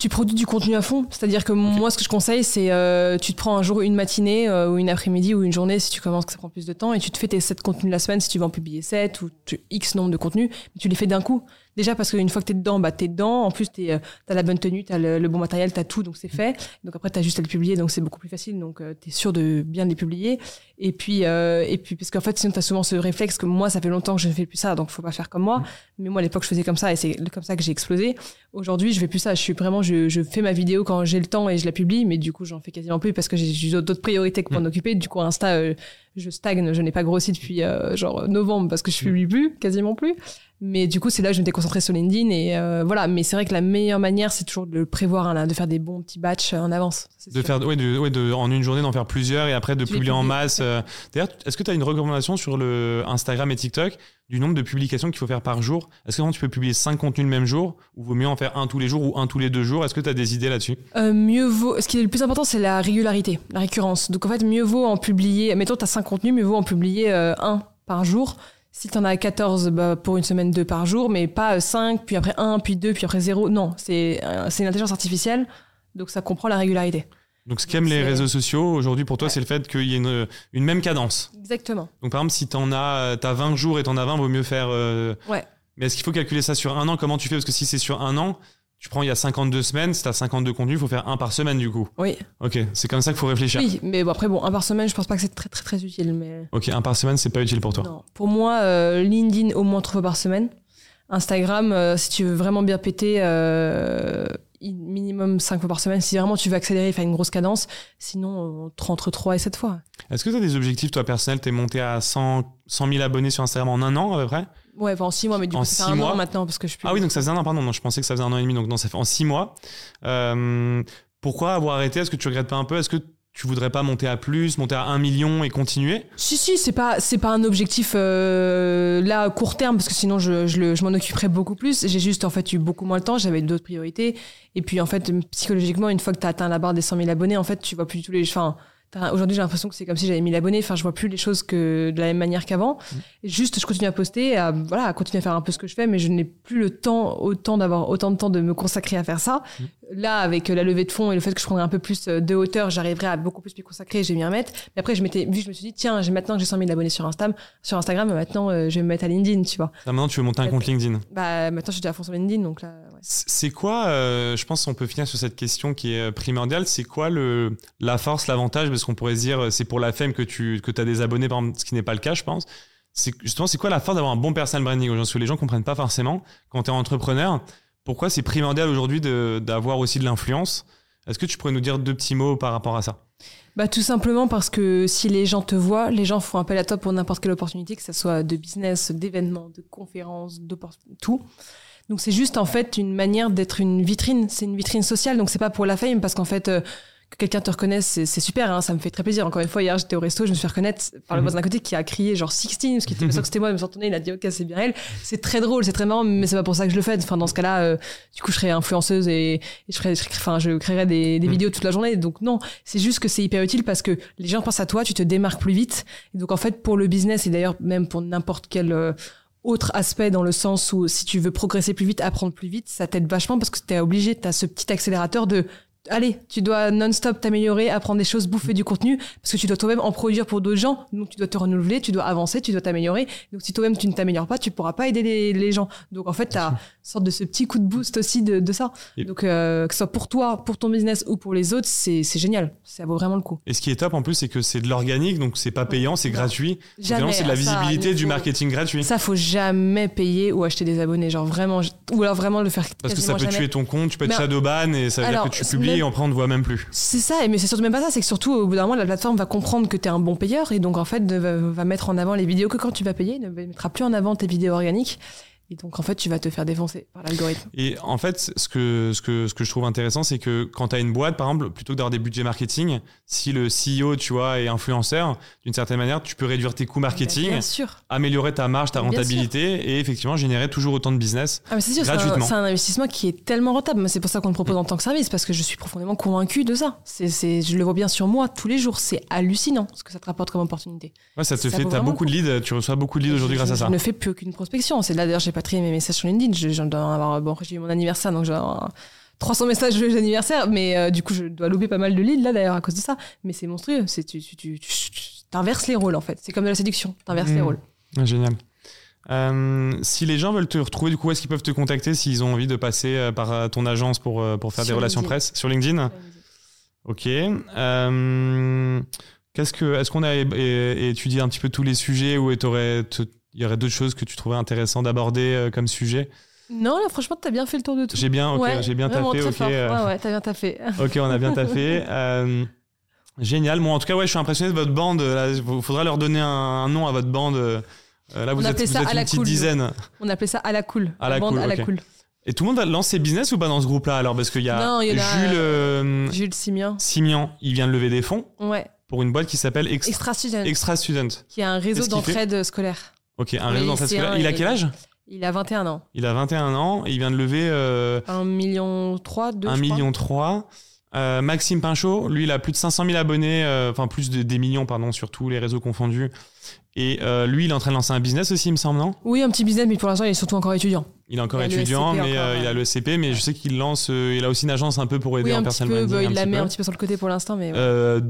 Tu produis du contenu à fond. C'est-à-dire que moi, ce que je conseille, c'est euh, tu te prends un jour, une matinée euh, ou une après-midi ou une journée si tu commences que ça prend plus de temps et tu te fais tes 7 contenus de la semaine si tu veux en publier 7 ou X nombre de contenus, mais tu les fais d'un coup. Déjà parce qu'une fois que tu es dedans, bah, tu es dedans. En plus, tu as la bonne tenue, tu as le, bon matériel, tu as tout, donc c'est fait. Donc après, tu as juste à le publier, donc c'est beaucoup plus facile. Donc euh, tu es sûr de bien les publier. Et puis, euh, et puis parce qu'en fait, sinon, tu as souvent ce réflexe que moi, ça fait longtemps que je ne fais plus ça, donc faut pas faire comme moi. Mais moi, à l'époque, je faisais comme ça et c'est comme ça que j'ai explosé. Aujourd'hui, je fais plus ça. Je suis vraiment, je, je fais ma vidéo quand j'ai le temps et je la publie, mais du coup, j'en fais quasiment plus parce que j'ai d'autres priorités que pour m'en occuper. Du coup, Insta, euh, je stagne. Je n'ai pas grossi depuis genre novembre parce que je publie plus, quasiment plus. Mais du coup, c'est là que je m'étais concentrée sur LinkedIn. Et euh, voilà. Mais c'est vrai que la meilleure manière, c'est toujours de le prévoir, hein, de faire des bons petits batchs en avance. De faire, ouais, de, ouais, de, en une journée, d'en faire plusieurs et après de publier en masse. Euh. D'ailleurs, est-ce que tu as une recommandation sur le Instagram et TikTok du nombre de publications qu'il faut faire par jour? Est-ce que tu peux publier cinq contenus le même jour ou vaut mieux en faire un tous les jours ou un tous les deux jours? Est-ce que tu as des idées là-dessus? Euh, Mieux vaut. Ce qui est le plus important, c'est la régularité, la récurrence. Donc en fait, mieux vaut en publier. Mettons, tu as cinq contenus, mieux vaut en publier un par jour si tu en as 14 bah, pour une semaine, deux par jour, mais pas 5, puis après 1, puis 2, puis après 0. Non, c'est euh, une intelligence artificielle, donc ça comprend la régularité. Donc ce qu'aiment les réseaux sociaux aujourd'hui pour toi, c'est le fait qu'il y ait une, une, même cadence. Exactement. Donc par exemple, si tu as, as 20 jours et tu en as 20, vaut mieux faire... Euh, ouais. Mais est-ce qu'il faut calculer ça sur un an? Comment tu fais? Parce que si c'est sur un an, tu prends il y a 52 semaines, si tu as 52 contenus, il faut faire un par semaine du coup. Oui. Ok, c'est comme ça qu'il faut réfléchir. Oui, mais bon, après, bon, un par semaine, je pense pas que c'est très, très, très utile. Mais... Ok, un par semaine, c'est pas utile pour toi Non. Pour moi, euh, LinkedIn au moins trois fois par semaine. Instagram, euh, si tu veux vraiment bien péter, euh, minimum 5 fois par semaine. Si vraiment tu veux accélérer et faire une grosse cadence, sinon entre 3 et 7 fois. Est-ce que tu as des objectifs, toi, personnels? T'es monté à 100, 100 000 abonnés sur Instagram en un an à peu près? Ouais, en 6 mois, mais du coup, ça fait un mois. an maintenant parce que je Ah oui, donc ça faisait un an, pardon. Non, je pensais que ça faisait un an et demi, donc non, ça fait en 6 mois. Euh, pourquoi avoir arrêté? Est-ce que tu regrettes pas un peu? Est-ce que tu voudrais pas monter à plus, monter à 1 million et continuer? Si, si, c'est pas, c'est pas un objectif euh, là à court terme, parce que sinon je, je, je m'en occuperais beaucoup plus. J'ai juste en fait eu beaucoup moins de temps, j'avais d'autres priorités. Et puis en fait, psychologiquement, une fois que tu as atteint la barre des 100 000 abonnés, en fait, tu vois plus tous les. Enfin, Aujourd'hui, j'ai l'impression que c'est comme si j'avais mis l'abonné. Enfin, je vois plus les choses que de la même manière qu'avant. Mm. Juste, je continue à poster, à, voilà, à continuer à faire un peu ce que je fais, mais je n'ai plus le temps, autant d'avoir autant de temps de me consacrer à faire ça. Mm. Là, avec la levée de fonds et le fait que je prendrais un peu plus de hauteur, j'arriverai à beaucoup plus m'y consacrer. J'ai mis un mettre. Mais après, je m'étais, vu, je me suis dit, tiens, j'ai maintenant que j'ai 100 000 abonnés sur Instagram, sur Instagram, maintenant, euh, je vais me mettre à LinkedIn, tu vois. Ah, maintenant, tu veux monter un compte LinkedIn. Bah, maintenant, je suis déjà à fond sur LinkedIn, donc là. C'est quoi, euh, je pense qu'on peut finir sur cette question qui est euh, primordiale, c'est quoi le, la force, l'avantage, parce qu'on pourrait se dire c'est pour la femme que tu que as des abonnés, par exemple, ce qui n'est pas le cas, je pense. C'est justement, c'est quoi la force d'avoir un bon personal branding Parce que les gens comprennent pas forcément quand tu es entrepreneur. Pourquoi c'est primordial aujourd'hui d'avoir aussi de l'influence? Est-ce que tu pourrais nous dire deux petits mots par rapport à ça? Bah, tout simplement parce que si les gens te voient, les gens font appel à toi pour n'importe quelle opportunité, que ce soit de business, d'événements, de conférences, de tout. Donc c'est juste en fait une manière d'être une vitrine, c'est une vitrine sociale. Donc c'est pas pour la fame parce qu'en fait euh, que quelqu'un te reconnaisse, c'est super, hein, ça me fait très plaisir. Encore une fois, hier j'étais au resto, je me suis fait reconnaître par le mhm. voisin d'à côté qui a crié genre 16, parce qu'il était sûr que c'était moi, il me retourné, il a dit ok c'est bien elle. C'est très drôle, c'est très marrant, mais c'est pas pour ça que je le fais. Enfin dans ce cas-là, euh, du coup je serais influenceuse et, je ferais, enfin je créerais des, des mhm. vidéos toute la journée. Donc non, c'est juste que c'est hyper utile parce que les gens pensent à toi, tu te démarques plus vite. Et donc en fait pour le business et d'ailleurs même pour n'importe quel euh, autre aspect dans le sens où si tu veux progresser plus vite, apprendre plus vite, ça t'aide vachement parce que tu es obligé, tu as ce petit accélérateur de allez, tu dois non-stop t'améliorer, apprendre des choses, bouffer du contenu, parce que tu dois toi-même en produire pour d'autres gens. Donc tu dois te renouveler, tu dois avancer, tu dois t'améliorer. Donc si toi-même tu ne t'améliores pas, tu pourras pas aider les, gens. Donc en fait, sorte de ce petit coup de boost aussi de, ça. Donc euh, que ce soit pour toi, pour ton business ou pour les autres, c'est génial. Ça vaut vraiment le coup. Et ce qui est top en plus, c'est que c'est de l'organique, donc c'est pas payant, c'est gratuit. Jamais. C'est de la visibilité du marketing gratuit. Ça, faut jamais payer ou acheter des abonnés. Genre vraiment, ou alors vraiment le faire Parce que ça peut jamais. tuer ton compte, tu peux être shadowban et ça veut Alors, dire que tu publies même- et après on ne voit même plus. C'est ça, mais c'est surtout même pas ça, c'est que surtout au bout d'un moment, la plateforme va comprendre que tu es un bon payeur et donc en fait va, va mettre en avant les vidéos que quand tu vas payer, ne mettra plus en avant tes vidéos organiques. Et donc en fait, tu vas te faire défoncer par l'algorithme. Et en fait, ce que, ce que, ce que je trouve intéressant, c'est que quand tu as une boîte, par exemple, plutôt que d'avoir des budgets marketing, si le CEO, tu vois, est influenceur, d'une certaine manière, tu peux réduire tes coûts marketing, Bien sûr. améliorer ta marge, ta Bien rentabilité et effectivement générer toujours autant de business. Ah, mais c'est sûr, c'est un, Gratuitement. c'est un investissement qui est tellement rentable. C'est pour ça qu'on le propose en tant que service, parce que je suis profondément convaincu de ça. C'est, je le vois bien sur moi tous les jours. C'est hallucinant ce que ça te rapporte comme opportunité. Ouais, ça te Ça fait, t'as vraiment beaucoup de leads, tu reçois beaucoup de leads aujourd'hui Je- grâce à ça. Je ne fais plus aucune prospection. C'est là d'ailleurs, j'ai pas trié mes messages sur LinkedIn. Je, je dois en avoir. Bon, j'ai eu mon anniversaire, donc j'ai avoir 300 messages de d'anniversaire, mais euh, du coup, je dois louper pas mal de leads là d'ailleurs à cause de ça. Mais c'est monstrueux. C'est tu, tu, tu, tu- tu- t'inverses les rôles en fait. C'est comme de la séduction. T'inverses les Mm. rôles. Ouais, génial. Euh, si les gens veulent te retrouver, du coup, est-ce qu'ils peuvent te contacter s'ils ont envie de passer euh, par ton agence pour, pour faire Sur des relations LinkedIn. presse? Sur LinkedIn? Ok. Euh, qu'est-ce que, est-ce qu'on a étudié un petit peu tous les sujets ou t'aurais- te- il y aurait d'autres choses que tu trouvais intéressant d'aborder euh, comme sujet? Non, là, franchement, t'as bien fait le tour de tout. J'ai bien, ok, Ouais, j'ai bien très ok. euh, Ouais, ouais, t'as bien taffé. Ok, on a bien taffé. Euh, génial. Bon, en tout cas, ouais, je suis impressionné de votre bande. Il faudra leur donner un, un nom à votre bande. Euh, là, vous On êtes, appelait vous ça êtes à une la petite cool, dizaine. On appelait ça à la cool. À la cool, à la ok. cool. Et tout le monde lance ses business ou pas dans ce groupe-là alors? Parce qu'il y a Non, y a, Jules Jules Simien. Simian, il vient de lever des fonds Ouais. pour une boîte qui s'appelle Ex- Extra Student. Extra Student. qui a un réseau d'entraide scolaire. Ok, un réseau scolaire. un- Il a quel âge? Il a 21 ans. Il a 21 ans et il vient de lever euh, 1 million 3, 2 1 million 3. Euh, Maxime Pinchot, lui, il a plus de 500 000 abonnés, euh, enfin plus de, des millions, pardon, sur tous les réseaux confondus. Et euh, lui, il est en train de lancer un business aussi, il me semble, non? Oui, un petit business, mais pour l'instant, il est surtout encore étudiant. Il est encore Il étudiant, mais encore, il a le SCP, mais je sais qu'il lance, il a aussi une agence un peu pour aider Oui, en un petit personal peu. branding. bah, il la petit met un petit peu sur le côté pour l'instant, mais ouais. Euh,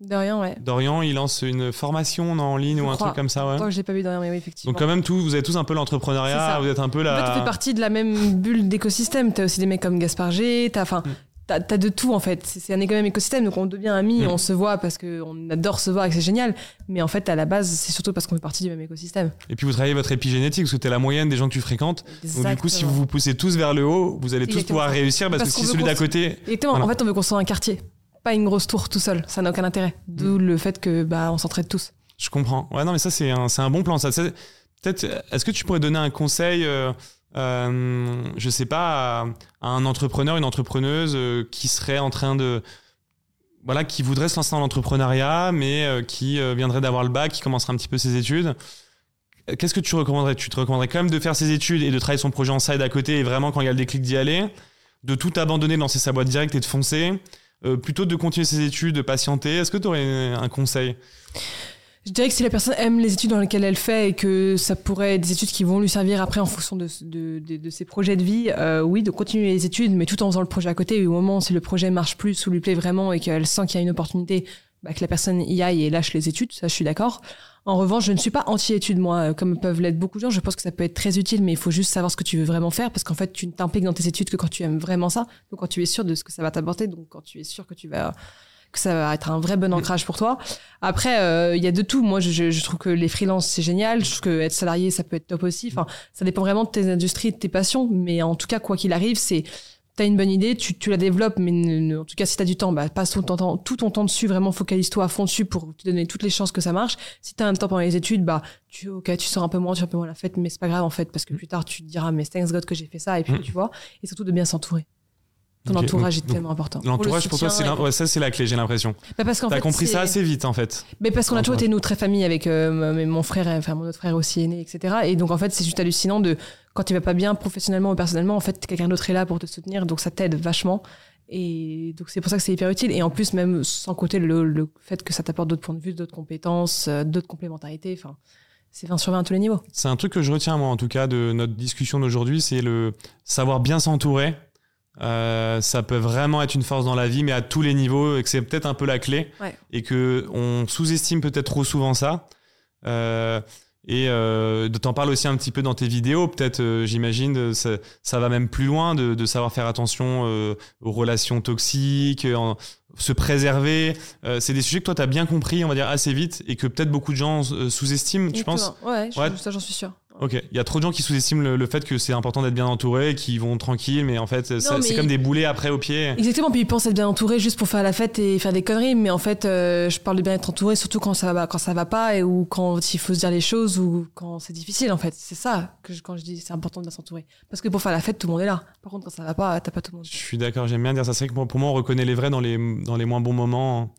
Dorian, ouais. Dorian, il lance une formation en ligne Je ou un crois. truc comme ça, ouais. Je l'ai pas vu de rien, mais oui, effectivement. Donc quand même, tout, vous êtes tous un peu l'entrepreneuriat, vous êtes un peu En fait, la... on fait partie de la même bulle d'écosystème. T'as aussi des mecs comme Gaspard G, t'as, enfin, Mm. t'as, t'as de tout en fait. C'est, c'est un même écosystème, donc on devient amis, Mm. on se voit parce qu'on adore se voir et que c'est génial. Mais en fait, à la base, c'est surtout parce qu'on fait partie du même écosystème. Et puis vous travaillez votre épigénétique, parce que t'es la moyenne des gens que tu fréquentes. Donc du coup, si vous vous poussez tous vers le haut, vous allez tous pouvoir réussir, parce, Parce que si celui d'à côté... Exactement. Voilà. En fait, on veut construire un quartier, pas une grosse tour tout seul. Ça n'a aucun intérêt. D'où Mm. le fait que bah on s'entraide tous. Je comprends. Ouais, non, mais ça, c'est un, c'est un bon plan. Ça, peut-être, est-ce que tu pourrais donner un conseil, euh, euh, je sais pas, à, à un entrepreneur, une entrepreneuse euh, qui serait en train de, voilà, qui voudrait se lancer dans l'entrepreneuriat, mais euh, qui euh, viendrait d'avoir le bac, qui commencerait un petit peu ses études? Qu'est-ce que tu recommanderais? Tu te recommanderais quand même de faire ses études et de travailler son projet en side à côté et vraiment quand il y a le déclic d'y aller, de tout abandonner, de lancer sa boîte directe et de foncer, euh, plutôt de continuer ses études, de patienter. Est-ce que tu aurais un conseil? Je dirais que si la personne aime les études dans lesquelles elle fait et que ça pourrait être des études qui vont lui servir après en fonction de, de, ses projets de vie, euh, oui, de continuer les études, mais tout en faisant le projet à côté. Et au moment si le projet marche plus ou lui plaît vraiment et qu'elle sent qu'il y a une opportunité, bah, que la personne y aille et lâche les études, ça je suis d'accord. En revanche, je ne suis pas anti-études, moi, euh, comme peuvent l'être beaucoup de gens. Je pense que ça peut être très utile, mais il faut juste savoir ce que tu veux vraiment faire, parce qu'en fait, tu ne t'impliques dans tes études que quand tu aimes vraiment ça, donc quand tu es sûr de ce que ça va t'apporter, donc quand tu es sûr que tu vas que ça va être un vrai bon ancrage pour toi. Après, euh, il y a de tout. Moi, je, je- je trouve que les freelances, c'est génial. Je trouve que être salarié, ça peut être top aussi. Enfin, ça dépend vraiment de tes industries, de tes passions. Mais en tout cas, quoi qu'il arrive, c'est t'as une bonne idée, tu, tu la développes, mais ne- ne- en tout cas, si t'as du temps, bah, passe tout ton temps, tout ton temps dessus, vraiment focalise-toi à fond dessus pour te donner toutes les chances que ça marche. Si t'as un temps pendant les études, bah, tu, ok, tu sors un peu moins, tu fais un peu moins la fête, mais c'est pas grave, en fait, parce que plus tard, tu te diras, mais thanks God que j'ai fait ça, et puis, Mm. tu vois, et surtout de bien s'entourer. Ton entourage donc- est tellement important. L'entourage pour toi, c'est ouais, ça c'est la clé, j'ai l'impression. bah parce qu'en T'as fait, compris ça assez vite en fait. mais parce qu'on a toujours été nous très famille avec euh, mon frère, enfin mon autre frère aussi aîné, etc. Et donc en fait c'est juste hallucinant de quand tu vas pas bien professionnellement ou personnellement, en fait quelqu'un d'autre est là pour te soutenir, donc ça t'aide vachement. Et donc c'est pour ça que c'est hyper utile. Et en plus même sans côté le, le fait que ça t'apporte d'autres points de vue, d'autres compétences, euh, d'autres complémentarités. Enfin c'est 20 sur 20 à tous les niveaux. C'est un truc que je retiens moi en tout cas de notre discussion d'aujourd'hui, c'est le savoir bien s'entourer. Euh, ça peut vraiment être une force dans la vie, mais à tous les niveaux, et que c'est peut-être un peu la clé, Ouais. et que on sous-estime peut-être trop souvent ça. Euh, et euh, t'en parles aussi un petit peu dans tes vidéos, peut-être, euh, j'imagine, ça, ça va même plus loin de, de savoir faire attention aux relations toxiques, en- se préserver. C'est des sujets que toi, tu as bien compris, on va dire, assez vite, et que peut-être beaucoup de gens sous-estiment, tu penses? Ouais, Ouais. ça j'en suis sûr. Ok, il y a trop de gens qui sous-estiment le, le fait que c'est important d'être bien entouré, qui vont tranquille, mais en fait, ça- mais- c'est comme des boulets après au pied. Exactement, puis ils pensent être bien entouré juste pour faire la fête et faire des conneries, mais en fait, euh, je parle de bien être entouré surtout quand ça va, quand ça va pas et ou quand il faut se dire les choses ou quand c'est difficile en fait. C'est ça que je- quand je dis c'est important de bien s'entourer. Parce que pour faire la fête, tout le monde est là. Par contre, quand ça va pas, t'as pas tout le monde. Je suis d'accord, j'aime bien dire ça. C'est vrai que pour moi, on reconnaît les vrais dans les, dans les moins bons moments.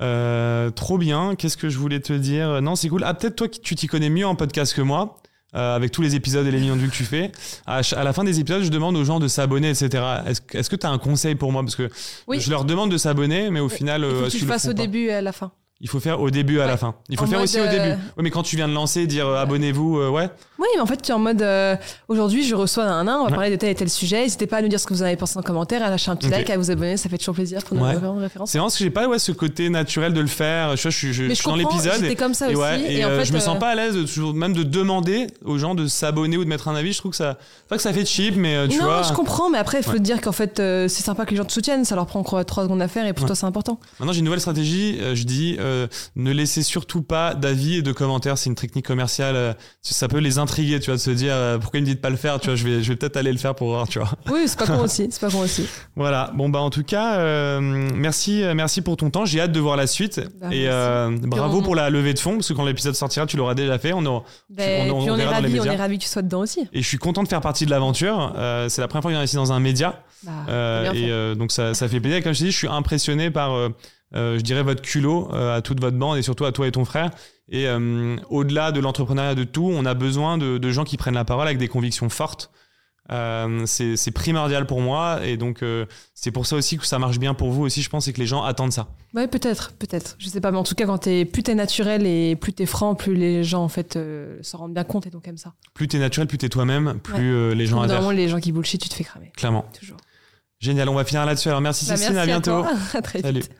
Euh, trop bien. Qu'est-ce que je voulais te dire? Non, c'est cool. Ah, peut-être toi, qui- tu t'y connais mieux en podcast que moi. Euh, avec tous les épisodes et les millions de vues que tu fais, à, la fin des épisodes, je demande aux gens de s'abonner, etc. Est-ce que- tu as un conseil pour moi? Parce que Oui. je leur demande de s'abonner, mais au final, Il faut euh, que tu le fasses au début et à la fin. Il faut faire au début et à la Ouais. fin. Il faut En faire aussi au euh, début. Oui, mais quand tu viens de lancer, dire euh, abonnez-vous, euh, ouais. Oui, mais en fait, tu es en mode euh, aujourd'hui, je reçois un nain, on va Ouais. parler de tel et tel sujet. N'hésitez pas à nous dire ce que vous en avez pensé en commentaire, à lâcher un petit like, à vous abonner, ça fait toujours plaisir pour nous Ouais. avoir une référence. C'est vraiment parce que j'ai pas ouais, ce côté naturel de le faire. Je, vois, je, suis- je, je suis dans l'épisode. et- comme ça et aussi. et, et en euh, fait, je me euh, sens pas à l'aise de toujours, même de demander aux gens de s'abonner ou de mettre un avis. Je trouve que ça, pas que ça fait cheap, mais euh, tu non, vois. je comprends, mais après, il faut te dire qu'en fait, euh, c'est sympa que les gens te soutiennent, ça leur prend quoi, trois secondes à faire et pour toi, c'est important. Maintenant, j'ai une nouvelle stratégie. euh, je dis, euh, ne laissez surtout pas d'avis et de commentaires. C'est une technique commerciale. euh, ça peut les intriguer, tu vois, de se dire euh, pourquoi ils me disent de pas le faire. Tu vois, je vais, je vais peut-être aller le faire pour voir, tu vois. Oui, c'est pas con aussi, c'est pas con aussi. Voilà. Bon bah en tout cas, euh, merci, euh, merci pour ton temps. J'ai hâte de voir la suite Bah, et euh, bravo on- pour la levée de fonds parce que quand l'épisode sortira, tu l'auras déjà fait. On aura, Ben, on- on puis on, est on ravis que tu sois dedans aussi. Et je suis content de faire partie de l'aventure. C'est la première fois que ici dans un média. Bah, et donc ça, ça fait plaisir. Comme je te dis, je suis impressionné par, je dirais, votre culot à toute votre bande et surtout à toi et ton frère. Et euh, au-delà de l'entrepreneuriat de tout, on a besoin de, de gens qui prennent la parole avec des convictions fortes. Euh, c'est primordial pour moi et donc euh, c'est pour ça aussi que ça marche bien pour vous aussi je pense c'est que les gens attendent ça Ouais, peut-être, peut-être. Je sais pas, mais en tout cas, quand t'es, plus t'es naturel et plus t'es franc, plus les gens, en fait, euh, s'en rendent bien compte et donc aiment ça. plus t'es naturel plus t'es toi-même plus Ouais. les gens adhèrent les gens qui bullshit, tu te fais cramer. clairement Toujours. génial on va finir là-dessus alors merci Bah, Cécile à bientôt toi. À très Salut. vite.